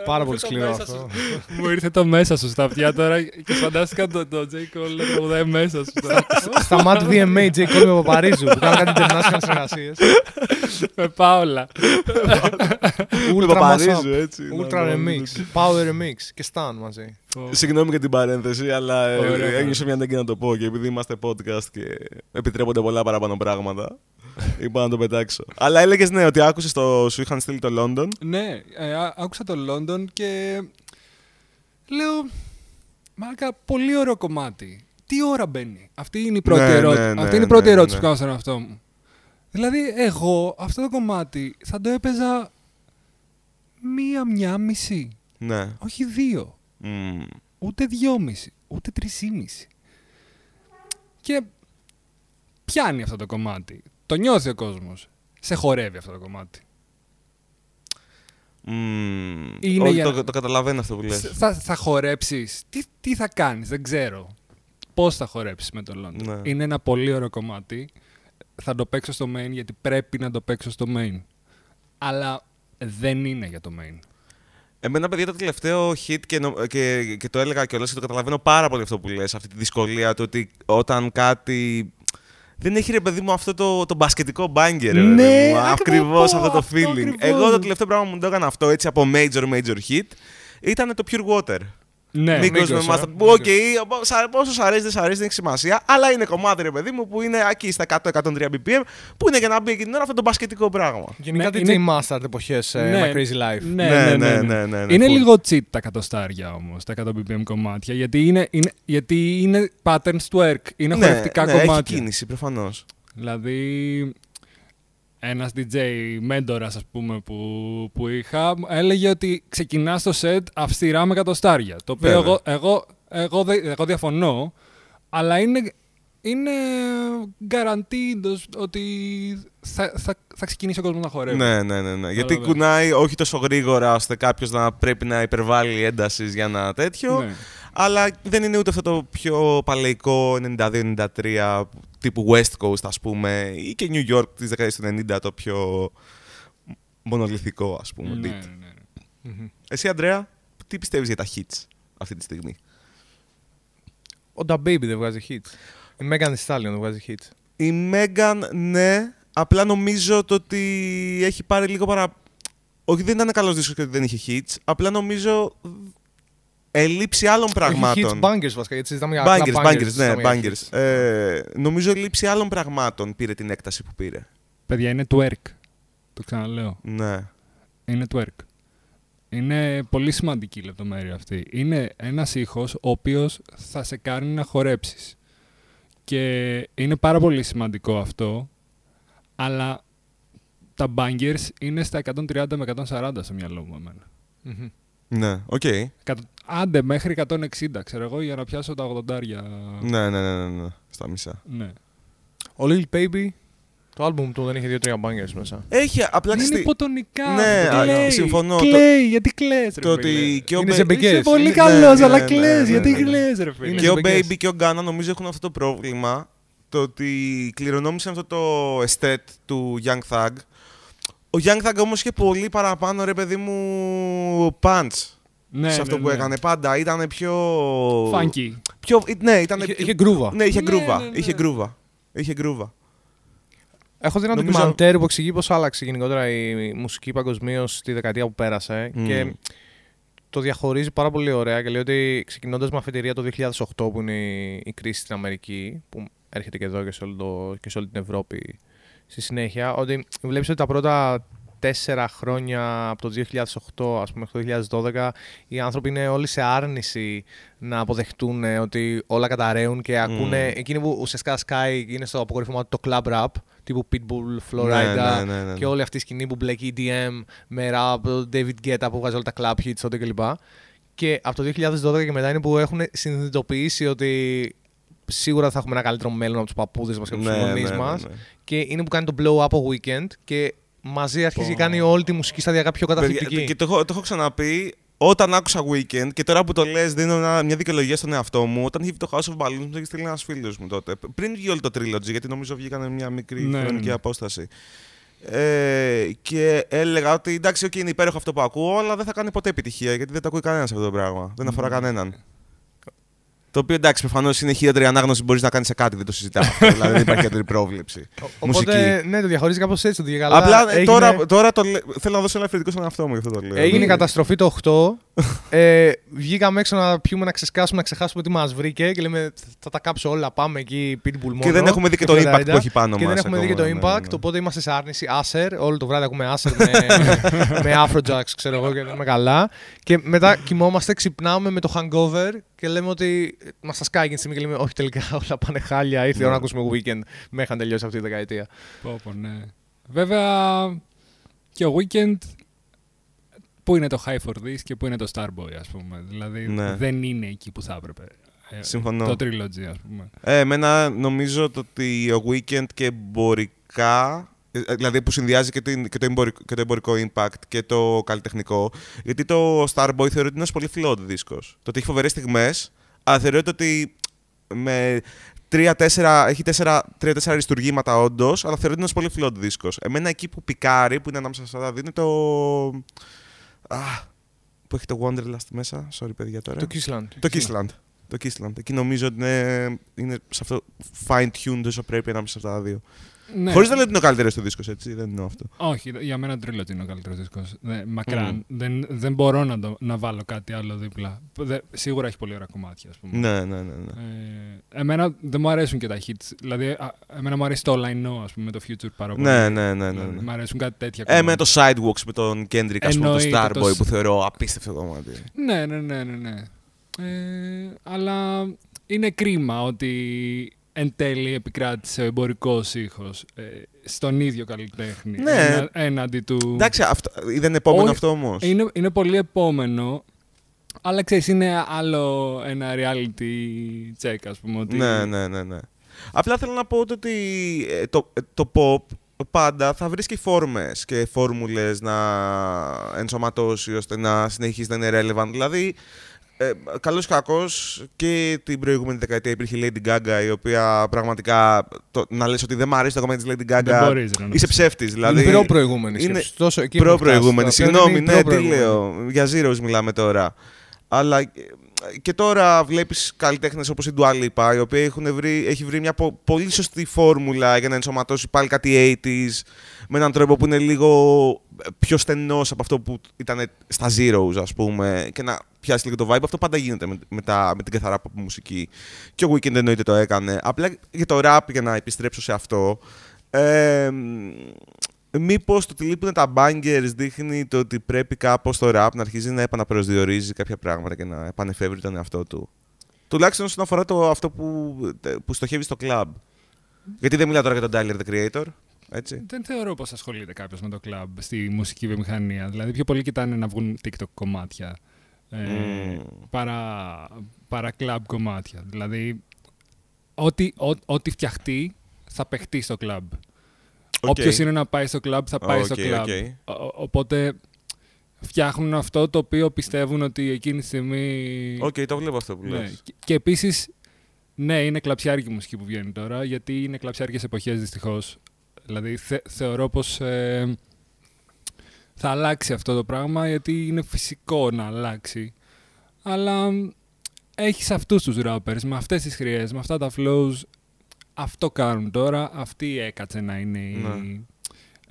Πάρα πολύ σκληρό αυτό. Μου ήρθε το μέσα σου στα αυτιά τώρα και φαντάστηκα το, το J. Cole να τραγουδάει μέσα σου. τώρα. Στα Mad VMA, J. Cole με Παπαρίζου, που κάνουν κάτι international συνεργασίες. Με Πάολα. Με Ultra Παπαρίζου, Mashup, έτσι. Ultra να- να- Remix, Power Remix και Stan μαζί. Συγγνώμη για την παρένθεση, αλλά ε, Ωραία. ένιωσα μια ανάγκη να το πω και επειδή είμαστε podcast και επιτρέπονται πολλά παραπάνω πράγματα, είπα να το πετάξω. αλλά έλεγες ναι, ότι άκουσες το. Σου είχαν στείλει το London. Ναι, ε, ά- άκουσα το London και λέω, μαλάκα, πολύ ωραίο κομμάτι. Τι ώρα μπαίνει; Αυτή είναι η πρώτη Ναι, ερώτηση. ναι, ναι, Αυτή είναι η πρώτη ναι, ερώτηση ναι. που κάνω στον εαυτό μου. Δηλαδή, εγώ αυτό το κομμάτι θα το έπαιζα μία, μία μισή. Ναι. Όχι δύο. Μμμ. Ούτε δυόμιση. Ούτε τρισήμιση. Και πιάνει αυτό το κομμάτι. Το νιώθει ο κόσμος. Σε χορεύει αυτό το κομμάτι. Μμμ. Είναι Όχι, για το, να- το καταλαβαίνω αυτό που λες. Θα, θα χορέψεις. Τι, τι θα κάνεις, δεν ξέρω. Πώς θα χορέψεις με το London. Ναι. Είναι ένα πολύ ωραίο κομμάτι. Θα το παίξω στο main γιατί πρέπει να το παίξω στο main. Αλλά δεν είναι για το main. Εμένα, παιδιά, το τελευταίο hit και, νο- και, και το έλεγα κιόλας και το καταλαβαίνω πάρα πολύ αυτό που λες, αυτή τη δυσκολία του ότι όταν κάτι. Δεν έχει ρε παιδί μου αυτό το, το μπασκετικό banger. ρε Ναι, παιδί μου, ακριβώς ακριβώς αυτό το αυτό feeling. ακριβώς. Εγώ το τελευταίο πράγμα που μου το έκανα αυτό έτσι από major major hit ήταν το Pure Water. Ναι, Migos Migos, με ε. Mustard. Που, οκέι, σα- πόσος σ' αρέσει, δεν σ' αρέσει, δεν έχει σημασία. Αλλά είναι κομμάτι, ρε παιδί μου, που είναι εκεί στα 100-103 BPM, που είναι για να μπει εκείνη την ώρα αυτό το μπασκετικό πράγμα. Γενικά Ναι, DJ είναι- Mustard εποχές ε, Ναι. My Crazy Life. Ναι, ναι, ναι, ναι. ναι, ναι, είναι full. λίγο cheat τα κατοστάρια όμως, τα 100 BPM κομμάτια. Γιατί είναι, είναι, γιατί είναι patterns του twerk. Είναι ναι, χορευτικά ναι, κομμάτια. Έχει κίνηση, προφανώς. Δηλαδή, ένας DJ μέντορας, ας πούμε, που, που είχα, έλεγε ότι ξεκινάς το set αυστηρά με κατοστάρια. Το οποίο Βέβαια. εγώ, εγώ, εγώ, δε- εγώ διαφωνώ, αλλά είναι, είναι guaranteed ότι θα, θα, θα ξεκινήσει ο κόσμος να χορεύει. Ναι, ναι, ναι. ναι. Γιατί Καταλαβαίνω. κουνάει όχι τόσο γρήγορα ώστε κάποιος να πρέπει να υπερβάλλει έντασης για ένα τέτοιο. Ναι. Αλλά δεν είναι ούτε αυτό το πιο παλαιικό 92-93 τύπου West Coast, ας πούμε, ή και New York της δεκαετίας του 90 το πιο μονολυθικό, ας πούμε, Ναι, beat. ναι, ναι. Εσύ, Αντρέα, τι πιστεύεις για τα hits αυτή τη στιγμή; Ο Da Baby δεν βγάζει hits. Η Megan Thee Stallion δεν βγάζει hits. Η Megan, ναι, απλά νομίζω το ότι έχει πάρει λίγο παρα... Όχι, δεν ήταν καλός δίσκος και ότι δεν είχε hits, απλά νομίζω ελλείψη άλλων Έχει πραγμάτων. hits bangers βασικά, γιατί συζητάμε για Bangers, απλά bangers, ναι, συζητάμε για bangers. hits. Ε, νομίζω ελλείψη άλλων πραγμάτων πήρε την έκταση που πήρε. Παιδιά, είναι twerk. Το ξαναλέω. Ναι. Είναι twerk. Είναι πολύ σημαντική η λεπτομέρεια αυτή. Είναι ένας ήχος ο οποίος θα σε κάνει να χορέψεις. Και είναι πάρα πολύ σημαντικό αυτό, αλλά τα bangers είναι στα 130 με 140 στο μυαλό μου εμένα. Μμμ. Ναι, οκ. Εκατο- Άντε μέχρι 160, ξέρω εγώ, για να πιάσω τα 80. Ναι, ναι, ναι, ναι, ναι, στα μισά. ναι. Ο Lil Baby, το άλμπουμ του δεν είχε δύο-τρία bangers μέσα. Έχει απλά Είναι ξεστη- υποτονικά. Ναι, αυτό. α, Κλαίει, συμφωνώ. Κλαίει, γιατί κλαις ρε το φίλε. ότι και ο, Είναι Μπέ- σε μπεκές. Είσαι πολύ Ναι, καλός, ναι, αλλά ναι, κλαις, ναι, γιατί ναι, ναι. κλαις ρε φίλε. Είναι και ο μπεκές. Baby και ο Γκάνα νομίζω έχουν αυτό το πρόβλημα. Το ότι κληρονόμησαν αυτό το estet του Young Thug. Ο Young Thug όμως είχε πολύ παραπάνω, ρε παιδί μου, punch Ναι, σε αυτό ναι, που ναι. έκανε πάντα. Ήταν πιο... Funky. Πιο... Ναι, ήταν... Είχε, είχε γκρούβα. Ναι, είχε Ναι, γκρούβα. ναι, ναι. Είχε γκρούβα. Είχε γκρούβα. Έχω δει ένα Νομίζω- ντοκιμαντέρ που εξηγεί πώς άλλαξε γενικότερα η μουσική παγκοσμίως τη δεκαετία που πέρασε. Μμμ. Και το διαχωρίζει πάρα πολύ ωραία και λέει ότι ξεκινώντας με αφετηρία το 2008 που είναι η, η κρίση στην Αμερική, που έρχεται και εδώ και σε, όλο το, και σε όλη την Ευρώπη στη συνέχεια, ότι βλέπεις ότι τα πρώτα τέσσερα χρόνια από το 2008 ας πούμε μέχρι το 2012 οι άνθρωποι είναι όλοι σε άρνηση να αποδεχτούν ε, ότι όλα καταραίουν και ακούνε εκείνοι που ουσιαστικά σκάει είναι στο αποκορύφωμα το club rap τύπου Pitbull, Florida Ναι, ναι, ναι, ναι. και όλη αυτή η σκηνή που μπλέκει EDM με rap, το David Guetta που βγάζει όλα τα club hits τότε κλπ. Και από το 2012 και μετά είναι που έχουν συνειδητοποιήσει ότι σίγουρα θα έχουμε ένα καλύτερο μέλλον από τους παππούδες μας και από τους Ναι, γονείς ναι, ναι, μας. ναι. Και είναι που κάνει το blow up ο weekend και μαζί αρχίζει και κάνει όλη τη μουσική σταδιακά πιο καταθλιπτική. Παιδιά, Και το έχω, το έχω ξαναπεί. Όταν άκουσα Weekend και τώρα που το λες, δίνω ένα- μια δικαιολογία στον εαυτό μου. Όταν είχε βγει το House of Balloons, μου το είχε στείλει ένας φίλος μου τότε. Πριν βγει όλο το trilogy, γιατί νομίζω βγήκαν μια μικρή Ναι, χρονική ναι. απόσταση. Ε, και έλεγα ότι εντάξει, okay, είναι υπέροχο αυτό που ακούω, αλλά δεν θα κάνει ποτέ επιτυχία γιατί δεν το ακούει κανένας αυτό το πράγμα. Δεν αφορά κανέναν. Το οποίο εντάξει, προφανώς είναι η χειρότερη ανάγνωση που μπορείς να κάνεις σε κάτι, δεν το συζητάμε αυτό. δηλαδή δεν υπάρχει ιδιαίτερη πρόβλεψη. Οπότε, Μουσική. ναι, το διαχωρίζει κάπως έτσι. Το καλά, Απλά ε, έγινε- τώρα, τώρα το, λέ- θέλω να δώσω ένα αφεντικό στον εαυτό μου, γι' αυτό το λέω. Έγινε η καταστροφή το 8. Ε, βγήκαμε έξω να πιούμε, να ξεσκάσουμε, να ξεχάσουμε τι μας βρήκε και λέμε θα τα κάψω όλα. Πάμε εκεί, Pitbull μόνο. Και δεν έχουμε δει και το Florida. impact που έχει πάνω Και μας δεν έχουμε δει και το ακόμα, ναι, impact, ναι, ναι. οπότε είμαστε σε άρνηση. Άσερ, όλο το βράδυ ακούμε Άσερ με, με Afrojacks, ξέρω εγώ, και λέμε καλά. Και μετά κοιμόμαστε, ξυπνάμε με το hangover και λέμε ότι μας τα σκάει εκείνη τη στιγμή και λέμε Όχι, τελικά όλα πάνε χάλια. Ήρθε η ώρα να ακούσουμε weekend μέχρι να τελειώσει αυτή η δεκαετία. Πω, πω, ναι. Βέβαια και ο Weekend πού είναι το High for This και πού είναι το Starboy ας πούμε. Δηλαδή Ναι. δεν είναι εκεί που θα έπρεπε. Ε, Συμφωνώ. Το Trilogy ας πούμε. Ε, εμένα νομίζω το ότι ο Weekend και εμπορικά, ε, δηλαδή που συνδυάζει και, την, και, το εμπορικό, και το εμπορικό impact και το καλλιτεχνικό, γιατί το Starboy θεωρείται ότι είναι ένας πολύ flawed δίσκος. Το ότι έχει φοβερές στιγμές, αλλά θεωρείται ότι με τρία-τέσσερα, έχει τέσσερα- τρία-τέσσερα αριστουργήματα όντως, αλλά θεωρείται ένας πολύ flawed δίσκος. Εμένα εκεί που πικάρει, που είναι ανάμεσα σε αυτά τα δύο, είναι το... Α, που έχει το Wonderlust μέσα. Sorry, παιδιά τώρα. Το Kissland. Το Kissland. Το Kissland. Εκεί νομίζω ότι είναι, είναι σε αυτό fine-tuned όσο πρέπει ανάμεσα σε αυτά τα δύο. Ναι. Χωρίς να λέω ότι είναι ο καλύτερος του δίσκος, έτσι. Δεν εννοώ αυτό. Όχι, για μένα το Trilogy είναι ο καλύτερος δίσκος. Ναι, μακράν. Μμμ. Δεν, δεν μπορώ να, το, να βάλω κάτι άλλο δίπλα. Δε, σίγουρα έχει πολύ ωραία κομμάτια ας πούμε. Ναι, ναι, ναι. ναι. Ε, εμένα δεν μου αρέσουν και τα hits. Δηλαδή, α, εμένα μου αρέσει το All I Know, ας πούμε, με το Future πάρα πολύ. Ναι, ναι, ναι, ναι, Δηλαδή, ναι. Μ' αρέσουν κάτι τέτοια Ε, με κομμάτια. το Sidewalks με τον Kendrick, ας πούμε, το Εννοείται, Starboy το- που θεωρώ απίστευτο κομμάτι. Ναι, ναι, ναι, ναι. ναι. Ε, αλλά είναι κρίμα ότι εν τέλει επικράτησε ο εμπορικός ήχος ε, στον ίδιο καλλιτέχνη. Ναι. Ένα- έναντι του. Εντάξει, αυτό, δεν επόμενο Όχι, αυτό όμως. Είναι, είναι πολύ επόμενο. Αλλά ξέρεις, είναι άλλο ένα reality check, ας πούμε. Ότι... Ναι, ναι, ναι, ναι. Απλά θέλω να πω ότι ε, το, ε, το pop πάντα θα βρίσκει φόρμες και φόρμουλες να ενσωματώσει ώστε να συνεχίσει να είναι relevant. Δηλαδή, ε, καλώς ή κακός και την προηγούμενη δεκαετία υπήρχε η Lady Gaga η οποία πραγματικά το, να λες ότι δεν μου αρέσει το κομμάτι της Lady Gaga Δεν μπορείς, ρε, να είσαι πεις. ψεύτης. Δηλαδή, είναι προ-προηγούμενη είναι σκέψη. Τόσο εκεί έχουμε Προ-προηγούμενη, φτάσεις. Αυτό συγγνώμη, είναι η ναι, τι προ-προηγούμενη. λέω. Για Zeros μιλάμε τώρα. Αλλά ε, και τώρα βλέπεις καλλιτέχνες όπως η Dua Lipa, η οποία έχουν βρει, έχει βρει μια πο- πολύ σωστή φόρμουλα για να ενσωματώσει πάλι κάτι 80s με έναν τρόπο που είναι λίγο πιο στενός από αυτό που ήταν στα Zeros, ας πούμε, και να πιάσει λίγο το vibe. Αυτό πάντα γίνεται με, με, τα, με την καθαρά pop μουσική. Και ο Weekend εννοείται το έκανε. Απλά για το rap, για να επιστρέψω σε αυτό. Ε, Μήπως το ότι λείπουν τα bangers δείχνει το ότι πρέπει κάπως το rap να αρχίζει να επαναπροσδιορίζει κάποια πράγματα και να επανεφεύρει τον εαυτό του. Τουλάχιστον όσον αφορά το, αυτό που, που στοχεύει στο club. Γιατί δεν μιλάω τώρα για τον Tyler the Creator. Έτσι; Δεν θεωρώ πως ασχολείται κάποιος με το κλαμπ στη μουσική βιομηχανία. Δηλαδή, πιο πολύ κοιτάνε να βγουν TikTok κομμάτια ε, Mm. παρά, παρά κλαμπ κομμάτια. Δηλαδή, ό,τι, ό, ό,τι φτιαχτεί θα παιχτεί στο κλαμπ. Οκέι. Όποιος είναι να πάει στο κλαμπ θα πάει στο Οκέι, κλαμπ. οκ. Ο- ο- οπότε φτιάχνουν αυτό το οποίο πιστεύουν ότι εκείνη τη στιγμή... Οκέι, το βλέπω αυτό που Ναι. λες. Και, και επίσης, ναι, είναι κλαψιάρικη μουσική που βγαίνει τώρα, γιατί είναι κλαψιάρικες εποχές δυστυχώς. Δηλαδή, θε- θεωρώ πως ε, θα αλλάξει αυτό το πράγμα, γιατί είναι φυσικό να αλλάξει. Αλλά μ, έχεις αυτούς τους rappers, με αυτές τις χροιές, με αυτά τα flows, αυτό κάνουν τώρα, αυτή έκατσε να είναι, η- Ναι.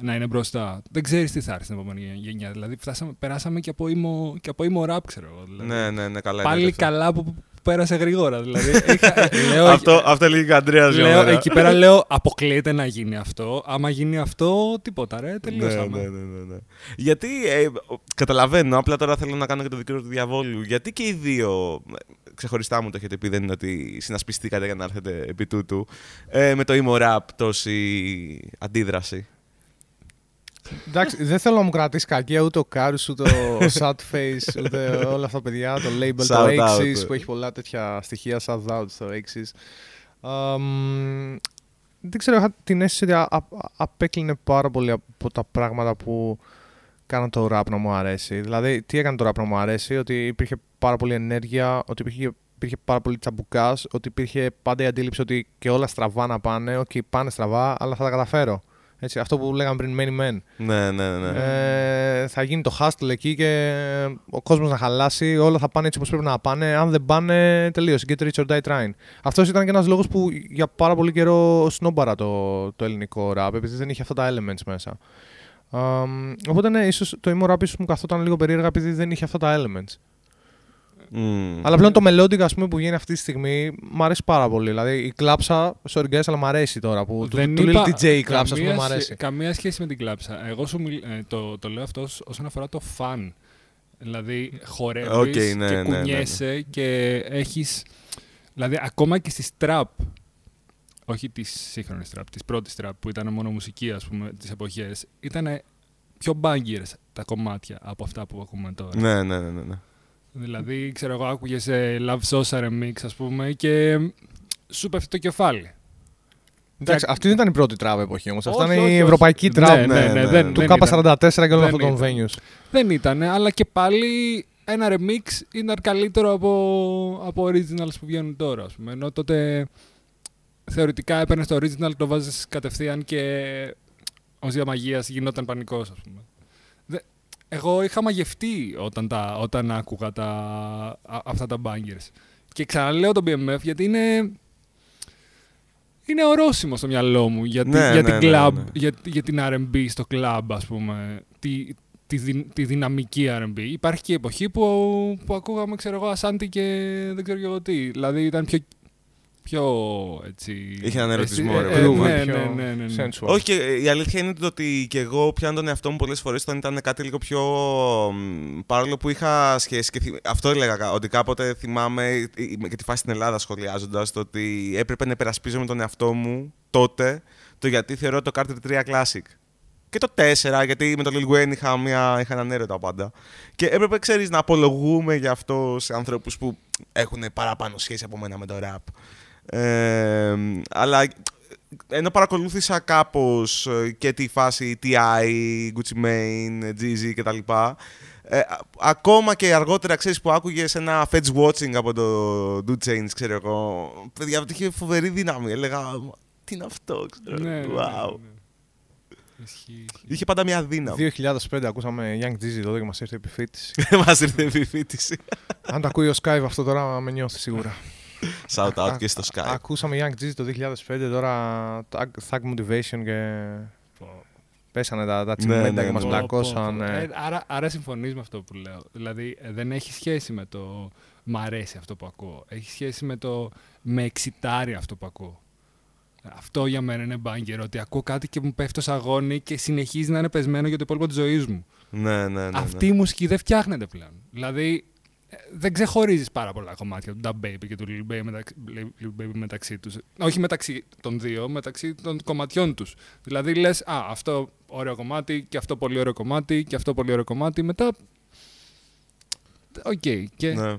να είναι μπροστά. Δεν ξέρεις τι θα έρθει στην επόμενη γενιά. Δηλαδή, φτάσαμε, περάσαμε και από emo, και από emo rap, ξέρω εγώ. Δηλαδή. Ναι, ναι, ναι, καλά. Πάλι είναι αυτό. καλά που που πέρασε γρήγορα. Δηλαδή, είχα, λέω, Αυτό, αυτό λέγει και ο Αντρέας για λέω, μένα. εκεί πέρα λέω, αποκλείεται να γίνει αυτό. Άμα γίνει αυτό, τίποτα ρε, τελειώσαμε. Ναι, ναι, ναι, ναι, ναι. Γιατί, ε, ο- καταλαβαίνω, απλά τώρα θέλω να κάνω και το δικαίωμα του διαβόλου. Γιατί και οι δύο, ε, ξεχωριστά μου το έχετε πει, δεν είναι ότι συνασπιστήκατε για να έρθετε επί τούτου. Ε, με το emo rap τόση αντίδραση. Εντάξει, δεν θέλω να μου κρατήσει κακία ούτε ο Κάρους, ούτε ο Sadface, ούτε όλα αυτά τα παιδιά. Το label, το Shout out. Axis που έχει πολλά τέτοια στοιχεία. Shout out στο Axis. Αμ, δεν ξέρω, είχα την αίσθηση ότι α- α- απέκλινε πάρα πολύ από τα πράγματα που κάναν το rap να μου αρέσει. Δηλαδή, τι έκανε το rap να μου αρέσει, ότι υπήρχε πάρα πολύ ενέργεια, ότι υπήρχε, υπήρχε πάρα πολύ τσαμπουκάς, ότι υπήρχε πάντα η αντίληψη ότι και όλα στραβά να πάνε. Οκέι, πάνε στραβά, αλλά θα τα καταφέρω. Έτσι, αυτό που λέγαμε πριν, many men. Ναι, ναι, ναι. Ε, θα γίνει το hustle εκεί και ο κόσμος να χαλάσει. Όλα θα πάνε έτσι όπως πρέπει να πάνε. Αν δεν πάνε, τελείωσε. Get rich or die trying. Αυτός ήταν και ένας λόγος που για πάρα πολύ καιρό σνόμπαρα το, το ελληνικό rap, επειδή δεν είχε αυτά τα elements μέσα. Αμ, οπότε ναι, ίσως το emo rap ίσως μου καθόταν λίγο περίεργα επειδή δεν είχε αυτά τα elements. Μμμ. Αλλά πλέον το melodic ας πούμε, που βγαίνει αυτή τη στιγμή μου αρέσει πάρα πολύ. Δηλαδή η κλάψα, sorry guys, αλλά μου αρέσει τώρα. Που, του, του Lil DJ η κλάψα, ας πούμε, καμία μου σχέ- αρέσει. Καμία σχέση με την κλάψα. Εγώ σου μιλ- ε, το, το λέω αυτό όσον αφορά το fun. Δηλαδή χορεύεις Οκέι, ναι, και ναι, ναι, ναι. κουνιέσαι και έχεις... Δηλαδή ακόμα και στη τραπ, όχι τη σύγχρονη τραπ, της πρώτης τραπ που ήταν μόνο μουσική ας πούμε τις εποχές, ήταν πιο bangers τα κομμάτια από αυτά που ακούμε τώρα. Ναι, ναι, ναι, ναι, ναι. Δηλαδή, ξέρω εγώ, άκουγες ε, Love Sosa Remix, ας πούμε, και σου πέφτει το κεφάλι. Εντάξει, αυτή δεν ήταν η πρώτη τραβ εποχή όμως. Αυτή Όχι, ήταν όχι, η όχι. ευρωπαϊκή τραβ. Ναι, ναι, ναι, ναι, ναι. δεν, Του δεν ήταν. K44 και όλων Δεν αυτών των ήταν. venues. Δεν ήταν, αλλά και πάλι ένα remix ήταν καλύτερο από, από originals που βγαίνουν τώρα, ας πούμε. Ενώ τότε θεωρητικά έπαιρνες το original, το βάζεις κατευθείαν και ως διαμαγείας γινόταν πανικός, ας πούμε. Δε- εγώ είχα μαγευτεί όταν, τα, όταν άκουγα τα, α- αυτά τα bangers. Και ξαναλέω το BMF γιατί είναι... Είναι ορόσημο στο μυαλό μου για, τη- Ναι, για ναι, την ναι, club, ναι. Για, για την R&B στο club, ας πούμε. Τη, τη, δυ- τη δυναμική R&B. Υπάρχει και η εποχή που, που ακούγαμε, ξέρω εγώ, Ασάντι και δεν ξέρω και εγώ τι. Δηλαδή ήταν πιο, πιο έτσι... Είχε έναν ερωτισμό, ε, ρε, ε, παιδί μου. ναι, πιο ναι, ναι, ναι, ναι. sensual. Όχι, και ε, η αλήθεια είναι ότι και εγώ πιάνω τον εαυτό μου πολλές φορές όταν ήταν κάτι λίγο πιο. μ, Παρόλο που είχα σχέση. Και θυ- αυτό έλεγα κα- ότι κάποτε θυμάμαι ε, ε, και τη φάση στην Ελλάδα σχολιάζοντας το ότι έπρεπε να υπερασπίζομαι τον εαυτό μου τότε το γιατί θεωρώ το Carter 3 Classic. Και το 4, γιατί με τον Lil Wayne είχα, μια, είχα έναν έρωτα πάντα. Και έπρεπε, ξέρεις, να απολογούμε γι' αυτό σε ανθρώπους που έχουν παραπάνω σχέση από μένα με το rap. Ε, αλλά ενώ παρακολούθησα κάπως ε, και τη φάση TI, Gucci Mane, Jeezy κτλ. Ε, α- ακόμα και αργότερα, ξέρεις, που άκουγες ένα fetch watching από το Do Change, ξέρω εγώ. Παιδιά, αυτό είχε φοβερή δύναμη. Έλεγα, «Μα, τι είναι αυτό, ξέρω. Ναι, ναι, ναι, wow. ναι. Ισχύει, ισχύει. Είχε πάντα μια δύναμη. 2005 ακούσαμε Young Jeezy τότε και μας ήρθε η επιφύτηση. Μας ήρθε η επιφύτηση. Αν το ακούει ο Skype αυτό τώρα με νιώθει σίγουρα. Shout out Α- και στο α- Skype. Ακούσαμε Young Jeezy το 2005 τώρα Thug, Thug Motivation και πέσανε τα, τα Ναι, τσιμέντα ναι, και μας ναι. πλακώσαν. Πω, πω, πω. ε. Ε, άρα, άρα συμφωνείς με αυτό που λέω. Δηλαδή ε, δεν έχει σχέση με το μ' αρέσει αυτό που ακούω. Έχει σχέση με το με εξητάρει αυτό που ακούω. Αυτό για μένα είναι μπάγκερ, ότι ακούω κάτι και μου πέφτει το σαγόνι και συνεχίζει να είναι πεσμένο για το υπόλοιπο της ζωής μου. Ναι, ναι, ναι. ναι. Αυτή η μουσική δεν φτιάχνεται πλέον. Δηλαδή ε, δεν ξεχωρίζεις πάρα πολλά κομμάτια του Dub Baby και του Lil Baby μεταξύ, Lil Baby μεταξύ τους. Όχι μεταξύ των δύο, μεταξύ των κομματιών τους. Δηλαδή λες, Α, αυτό ωραίο κομμάτι και αυτό πολύ ωραίο κομμάτι και αυτό πολύ ωραίο κομμάτι. Μετά. Οκέι. και... Ναι.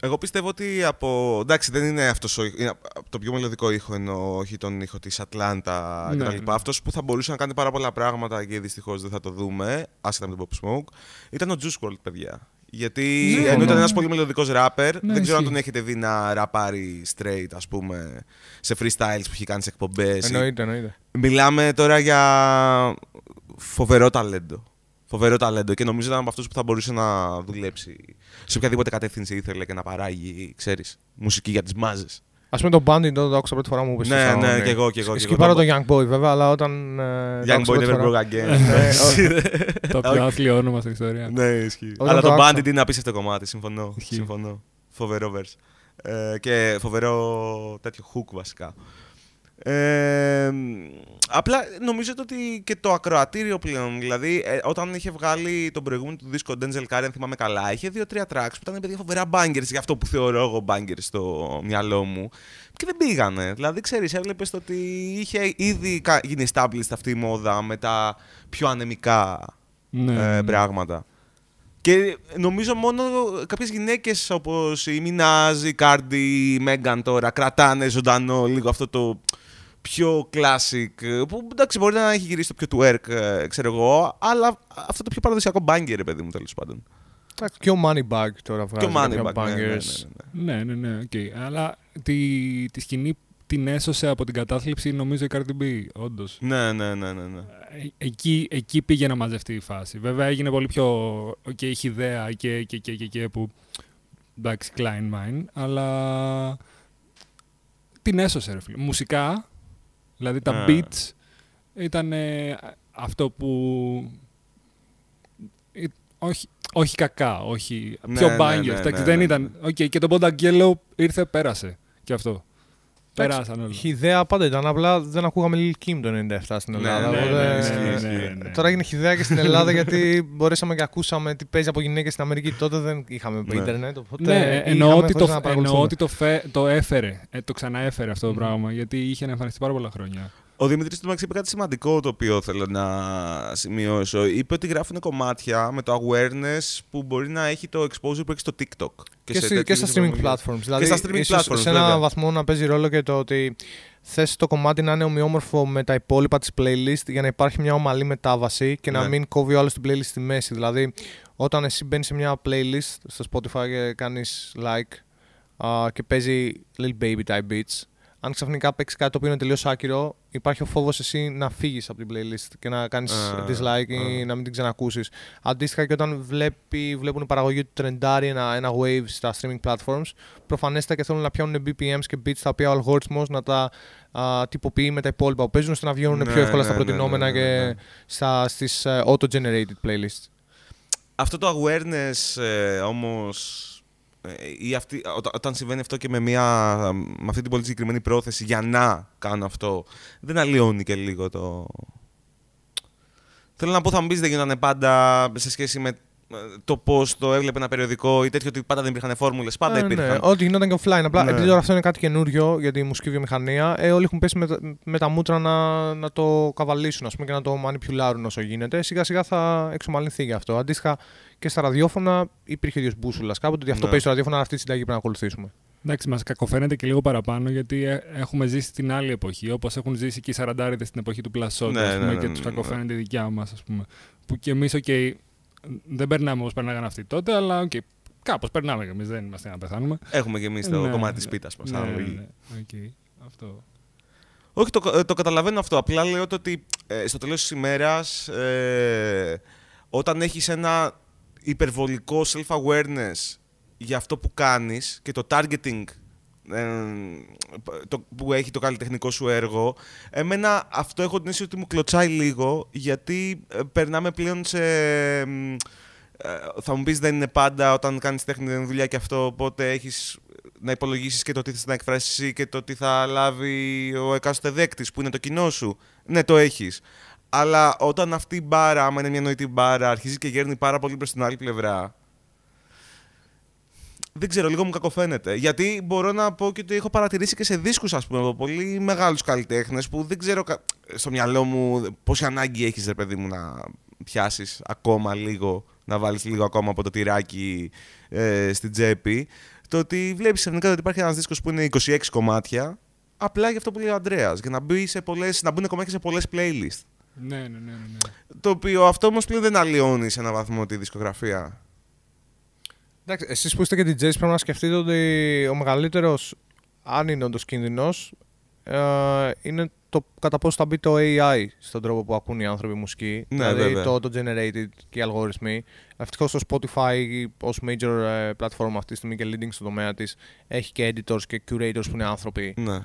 Εγώ πιστεύω ότι από. Εντάξει, δεν είναι αυτός ο. Είναι από το πιο μελλοντικό ήχο εννοώ, όχι τον ήχο της Ατλάντα Ναι, κτλ. ναι. Αυτός που θα μπορούσε να κάνει πάρα πολλά πράγματα και δυστυχώς δεν θα το δούμε, άσχετα με τον Pop Smoke, ήταν ο Juice WRLD, παιδιά. Γιατί Ναι, ενώ ήταν ναι. ένας πολύ μελλοντικός ράπερ, Ναι, δεν ξέρω αν ισχύει. τον έχετε δει να ραπάρει straight, ας πούμε, σε freestyles που έχει κάνει σε εκπομπές. Εννοείται, εννοείται. Μιλάμε τώρα για φοβερό ταλέντο. Φοβερό ταλέντο και νομίζω ήταν από αυτούς που θα μπορούσε να δουλέψει σε οποιαδήποτε κατεύθυνση ήθελε και να παράγει, ξέρεις, μουσική για τις μάζες. Α πούμε τον Bandit τότε το άκουσα πρώτη φορά μου που είπε. Ναι, ναι, και εγώ, και εγώ, και Σκυπάρω εγώ. τον Young Boy βέβαια, αλλά όταν. ε, το Young άκουσα Boy πρώτη never φορά- broke again. Ναι, το πιο άθλιο όνομα στην ιστορία. ναι, ισχύει. Όταν Αλλά το το άκουσα. Bandit είναι απίστευτο κομμάτι, συμφωνώ. Ισχύει. συμφωνώ. Φοβερό verse. Ε, και φοβερό τέτοιο hook βασικά. Ε, απλά νομίζω ότι και το ακροατήριο πλέον, δηλαδή ε, όταν είχε βγάλει τον προηγούμενο του δίσκο Denzel Curry, αν θυμάμαι καλά, είχε δύο-τρία tracks που ήταν παιδιά φοβερά bangers για αυτό που θεωρώ εγώ bangers στο μυαλό μου και δεν πήγανε. Δηλαδή, ξέρεις, έβλεπες ότι είχε ήδη γίνει established αυτή η μόδα με τα πιο ανεμικά Ναι, ε, ναι. πράγματα. Και νομίζω μόνο κάποιες γυναίκες όπως η Minaj, η Cardi, η Megan τώρα κρατάνε ζωντανό λίγο αυτό το πιο classic που εντάξει μπορεί να έχει γυρίσει το πιο twerk ε, ξέρω εγώ αλλά αυτό το πιο παραδοσιακό banger ρε παιδί μου τέλος πάντων. Εντάξει, και ο Moneybagg τώρα Και βγάζει. ο κάποια Moneybagg, ναι, ναι, ναι, bangers. ναι, ναι. Ναι, ναι, ναι, οκέι. Αλλά τη, τη σκηνή την έσωσε από την κατάθλιψη νομίζω η Cardi B, όντως. Ναι, ναι, ναι, ναι, ναι. Ε, Εκεί, εκεί πήγε να μαζευτεί η φάση. Βέβαια έγινε πολύ πιο οκ, έχει ιδέα και, και, και, και, και που εντάξει, Klein Mine, αλλά την έσωσε ρε φίλε. Μουσικά, δηλαδή τα Α. beats ήταν ε, αυτό που ε, όχι, όχι κακά, όχι Ναι, πιο ναι, bangers. ναι, εντάξει, ναι, δεν ναι, ήταν. ναι. Οκ, και το Bondagelo ήρθε, πέρασε. Και αυτό. Εντάξει, Περάσαν όλα. Η ιδέα πάντα ήταν, απλά δεν ακούγαμε Lil Kim το 97 στην Ναι, Ελλάδα. ναι, οπότε- ναι, ισχύει, ισχύει. ναι, ναι. Τώρα έγινε χιδέα και στην Ελλάδα γιατί μπορέσαμε και ακούσαμε τι παίζει από γυναίκες στην Αμερική. Τότε δεν είχαμε Ναι. ίντερνετ. Οπότε Ναι, είχαμε εννοώ ότι, χωρίς το, να παρακολουθούμε. εννοώ ότι το, φε, το έφερε, ε, το ξαναέφερε αυτό το πράγμα, γιατί είχε εμφανιστεί πάρα πολλά χρόνια. Ο Δημήτρης του μεταξύ είπε κάτι σημαντικό το οποίο θέλω να σημειώσω. Είπε ότι γράφουν κομμάτια με το awareness που μπορεί να έχει το exposure που έχει στο TikTok. Και, σε στη- και τέτοιες στα streaming εφαρμογές. platforms. Δηλαδή, στα streaming ίσως platforms, σε ένα βέβαια. βαθμό να παίζει ρόλο και το ότι θες το κομμάτι να είναι ομοιόμορφο με τα υπόλοιπα της playlist για να υπάρχει μια ομαλή μετάβαση και να Ναι. μην κόβει ο άλλος την playlist στη μέση. Δηλαδή, όταν εσύ μπαίνεις σε μια playlist στο Spotify και κάνεις like α, και παίζει Lil Baby type beats, αν ξαφνικά παίξεις κάτι το οποίο είναι τελείως άκυρο, υπάρχει ο φόβος εσύ να φύγεις από την playlist και να κάνεις Α, dislike ή α. να μην την ξανακούσεις. Αντίστοιχα και όταν βλέπει, βλέπουν η παραγωγή του τρεντάρει ένα, ένα wave στα streaming platforms, προφανέστατα και θέλουν να πιάνουν BPMs και beats τα οποία ο αλγόριθμος να τα α, τυποποιεί με τα υπόλοιπα που παίζουν ώστε να βγαίνουν Ναι, πιο εύκολα στα ναι, ναι, προτινόμενα ναι, ναι, ναι. και στα, στις ε, auto-generated playlists. Αυτό το awareness ε, όμως ε, ή αυτή, όταν, όταν συμβαίνει αυτό και με, μια, με αυτή την πολύ συγκεκριμένη πρόθεση για να κάνω αυτό, δεν αλλοιώνει και λίγο το... Θέλω να πω, θα μου πεις δεν γινόταν πάντα σε σχέση με ε, το πώς το έβλεπε ένα περιοδικό ή τέτοιο ότι πάντα δεν υπήρχαν φόρμουλες. Πάντα Ε, ναι, υπήρχαν. ό,τι γινόταν και offline. Απλά Ναι. επειδή τώρα αυτό είναι κάτι καινούριο για τη μουσική βιομηχανία, ε, όλοι έχουν πέσει με, τα- με τα μούτρα να, να το καβαλήσουν ας πούμε, και να το μανιπιουλάρουν όσο γίνεται. Σιγά σιγά θα εξομαλυνθεί γι' αυτό. Αντίστοιχα και στα ραδιόφωνα υπήρχε ο ίδιος μπούσουλας κάποτε ότι αυτό Ναι. παίζει στο ραδιόφωνο, αλλά αυτή τη συνταγή πρέπει να ακολουθήσουμε. Εντάξει, μας κακοφαίνεται και λίγο παραπάνω γιατί ε, έχουμε ζήσει την άλλη εποχή. Όπως έχουν ζήσει και οι Σαραντάριδες στην εποχή του Πλασόντ Ναι, ας πούμε, ναι, ναι, και ναι, τους ναι. κακοφαίνεται η δικιά μας, ας πούμε. Που κι εμείς, οκ, δεν περνάμε όπως περνάγαν αυτοί τότε, αλλά οκ, κάπως περνάμε κι εμείς. Δεν είμαστε να πεθάνουμε. Έχουμε και εμείς το Ναι, κομμάτι της ναι. πίτας μας. Ναι, ναι, ναι. Οκ, αυτό. Όχι, το, ε, το καταλαβαίνω αυτό. Απλά λέω το ότι ε, στο τέλος της ημέρας, ε, όταν έχεις ένα υπερβολικό self-awareness για αυτό που κάνεις και το targeting ε, το, που έχει το καλλιτεχνικό σου έργο, εμένα αυτό έχω την αίσθηση ότι μου κλωτσάει λίγο, γιατί ε, περνάμε πλέον σε... μ, ε, θα μου πεις δεν είναι πάντα όταν κάνεις τέχνη δεν είναι δουλειά και αυτό, οπότε έχεις να υπολογίσεις και το τι θες να εκφράσεις εσύ και το τι θα λάβει ο εκάστοτε δέκτης που είναι το κοινό σου. Ναι, το έχεις. Αλλά όταν αυτή η μπάρα, άμα είναι μια νοητή μπάρα, αρχίζει και γέρνει πάρα πολύ προς την άλλη πλευρά, δεν ξέρω, λίγο μου κακοφαίνεται. Γιατί μπορώ να πω και ότι έχω παρατηρήσει και σε δίσκους, ας πούμε, από πολύ μεγάλους καλλιτέχνες που δεν ξέρω κα- στο μυαλό μου πόση ανάγκη έχεις, ρε παιδί μου, να πιάσεις ακόμα λίγο, να βάλεις λίγο ακόμα από το τυράκι ε, στην τσέπη. Το ότι βλέπεις ξαφνικά ότι υπάρχει ένας δίσκος που είναι 26 κομμάτια, απλά για αυτό που λέει ο Ανδρέας, για να, μπει σε πολλές, να μπουν κομμάτια σε πολλές playlist. Ναι, ναι, ναι. ναι, ναι. Το οποίο αυτό όμως πλέον δεν αλλοιώνει σε έναν βαθμό τη δισκογραφία. Εντάξει, εσείς που είστε και DJs πρέπει να σκεφτείτε ότι ο μεγαλύτερος, αν είναι όντως κίνδυνος, ε, είναι το κατά πόσο θα μπει το AI στον τρόπο που ακούν οι άνθρωποι μουσική. Ναι, δηλαδή βέβαια. το auto-generated και οι αλγόριθμοι. Ευτυχώς το Spotify ως major ε, platform αυτή τη στιγμή και leading στον τομέα της έχει και editors και curators που είναι άνθρωποι Ναι.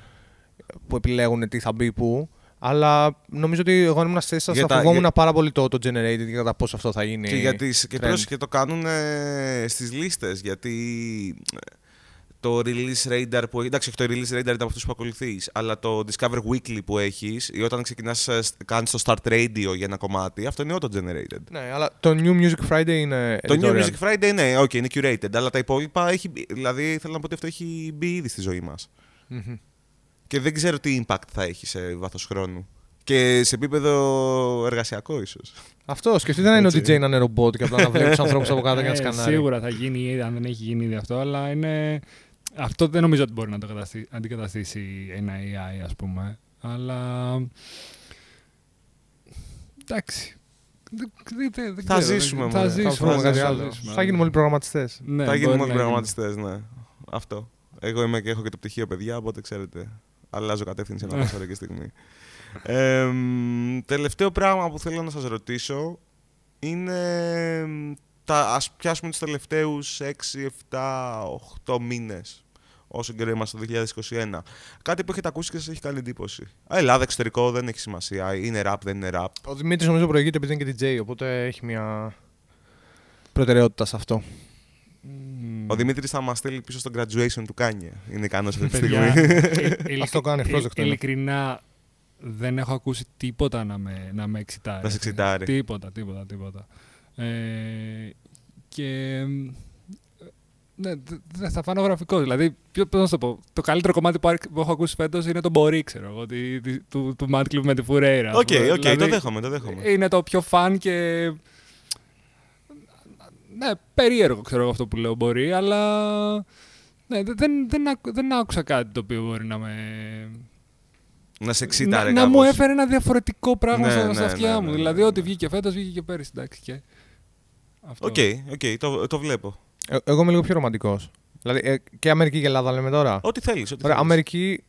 που επιλέγουν τι θα μπει πού. Αλλά νομίζω ότι εγώ αν ήμουν στη θέση σας Για θα τα- φοβόμουν για- πάρα πολύ το auto-generated και κατά πόσο αυτό θα γίνει. Και, για τις, και, trend. πρόσεχε, το κάνουν ε, στις λίστες, γιατί ε, το release radar που εντάξει, το release radar ήταν από αυτούς που ακολουθείς, αλλά το Discover Weekly που έχεις ή όταν ξεκινάς, κάνεις το Start Radio για ένα κομμάτι, αυτό είναι auto-generated. Ναι, αλλά το New Music Friday είναι. Το New editorial. Music Friday, ναι, ok, είναι curated, αλλά τα υπόλοιπα έχει. Δηλαδή, θέλω να πω ότι αυτό έχει μπει ήδη στη ζωή μας. Μμμ. Και δεν ξέρω τι impact θα έχει σε βάθος χρόνου. Και σε επίπεδο εργασιακό, ίσως. Αυτός. Σκεφτείτε να είναι ο Έτσι. DJ να είναι ρομπότ και απλά να βλέπει τους ανθρώπους από κάτω και να Ε, σκανάρει. Σίγουρα θα γίνει, ήδη, αν δεν έχει γίνει ήδη αυτό, αλλά είναι... αυτό δεν νομίζω ότι μπορεί να το καταστήσει- αντικαταστήσει ένα AI, ας πούμε. Αλλά. Εντάξει. Δεν- δεν- δεν- δεν Θα ξέρω, ζήσουμε, δεν- μωρέ. Θα Θα Θα ζήσουμε. βρούμε κάτι θα άλλο. ζήσουμε. Θα γίνουμε όλοι προγραμματιστές. Ναι, θα γίνουμε μπορεί όλοι να γίνει. προγραμματιστέ, ναι. Αυτό. Εγώ είμαι και έχω και το πτυχίο παιδιά, οπότε ξέρετε. Αλλάζω κατεύθυνση ένα πάσα ώρα και στιγμή. Ε, μ, τελευταίο πράγμα που θέλω να σας ρωτήσω είναι μ, τα, ας πιάσουμε τους τελευταίους 6, 7, 8 μήνες όσο καιρό είμαστε το 2021. Κάτι που έχετε ακούσει και σας έχει κάνει εντύπωση. Α, Ελλάδα, εξωτερικό, δεν έχει σημασία. Είναι rap, δεν είναι rap. Ο Δημήτρης νομίζω προηγείται επειδή είναι και DJ, οπότε έχει μια προτεραιότητα σε αυτό. Μμμ. Ο Δημήτρης θα μας στείλει πίσω στο graduation του Kanye. Είναι ικανός αυτή τη Παιδιά, στιγμή. ε, ειλικ- Αυτό κάνει, ε, project είναι. Ειλικρινά, δεν έχω ακούσει τίποτα να με, να με εξιτάρει. Να σε εξιτάρει. Τίποτα, τίποτα, τίποτα. Ε, και... Ναι, δε- δε- θα φάνω γραφικός. Δηλαδή, ποιο, πώς να σου το πω, το καλύτερο κομμάτι που, άρχ- που έχω ακούσει φέτος είναι το Μπορεί, ξέρω εγώ, τη- τη- του, του Mad Clip με τη Φουρέιρα. ας Οκ, πούμε. οκ, το Δηλαδή, δέχομαι, το δέχομαι. Είναι το πιο fun και... Ναι, περίεργο ξέρω εγώ αυτό που λέω μπορεί, αλλά... Ναι, δεν, δεν, δεν, άκου- δεν άκουσα κάτι το οποίο μπορεί να με... Να σε να, εξήταρε να μου κάπως. έφερε ένα διαφορετικό πράγμα Ναι, στα, ναι, στα αυτιά ναι, μου. ναι, δηλαδή, ναι, ό,τι ναι. βγήκε φέτος, βγήκε και πέρυσι, εντάξει και... Αυτό. Οκ, οκ, το, το βλέπω. Ε, εγώ είμαι λίγο πιο ρομαντικός. Δηλαδή ε, και Αμερική και Ελλάδα λέμε τώρα. Ό,τι θέλεις, ό,τι Ωραία, θέλεις. Αμερική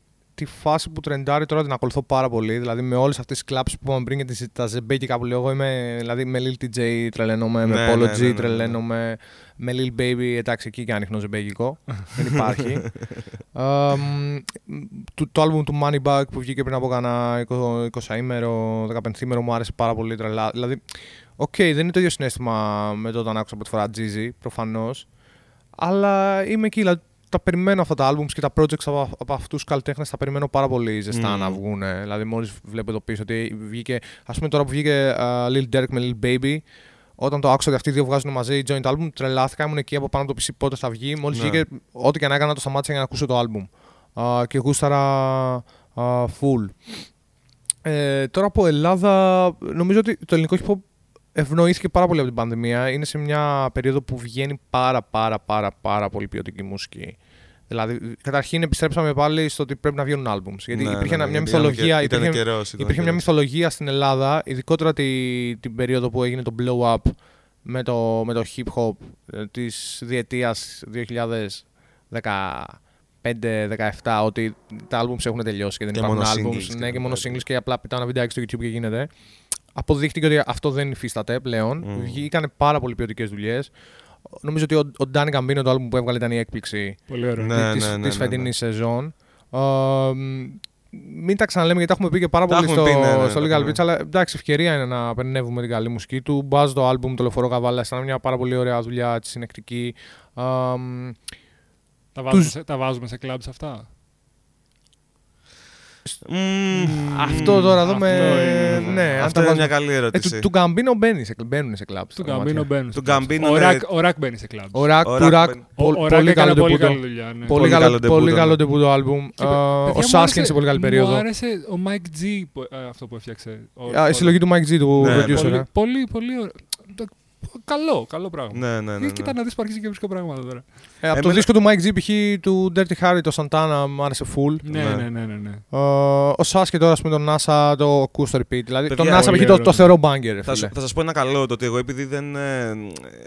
τη φάση που τρεντάρει τώρα την ακολουθώ πάρα πολύ. Δηλαδή με όλες αυτές τις κλαψ που είπαμε πριν και τις, τα ζεμπέκικα που λέω εγώ είμαι. Δηλαδή με Lil TJ τρελαίνομαι, Ναι, με ναι, Polo ναι, G ναι, ναι. τρελαίνομαι, με Lil Baby. Εντάξει, εκεί και ανοιχνό ζεμπέκικο. Δεν υπάρχει. Ε, μ, το, το album του Moneybagg που βγήκε πριν από κάνα 20, 20 ημέρο, 15 ημέρο μου άρεσε πάρα πολύ τρελά. Δηλαδή, οκ, δεν είναι το ίδιο συναίσθημα με το όταν άκουσα πρώτη φορά Jeezy, προφανώς. Αλλά είμαι εκεί, δηλαδή, τα περιμένω αυτά τα albums και τα projects από, από αυτούς τους καλλιτέχνες. Τα περιμένω πάρα πολύ ζεστά Μμμ. να βγουν. Δηλαδή, μόλις βλέπω εδώ πίσω ότι βγήκε. Α πούμε τώρα που βγήκε uh, Lil Durk με Lil Baby, όταν το άκουσα ότι αυτοί οι δύο βγάζουν μαζί joint album, τρελάθηκα. Ήμουν εκεί από πάνω από το PC πότε θα βγει. Μόλις Ναι. βγήκε, ό,τι και να έκανα, το σταμάτησα για να ακούσω το album. Α, και γούσταρα α, full. Ε, τώρα από Ελλάδα, νομίζω ότι το ελληνικό hip hop ευνοήθηκε πάρα πολύ από την πανδημία. Είναι σε μια περίοδο που βγαίνει πάρα πάρα πάρα πάρα πολύ ποιοτική μουσική. Δηλαδή, καταρχήν επιστρέψαμε πάλι στο ότι πρέπει να βγαίνουν albums. Γιατί Ναι, υπήρχε ναι, ένα- ναι, μια γιατί ήταν μυθολογία. και- ήταν υπήρχε, καιρός, ήταν υπήρχε μια καιρός. μυθολογία στην Ελλάδα, ειδικότερα τη, την περίοδο που έγινε το blow up με το, με το hip hop ε, της διετίας 2015-17 ότι τα albums έχουν τελειώσει και δεν Και υπάρχουν μόνο albums. singles και ναι, και τα μόνο τέτοια. singles και απλά πετάω ένα βιντεάκι στο YouTube και γίνεται. Αποδείχτηκε ότι αυτό δεν υφίσταται πλέον. Mm. Βγήκαν πάρα πολύ ποιοτικές δουλειές. Νομίζω ότι ο, ο Danny Gambino το album που έβγαλε ήταν η έκπληξη Πολύ ωραίο. Ναι. της, ναι, ναι, της ναι. φετινής σεζόν. Ε, μ, μην τα ξαναλέμε γιατί τα έχουμε πει και πάρα Τα πολύ έχουμε στο, πει, ναι, ναι, στο τα Legal έχουμε. Beach, αλλά εντάξει, ευκαιρία είναι να περνεύουμε την καλή μουσική του. Μπάζ το album, το λεωφορείο Καβάλα, ήταν μια πάρα πολύ ωραία δουλειά, τη συνεκτική. Ε, μ, Τα, βάζουμε τους- σε, τα βάζουμε σε κλαμπς αυτά; Μμμ. αυτό τώρα εδώ αυτό με. είναι- Ναι, αν Αυτό τα είναι βάζουμε- μια καλή Ε, ερώτηση. του, του Γκαμπίνο μπαίνει σε, μπαίνουν σε κλαμπ. Του Γκαμπίνο μπαίνουν. σε Του κλαμπς. Γκαμπίνο, Ο ναι. Ρακ- Ο Ρακ μπαίνει σε κλαμπς. Ο Ρακ, Ο του Ρακ Ρακ, μπαίνει. Ο- πο- ο Ρακ πολύ έκανε καλό πολύ ντεμπούτο. καλή δουλειά. ναι. Πολύ Πολύ καλό καλό πολύ ντεμπούτο, καλό ναι. ντεμπούτο άλμπουμ. Και, Ε, παιδιά, Ο μου Σάσκιν άρεσε- σε πολύ καλή περίοδο. Μου άρεσε ο Mike G που- ε, αυτό που έφτιαξε. Ο- Α, Η ο- συλλογή του Mike G, του Ναι, producer. Πολύ, ε. πολύ, πολύ ωραίο. Το- Καλό, καλό πράγμα. Ναι, ναι, ναι. ναι. Κοίτα να δεις που αρχίζει και βρίσκω πράγματα τώρα. Ε, από το Εμένα- δίσκο του Mike G, π.χ. του Dirty Harry, το Santana, μου άρεσε full. Ναι, Ναι. ναι, ναι, ναι. ναι. Ε, ο Σάσκε τώρα, ας πούμε, τον NASA το ακούω στο repeat. Δηλαδή, Παιδιά, τον NASA, πολύ π.χ. το, ωραίο. το θεωρώ banger, ρε Θα, σου- φίλε. θα σας πω ένα καλό το ότι εγώ επειδή δεν, ε,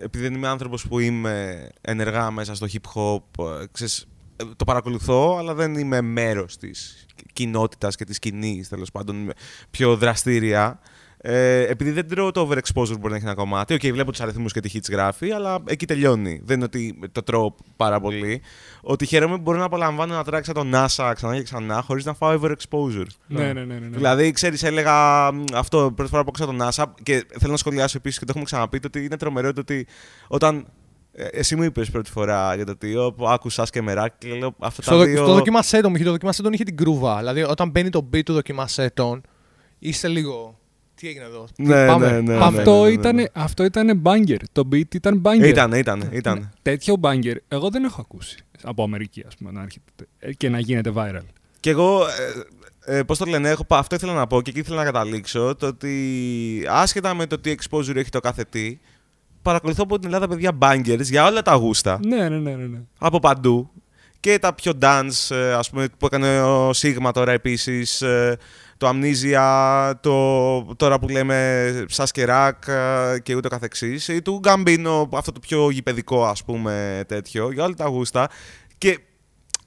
επειδή δεν είμαι άνθρωπος που είμαι ενεργά μέσα στο hip hop, ε, ξέρεις, ε, το παρακολουθώ, αλλά δεν είμαι μέρος της κοινότητας και της σκηνής, τέλος πάντων, είμαι πιο δραστήρια. Ε, επειδή δεν τρώω το overexposure που μπορεί να έχει ένα κομμάτι, οκ, βλέπω τους αριθμούς και τι hits γράφει, αλλά εκεί τελειώνει. Δεν είναι ότι το τρώω πάρα πολύ. Ότι χαίρομαι που μπορώ να απολαμβάνω ένα track σαν τον NASA ξανά και ξανά, χωρίς να φάω overexposure. Ναι, ναι, ναι, ναι, ναι. Δηλαδή, ξέρεις, έλεγα μ, αυτό πρώτη φορά που άκουσα τον NASA και θέλω να σχολιάσω επίσης και το έχουμε ξαναπεί το ότι είναι τρομερό το ότι όταν Ε, Εσύ μου είπες πρώτη φορά για το Τίο που άκουσα και μεράκι και λέω αυτά Στο, τα δο- δύο. στο δοκιμασέτον μου είχε, το δοκιμασέτον είχε την κρούβα. Δηλαδή, όταν μπαίνει το beat του δοκιμασέτον, είσαι λίγο. Τι έγινε εδώ; Τι, Ναι, πάμε, ναι, ναι, πάμε. αυτό, ναι, ναι, ήταν, ναι. αυτό ήταν banger. Το beat ήταν banger. Ήταν, ήταν, ήταν. Τέτοιο banger εγώ δεν έχω ακούσει από Αμερική, ας πούμε, να έρχεται ε, και να γίνεται viral. Και εγώ, ε, ε, πώς το λένε, έχω, πα- αυτό ήθελα να πω και εκεί ήθελα να καταλήξω, το ότι άσχετα με το τι exposure έχει το κάθε τι, παρακολουθώ από την Ελλάδα παιδιά bangers για όλα τα γούστα, Ναι, ναι, ναι, ναι. ναι. από παντού. Και τα πιο dance, ε, ας πούμε, που έκανε ο Σίγμα τώρα επίσης, ε, το Amnesia, το, τώρα που λέμε Σας και Ρακ ε, και ούτω καθεξής, ή του Gambino, αυτό το πιο γηπαιδικό ας πούμε τέτοιο, για όλα τα γούστα. Και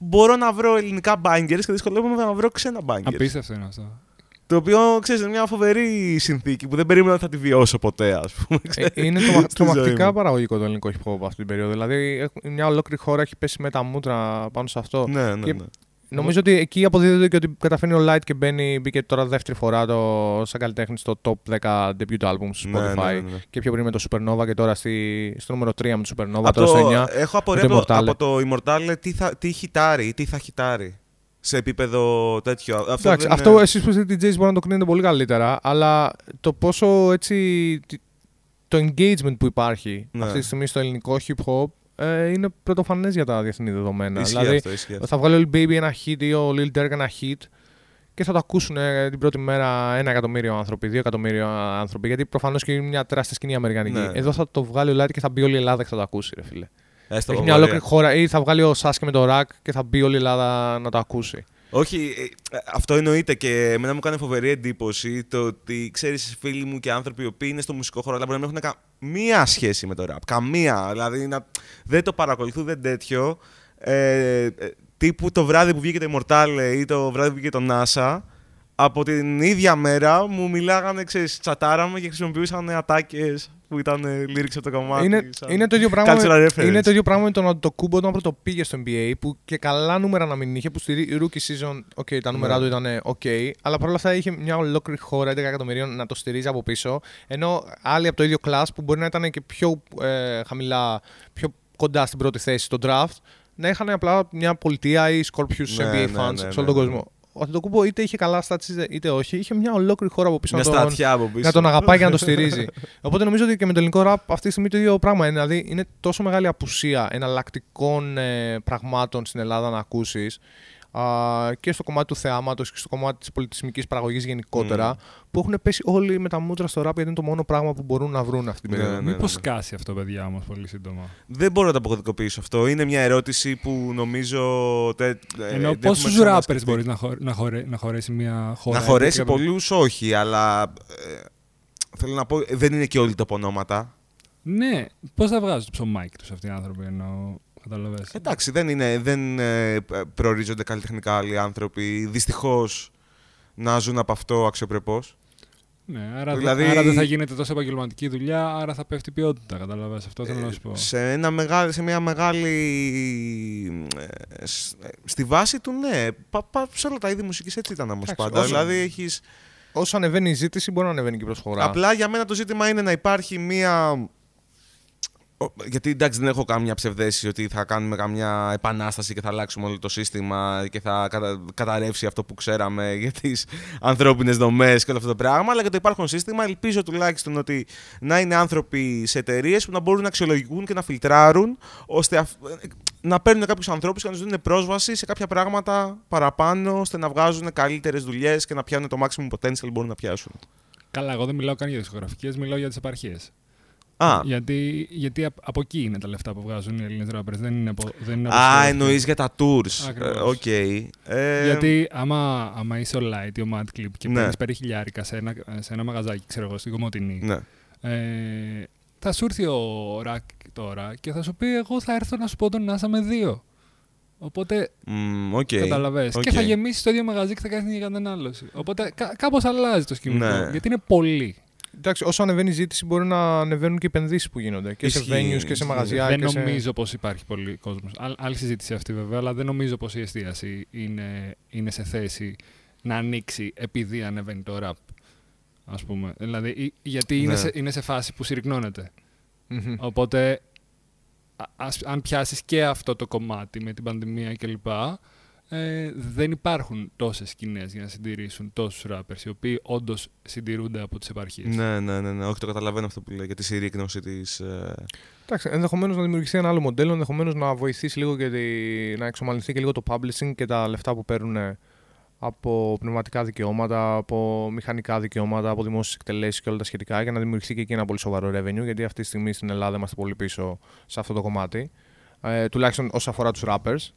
μπορώ να βρω ελληνικά bangers και δυσκολεύομαι να βρω ξένα bangers. Απίστευτο είναι αυτό. Το οποίο, ξέρεις, είναι μια φοβερή συνθήκη που δεν περίμενα ότι θα τη βιώσω ποτέ, ας πούμε. Ε, ξέρεις, είναι τρομα- στη ζωή τρομακτικά μου. παραγωγικό το ελληνικό hip hop αυτή την περίοδο. Δηλαδή, έχουν- μια ολόκληρη χώρα έχει πέσει με τα μούτρα πάνω σε αυτό. Ναι, ναι, Και ναι. Νομίζω ότι εκεί αποδίδεται και ότι καταφέρνει ο Light και μπαίνει, μπήκε τώρα δεύτερη φορά το, σαν καλλιτέχνη στο top 10 debut album στο Ναι, Spotify. ναι, ναι, ναι. Και πιο πριν με το Supernova και τώρα στη, στο νούμερο 3 με το Supernova, Από τώρα στο το, 9. έχω απορία με το από, το- Immortale. από το Immortale τι, θα, τι χιτάρει, τι θα χιτάρει σε επίπεδο τέτοιο. Αυτό, Εντάξει, δεν αυτό είναι- εσείς που είστε DJs μπορεί να το κρίνετε πολύ καλύτερα, αλλά το πόσο έτσι τι- το engagement που υπάρχει Ναι. αυτή τη στιγμή στο ελληνικό hip hop ε, είναι πρωτοφανές για τα διεθνή δεδομένα. Ισχύει δηλαδή, αυτό, ισχύει αυτό. θα βγάλει ο Lil Baby ένα hit ή ο Lil Durk ένα hit και θα το ακούσουν ε, την πρώτη μέρα ένα εκατομμύριο άνθρωποι, δύο εκατομμύριο άνθρωποι. Γιατί προφανώς και είναι μια τεράστια σκηνή αμερικανική. Ναι. Εδώ θα το βγάλει ο Light και θα μπει όλη η Ελλάδα και θα το ακούσει, ρε φίλε. Έστω Έχει από μια βαριά. ολόκληρη χώρα, ή θα βγάλει ο Σάσκε με το ρακ και θα μπει όλη η Ελλάδα να το ακούσει. Όχι, ε, ε, αυτό εννοείται και εμένα μου κάνει φοβερή εντύπωση το ότι ξέρεις φίλοι μου και άνθρωποι οι οποίοι είναι στο μουσικό χώρο αλλά μπορεί να μην έχουν καμία σχέση με το ραπ. Καμία. Δηλαδή να, δεν το παρακολουθούν, δεν τέτοιο. Ε, ε, τύπου το βράδυ που βγήκε το Immortale ή το βράδυ που βγήκε το NASA, από την ίδια μέρα μου μιλάγανε, ξέρεις, τσατάραμε και χρησιμοποιούσαν ατάκες που ήταν ε, lyrics από το κομμάτι. Είναι, σαν είναι, το ίδιο πράγμα cultural με, reference. είναι το ίδιο πράγμα με τον Αντοκούμπο όταν πρώτο πήγε στο NBA που και καλά νούμερα να μην είχε που στη rookie season okay, τα νούμερα Ναι. του ήταν ok αλλά παρόλα αυτά είχε μια ολόκληρη χώρα 11 εκατομμυρίων να το στηρίζει από πίσω ενώ άλλοι από το ίδιο class που μπορεί να ήταν και πιο ε, χαμηλά πιο κοντά στην πρώτη θέση στο draft να είχαν απλά μια πολιτεία ή Scorpius Ναι, NBA ναι, fans ναι, σε ναι, όλο τον ναι. κόσμο. Ο Αντοκούμπο είτε είχε καλά stats είτε όχι, είχε μια ολόκληρη χώρα από πίσω Μια να τον, στρατιά από πίσω. να τον αγαπάει και να τον στηρίζει. Οπότε νομίζω ότι και με το ελληνικό ραπ αυτή τη στιγμή το ίδιο πράγμα είναι. Δηλαδή είναι τόσο μεγάλη απουσία εναλλακτικών ε, πραγμάτων στην Ελλάδα να ακούσεις και στο κομμάτι του θεάματος και στο κομμάτι της πολιτισμικής παραγωγής γενικότερα που έχουν πέσει όλοι με τα μούτρα στο ραπ γιατί είναι το μόνο πράγμα που μπορούν να βρουν αυτή την Ναι, περίοδο. ναι. Μήπως σκάσει αυτό, παιδιά, όμως, πολύ σύντομα; Δεν μπορώ να το αποκωδικοποιήσω αυτό. Είναι μια ερώτηση που νομίζω. Τε, ε, Ενώ δεν πόσους έχουμε rappers ξανασκεφτεί. μπορείς να, χω- να, χωρέ- να χωρέσει μια χώρα. Να χωρέσει τέτοια- πολλούς, όχι, αλλά. ε, θέλω να πω, δεν είναι και όλοι τα ονόματα. Ναι, πώς θα βγάζουν το ψωμάκι τους αυτοί οι άνθρωποι, ενώ καταλαβες. Εντάξει, δεν, είναι, δεν ε, προορίζονται καλλιτεχνικά άλλοι άνθρωποι. Δυστυχώς να ζουν από αυτό αξιοπρεπώς. Ναι, άρα, Δηλαδή- άρα δεν θα γίνεται τόσο επαγγελματική δουλειά, άρα θα πέφτει η ποιότητα, καταλαβες. Αυτό θέλω να σου πω. σε, ένα μεγάλη, σε μια μεγάλη. ε, σ- ε, στη βάση του, ναι. Πα, πα- σε όλα τα είδη μουσικής έτσι ήταν όμως Εντάξει, πάντα. όσο- Δηλαδή έχεις Όσο ανεβαίνει η ζήτηση, μπορεί να ανεβαίνει και η προσφορά. Απλά για μένα το ζήτημα είναι να υπάρχει μία. Ο- Γιατί εντάξει δεν έχω καμιά ψευδέση ότι θα κάνουμε καμιά επανάσταση και θα αλλάξουμε όλο το σύστημα και θα κατα... καταρρεύσει αυτό που ξέραμε για τις ανθρώπινες δομές και όλο αυτό το πράγμα. Αλλά για το υπάρχον σύστημα ελπίζω τουλάχιστον ότι να είναι άνθρωποι σε εταιρείες που να μπορούν να αξιολογούν και να φιλτράρουν ώστε αυ- να παίρνουν κάποιους ανθρώπους και να τους δίνουν πρόσβαση σε κάποια πράγματα παραπάνω ώστε να βγάζουν καλύτερες δουλειές και να πιάνουν το maximum potential που μπορούν να πιάσουν. Καλά, εγώ δεν μιλάω καν για δισκογραφικές, μιλάω για τις επαρχίες. Α, Γιατί, γιατί απ- από εκεί είναι τα λεφτά που βγάζουν οι Έλληνες rappers, δεν είναι από, δεν είναι από Α, δισκογραφίες. εννοείς για τα tours. Ακριβώς. Ε, Οκ. Ε, Γιατί άμα, άμα είσαι ο Light ή ο Mad Clip και Ναι. παίρνεις πέντε χιλιάρικα σε ένα, σε ένα μαγαζάκι, ξέρω εγώ, στην Κομοτηνή, Ναι. ε, θα σου έρθει ο Ρακ τώρα και θα σου πει εγώ θα έρθω να σου πω τον Νάσα με δύο. Οπότε Μμ, οκ. κατάλαβες. Οκ. Και θα γεμίσεις το ίδιο μαγαζί και θα κάνει την κατανάλωση. Οπότε κα, κάπως αλλάζει το σκηνικό. Ναι. Γιατί είναι πολύ. Εντάξει, όσο ανεβαίνει η ζήτηση, μπορεί να ανεβαίνουν και οι επενδύσεις που γίνονται. Και σε Ισχύει, venues και σε ισχύει. μαγαζιά. δεν και σε... νομίζω πως υπάρχει πολύ κόσμος. Άλλ- Άλλη συζήτηση αυτή βέβαια, αλλά δεν νομίζω πως η εστίαση είναι, είναι σε θέση να ανοίξει επειδή ανεβαίνει το rap. Ας πούμε. Δηλαδή, ή- γιατί είναι, Ναι. σε, είναι σε φάση που συρρυκνώνεται. Μμμ. Οπότε ας, αν πιάσεις και αυτό το κομμάτι με την πανδημία κλπ. Ε, δεν υπάρχουν τόσες σκηνές για να συντηρήσουν τόσους rappers οι οποίοι όντως συντηρούνται από τις επαρχίες. Ναι, ναι, ναι, ναι. Όχι, το καταλαβαίνω αυτό που λέει για τη συρρήκνωση τη. Ε... Εντάξει, ενδεχομένως να δημιουργηθεί ένα άλλο μοντέλο, ενδεχομένως να βοηθήσει λίγο και τη... να εξομαλυνθεί και λίγο το publishing και τα λεφτά που παίρνουν από πνευματικά δικαιώματα, από μηχανικά δικαιώματα, από δημόσιες εκτελέσεις και όλα τα σχετικά, για να δημιουργηθεί και εκεί ένα πολύ σοβαρό revenue. Γιατί αυτή τη στιγμή στην Ελλάδα είμαστε πολύ πίσω σε αυτό το κομμάτι. Ε, τουλάχιστον όσον αφορά τους rappers.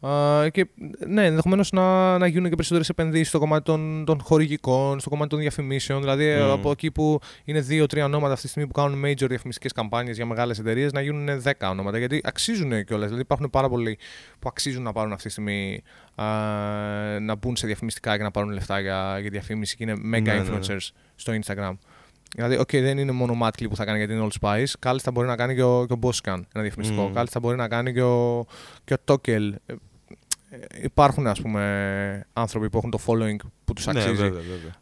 Uh, και ναι, ενδεχομένως να, να γίνουν και περισσότερες επενδύσεις στο κομμάτι των, των χορηγικών, στο κομμάτι των διαφημίσεων. Δηλαδή mm. από εκεί που είναι δύο-τρία ονόματα αυτή τη στιγμή που κάνουν major διαφημιστικές καμπάνιες για μεγάλες εταιρείες να γίνουν δέκα ονόματα. Γιατί αξίζουν κιόλας. Δηλαδή υπάρχουν πάρα πολλοί που αξίζουν να πάρουν αυτή τη στιγμή uh, να μπουν σε διαφημιστικά και να πάρουν λεφτά για, για διαφήμιση και είναι mega ναι, influencers ναι, ναι. στο Instagram. Δηλαδή, okay, δεν είναι μόνο ο Matt που θα κάνει για την Old Spice. Κάλλιστα μπορεί να κάνει και ο, και ο Boscan ένα διαφημιστικό. Mm. Κάλλιστα μπορεί να κάνει και ο, και ο Tokel υπάρχουν ας πούμε άνθρωποι που έχουν το following που τους ναι, αξίζει,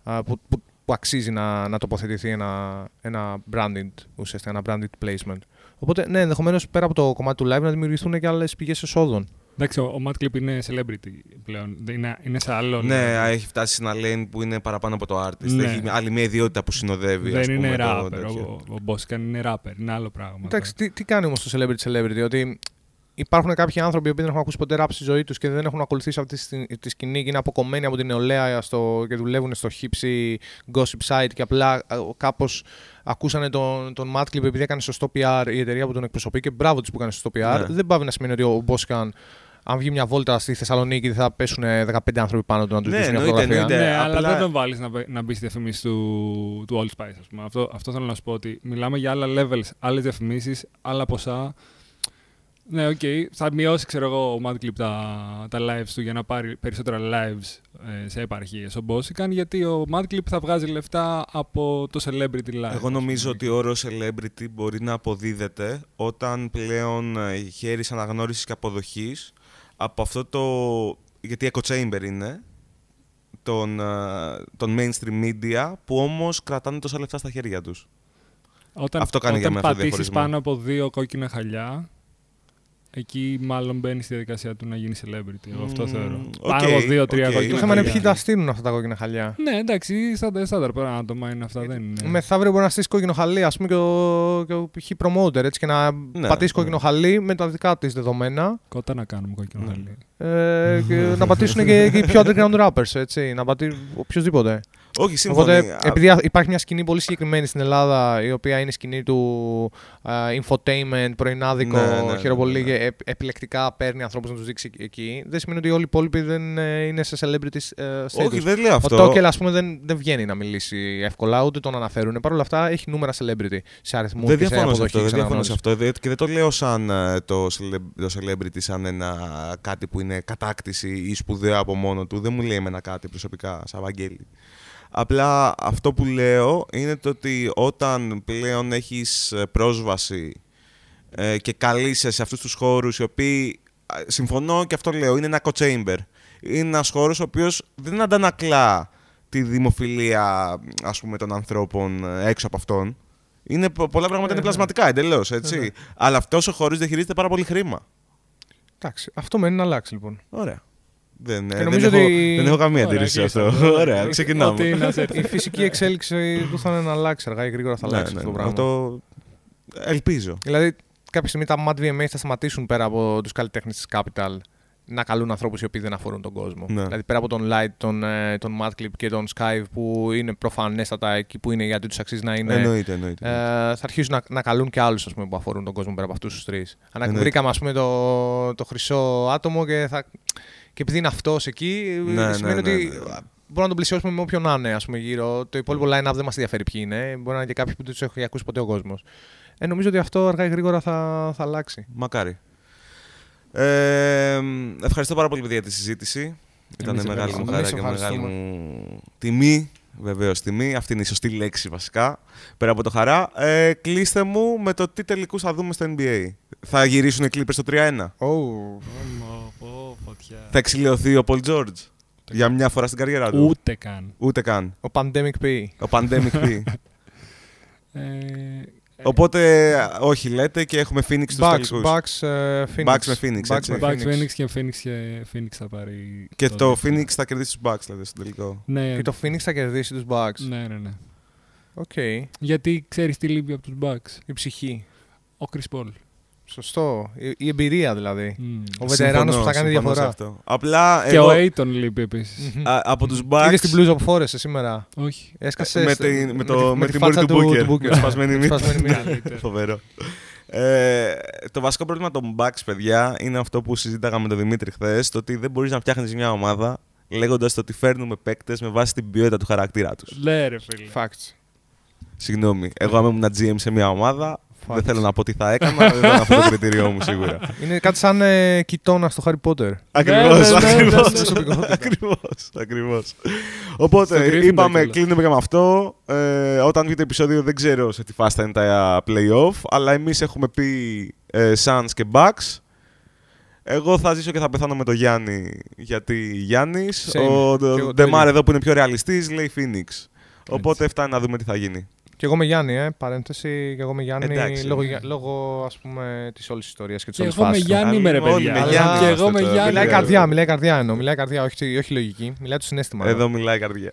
που, που, που, αξίζει να, να τοποθετηθεί ένα, ένα branded, ουσιαστικά ένα branded placement. Οπότε, ναι, ενδεχομένως πέρα από το κομμάτι του live να δημιουργηθούν και άλλες πηγές εσόδων. Εντάξει, ο Matt Clip είναι celebrity πλέον. Είναι, είναι σε άλλο. Ναι, έχει φτάσει σε ένα lane που είναι παραπάνω από το artist. Ναι. Έχει άλλη μια ιδιότητα που συνοδεύει. Δεν ας πούμε, είναι rapper. Ο, ο, ο είναι rapper. Είναι άλλο πράγμα. Εντάξει, τι, τι κάνει όμως το celebrity celebrity, ότι υπάρχουν κάποιοι άνθρωποι που δεν έχουν ακούσει ποτέ ράπ στη ζωή τους και δεν έχουν ακολουθήσει αυτή τη σκηνή και είναι αποκομμένοι από την νεολαία στο, και δουλεύουν στο hipsy gossip site και απλά κάπως ακούσανε τον, τον Matt Clip επειδή έκανε σωστό PR η εταιρεία που τον εκπροσωπεί και μπράβο της που έκανε σωστό PR. Ναι. Δεν πάει να σημαίνει ότι ο Μπόσκαν αν βγει μια βόλτα στη Θεσσαλονίκη θα πέσουν 15 άνθρωποι πάνω του να τους ναι, μια φωτογραφία. Ναι, ναι, αλλά δεν τον βάλεις να, να μπει στη διαφήμιση του, του Old Spice. Ας πούμε. Αυτό, αυτό θέλω να σου πω ότι μιλάμε για άλλα levels, άλλες διαφημίσεις, άλλα ποσά. Ναι, οκ. Okay. Θα μειώσει, ξέρω εγώ, ο Madclip τα, τα lives του για να πάρει περισσότερα lives ε, σε επαρχίες ο Μπόσικαν, γιατί ο Madclip θα βγάζει λεφτά από το celebrity life. Εγώ νομίζω ότι ο όρος celebrity μπορεί να αποδίδεται όταν πλέον ε, χαίρει αναγνώρισης και αποδοχής από αυτό το... γιατί echo chamber είναι, των, των mainstream media που όμως κρατάνε τόσα λεφτά στα χέρια τους. Όταν, Αυτό κάνει όταν για μένα πατήσεις πάνω από δύο κόκκινα χαλιά, εκεί μάλλον μπαίνει στη διαδικασία του να γίνει celebrity. Mm, αυτό θεωρώ. Okay, Πάνω από δύο-τρία okay, κόκκινα χαλιά. Είχαμε ποιοι τα στείλουν αυτά τα κόκκινα χαλιά. Ναι, εντάξει, στάνταρ πέρα άτομα είναι αυτά. Δεν είναι. Μεθαύριο μπορεί να στήσει κόκκινο χαλί, ας πούμε, και ο, και ο π.χ. promoter έτσι, και να ναι, πατήσεις ναι. κόκκινο χαλί με τα δικά της δεδομένα. Κότα να κάνουμε κόκκινο ναι. χαλί. Ε, και να πατήσουν και, και οι πιο underground rappers, έτσι. Να πατήσουν οποιοδήποτε. Όχι, σύμφωνα. Οπότε, επειδή υπάρχει μια σκηνή πολύ συγκεκριμένη στην Ελλάδα, η οποία είναι σκηνή του uh, infotainment, πρωινάδικο, ναι, ναι, χειροπολί, ναι, ναι. και επιλεκτικά παίρνει ανθρώπους να τους δείξει εκεί, δεν σημαίνει ότι όλοι οι υπόλοιποι δεν ε, είναι σε celebrity uh, Όχι, δεν λέω αυτό. Ο Τόκελ, ας πούμε, δεν, δεν βγαίνει να μιλήσει εύκολα, ούτε τον αναφέρουν. Παρ' όλα αυτά έχει νούμερα celebrity σε αριθμούς Δεν διαφωνώ σε αυτό. Δεν διαφωνώ σε αυτό. Και δεν το λέω σαν το, το celebrity, σαν ένα κάτι που είναι κατάκτηση ή σπουδαίο από μόνο του. Δεν μου λέει εμένα κάτι προσωπικά, σαν Βαγγέλη. Απλά αυτό που λέω είναι το ότι όταν πλέον έχεις ε, πρόσβαση ε, και καλείσαι σε αυτούς τους χώρους οι οποίοι, συμφωνώ και αυτό λέω, είναι ένα echo chamber. Είναι ένας χώρος ο οποίος δεν αντανακλά τη δημοφιλία ας πούμε, των ανθρώπων ε, έξω από αυτόν. Είναι, πολλά πράγματα είναι ναι. πλασματικά εντελώς, έτσι. Ναι. Αλλά αυτός ο χώρος διαχειρίζεται πάρα πολύ χρήμα. Εντάξει, αυτό μένει να αλλάξει λοιπόν. Ωραία. Δεν, δεν, έχω, ότι... δεν έχω καμία αντίρρηση σε αυτό. Ωραία, ξεκινάμε. η φυσική εξέλιξη του θα είναι να αλλάξει αργά ή γρήγορα θα ναι, αλλάξει ναι, αυτό το πράγμα. Αυτό ελπίζω. Δηλαδή, κάποια στιγμή τα Mad VMA θα σταματήσουν πέρα από τους καλλιτέχνες της Capital να καλούν ανθρώπους οι οποίοι δεν αφορούν τον κόσμο. Ναι. Δηλαδή πέρα από τον Light, τον, ε, τον Madclip και τον Skype που είναι προφανέστατα εκεί που είναι γιατί του αξίζει να είναι. Εννοείται, εννοείται. Ε, θα αρχίσουν να, να καλούν και άλλους που αφορούν τον κόσμο πέρα από αυτούς τους τρεις. Αν βρήκαμε ας πούμε, το, το χρυσό άτομο και θα. Και επειδή είναι αυτός εκεί, ναι, σημαίνει ναι, ότι ναι, ναι. μπορούμε να τον πλησιώσουμε με όποιον να είναι ας πούμε, γύρω. Το υπόλοιπο line-up δεν μας ενδιαφέρει ποιοι είναι. Μπορεί να είναι και κάποιοι που δεν τους έχει ακούσει ποτέ ο κόσμος. Ε, νομίζω ότι αυτό αργά ή γρήγορα θα, θα αλλάξει. Μακάρι. Ε, ευχαριστώ πάρα πολύ για τη συζήτηση. Ήταν μεγάλη μου χαρά και μεγάλη μου τιμή. Βεβαίως τιμή. Αυτή είναι η σωστή λέξη βασικά. Πέρα από το χαρά. Ε, κλείστε μου με το τι τελικούς θα δούμε στο NBA. Θα γυρίσουν οι Clippers στο 3-1. Oh. Θα εξηλαιωθεί ο Paul George. Για μια φορά στην καριέρα του. Ούτε καν. Ούτε καν. Ο Pandemic P. Ο Pandemic P. ε, Οπότε, όχι λέτε και έχουμε Phoenix στους Bucks, τελικούς. Bucks, ε, Phoenix. Bucks με Phoenix, Bucks έτσι. με Bucks Phoenix. Phoenix και Phoenix και Phoenix θα πάρει. Και το δεύτερο. Phoenix θα κερδίσει τους Bucks, λέτε, στο τελικό. Ναι, Και το Phoenix θα κερδίσει τους Bucks. ναι, ναι, ναι. Οκ. Γιατί ξέρεις τι λείπει από τους Bucks; Η ψυχή. Ο Chris Paul. Σωστό. Η, η εμπειρία δηλαδή. Μμ. Ο βετεράνος που θα κάνει συμφωνώ σε διαφορά. αυτό. Απλά Και εγώ, ο Ayton λείπει επίσης. Μμμ. α, από τους Bucks... Είδες την μπλούζα που φόρεσε σήμερα; Όχι. Έσκασες με, στο- την- με, το, τη- με, τη τη μούρη φάτσα του Booker. του Booker. Με σπασμένη μύτη. Σπασμένη μύτη. Καλύτερα. Φοβερό. Ε, το βασικό πρόβλημα των Bucks, παιδιά, είναι αυτό που συζήταγα με τον Δημήτρη χθες. Το ότι δεν μπορείς να φτιάχνεις μια ομάδα λέγοντας ότι φέρνουμε παίκτες με βάση την ποιότητα του χαρακτήρα τους. Ναι, ρε φίλε. Facts. Συγγνώμη. Εγώ, αν ήμουν GM σε μια ομάδα, δεν Facts. θέλω να πω τι θα έκανα, δεν ήταν αυτό το κριτήριό μου σίγουρα. Είναι κάτι σαν ε, κοιτώνα στο Harry Potter. Ακριβώς, ναι, ναι, ακριβώς, ναι, ναι. ακριβώς, ακριβώς. Στο Οπότε, Gryffindor είπαμε, κιόλας. κλείνουμε και με αυτό. Ε, όταν βγει το επεισόδιο δεν ξέρω σε τι φάση θα είναι τα play-off, αλλά εμείς έχουμε πει ε, Suns και Bucks. Εγώ θα ζήσω και θα πεθάνω με το Γιάννη, γιατί Γιάννης, Same. ο Και εγώ το Ντεμάρ ίδιο. εδώ που είναι πιο ρεαλιστής λέει Phoenix. Οπότε φτάνει να δούμε τι θα γίνει. Και εγώ με Γιάννη, ε, παρένθεση. Και εγώ με Γιάννη Εντάξει. λόγω, για- λόγω ας πούμε της όλης ιστορίας και της Και όλης εγώ με φάσης. Γιάννη είμαι ρε Όλοι παιδιά. με Αλλά- Γιάννη Και είμαστε εγώ με τώρα, Γιάννη. Μιλάει παιδιά. καρδιά, μιλάει καρδιά εννοώ. Μιλάει καρδιά, όχι, όχι λογική. Μιλάει το συνέστημα. Εδώ μιλάει η καρδιά.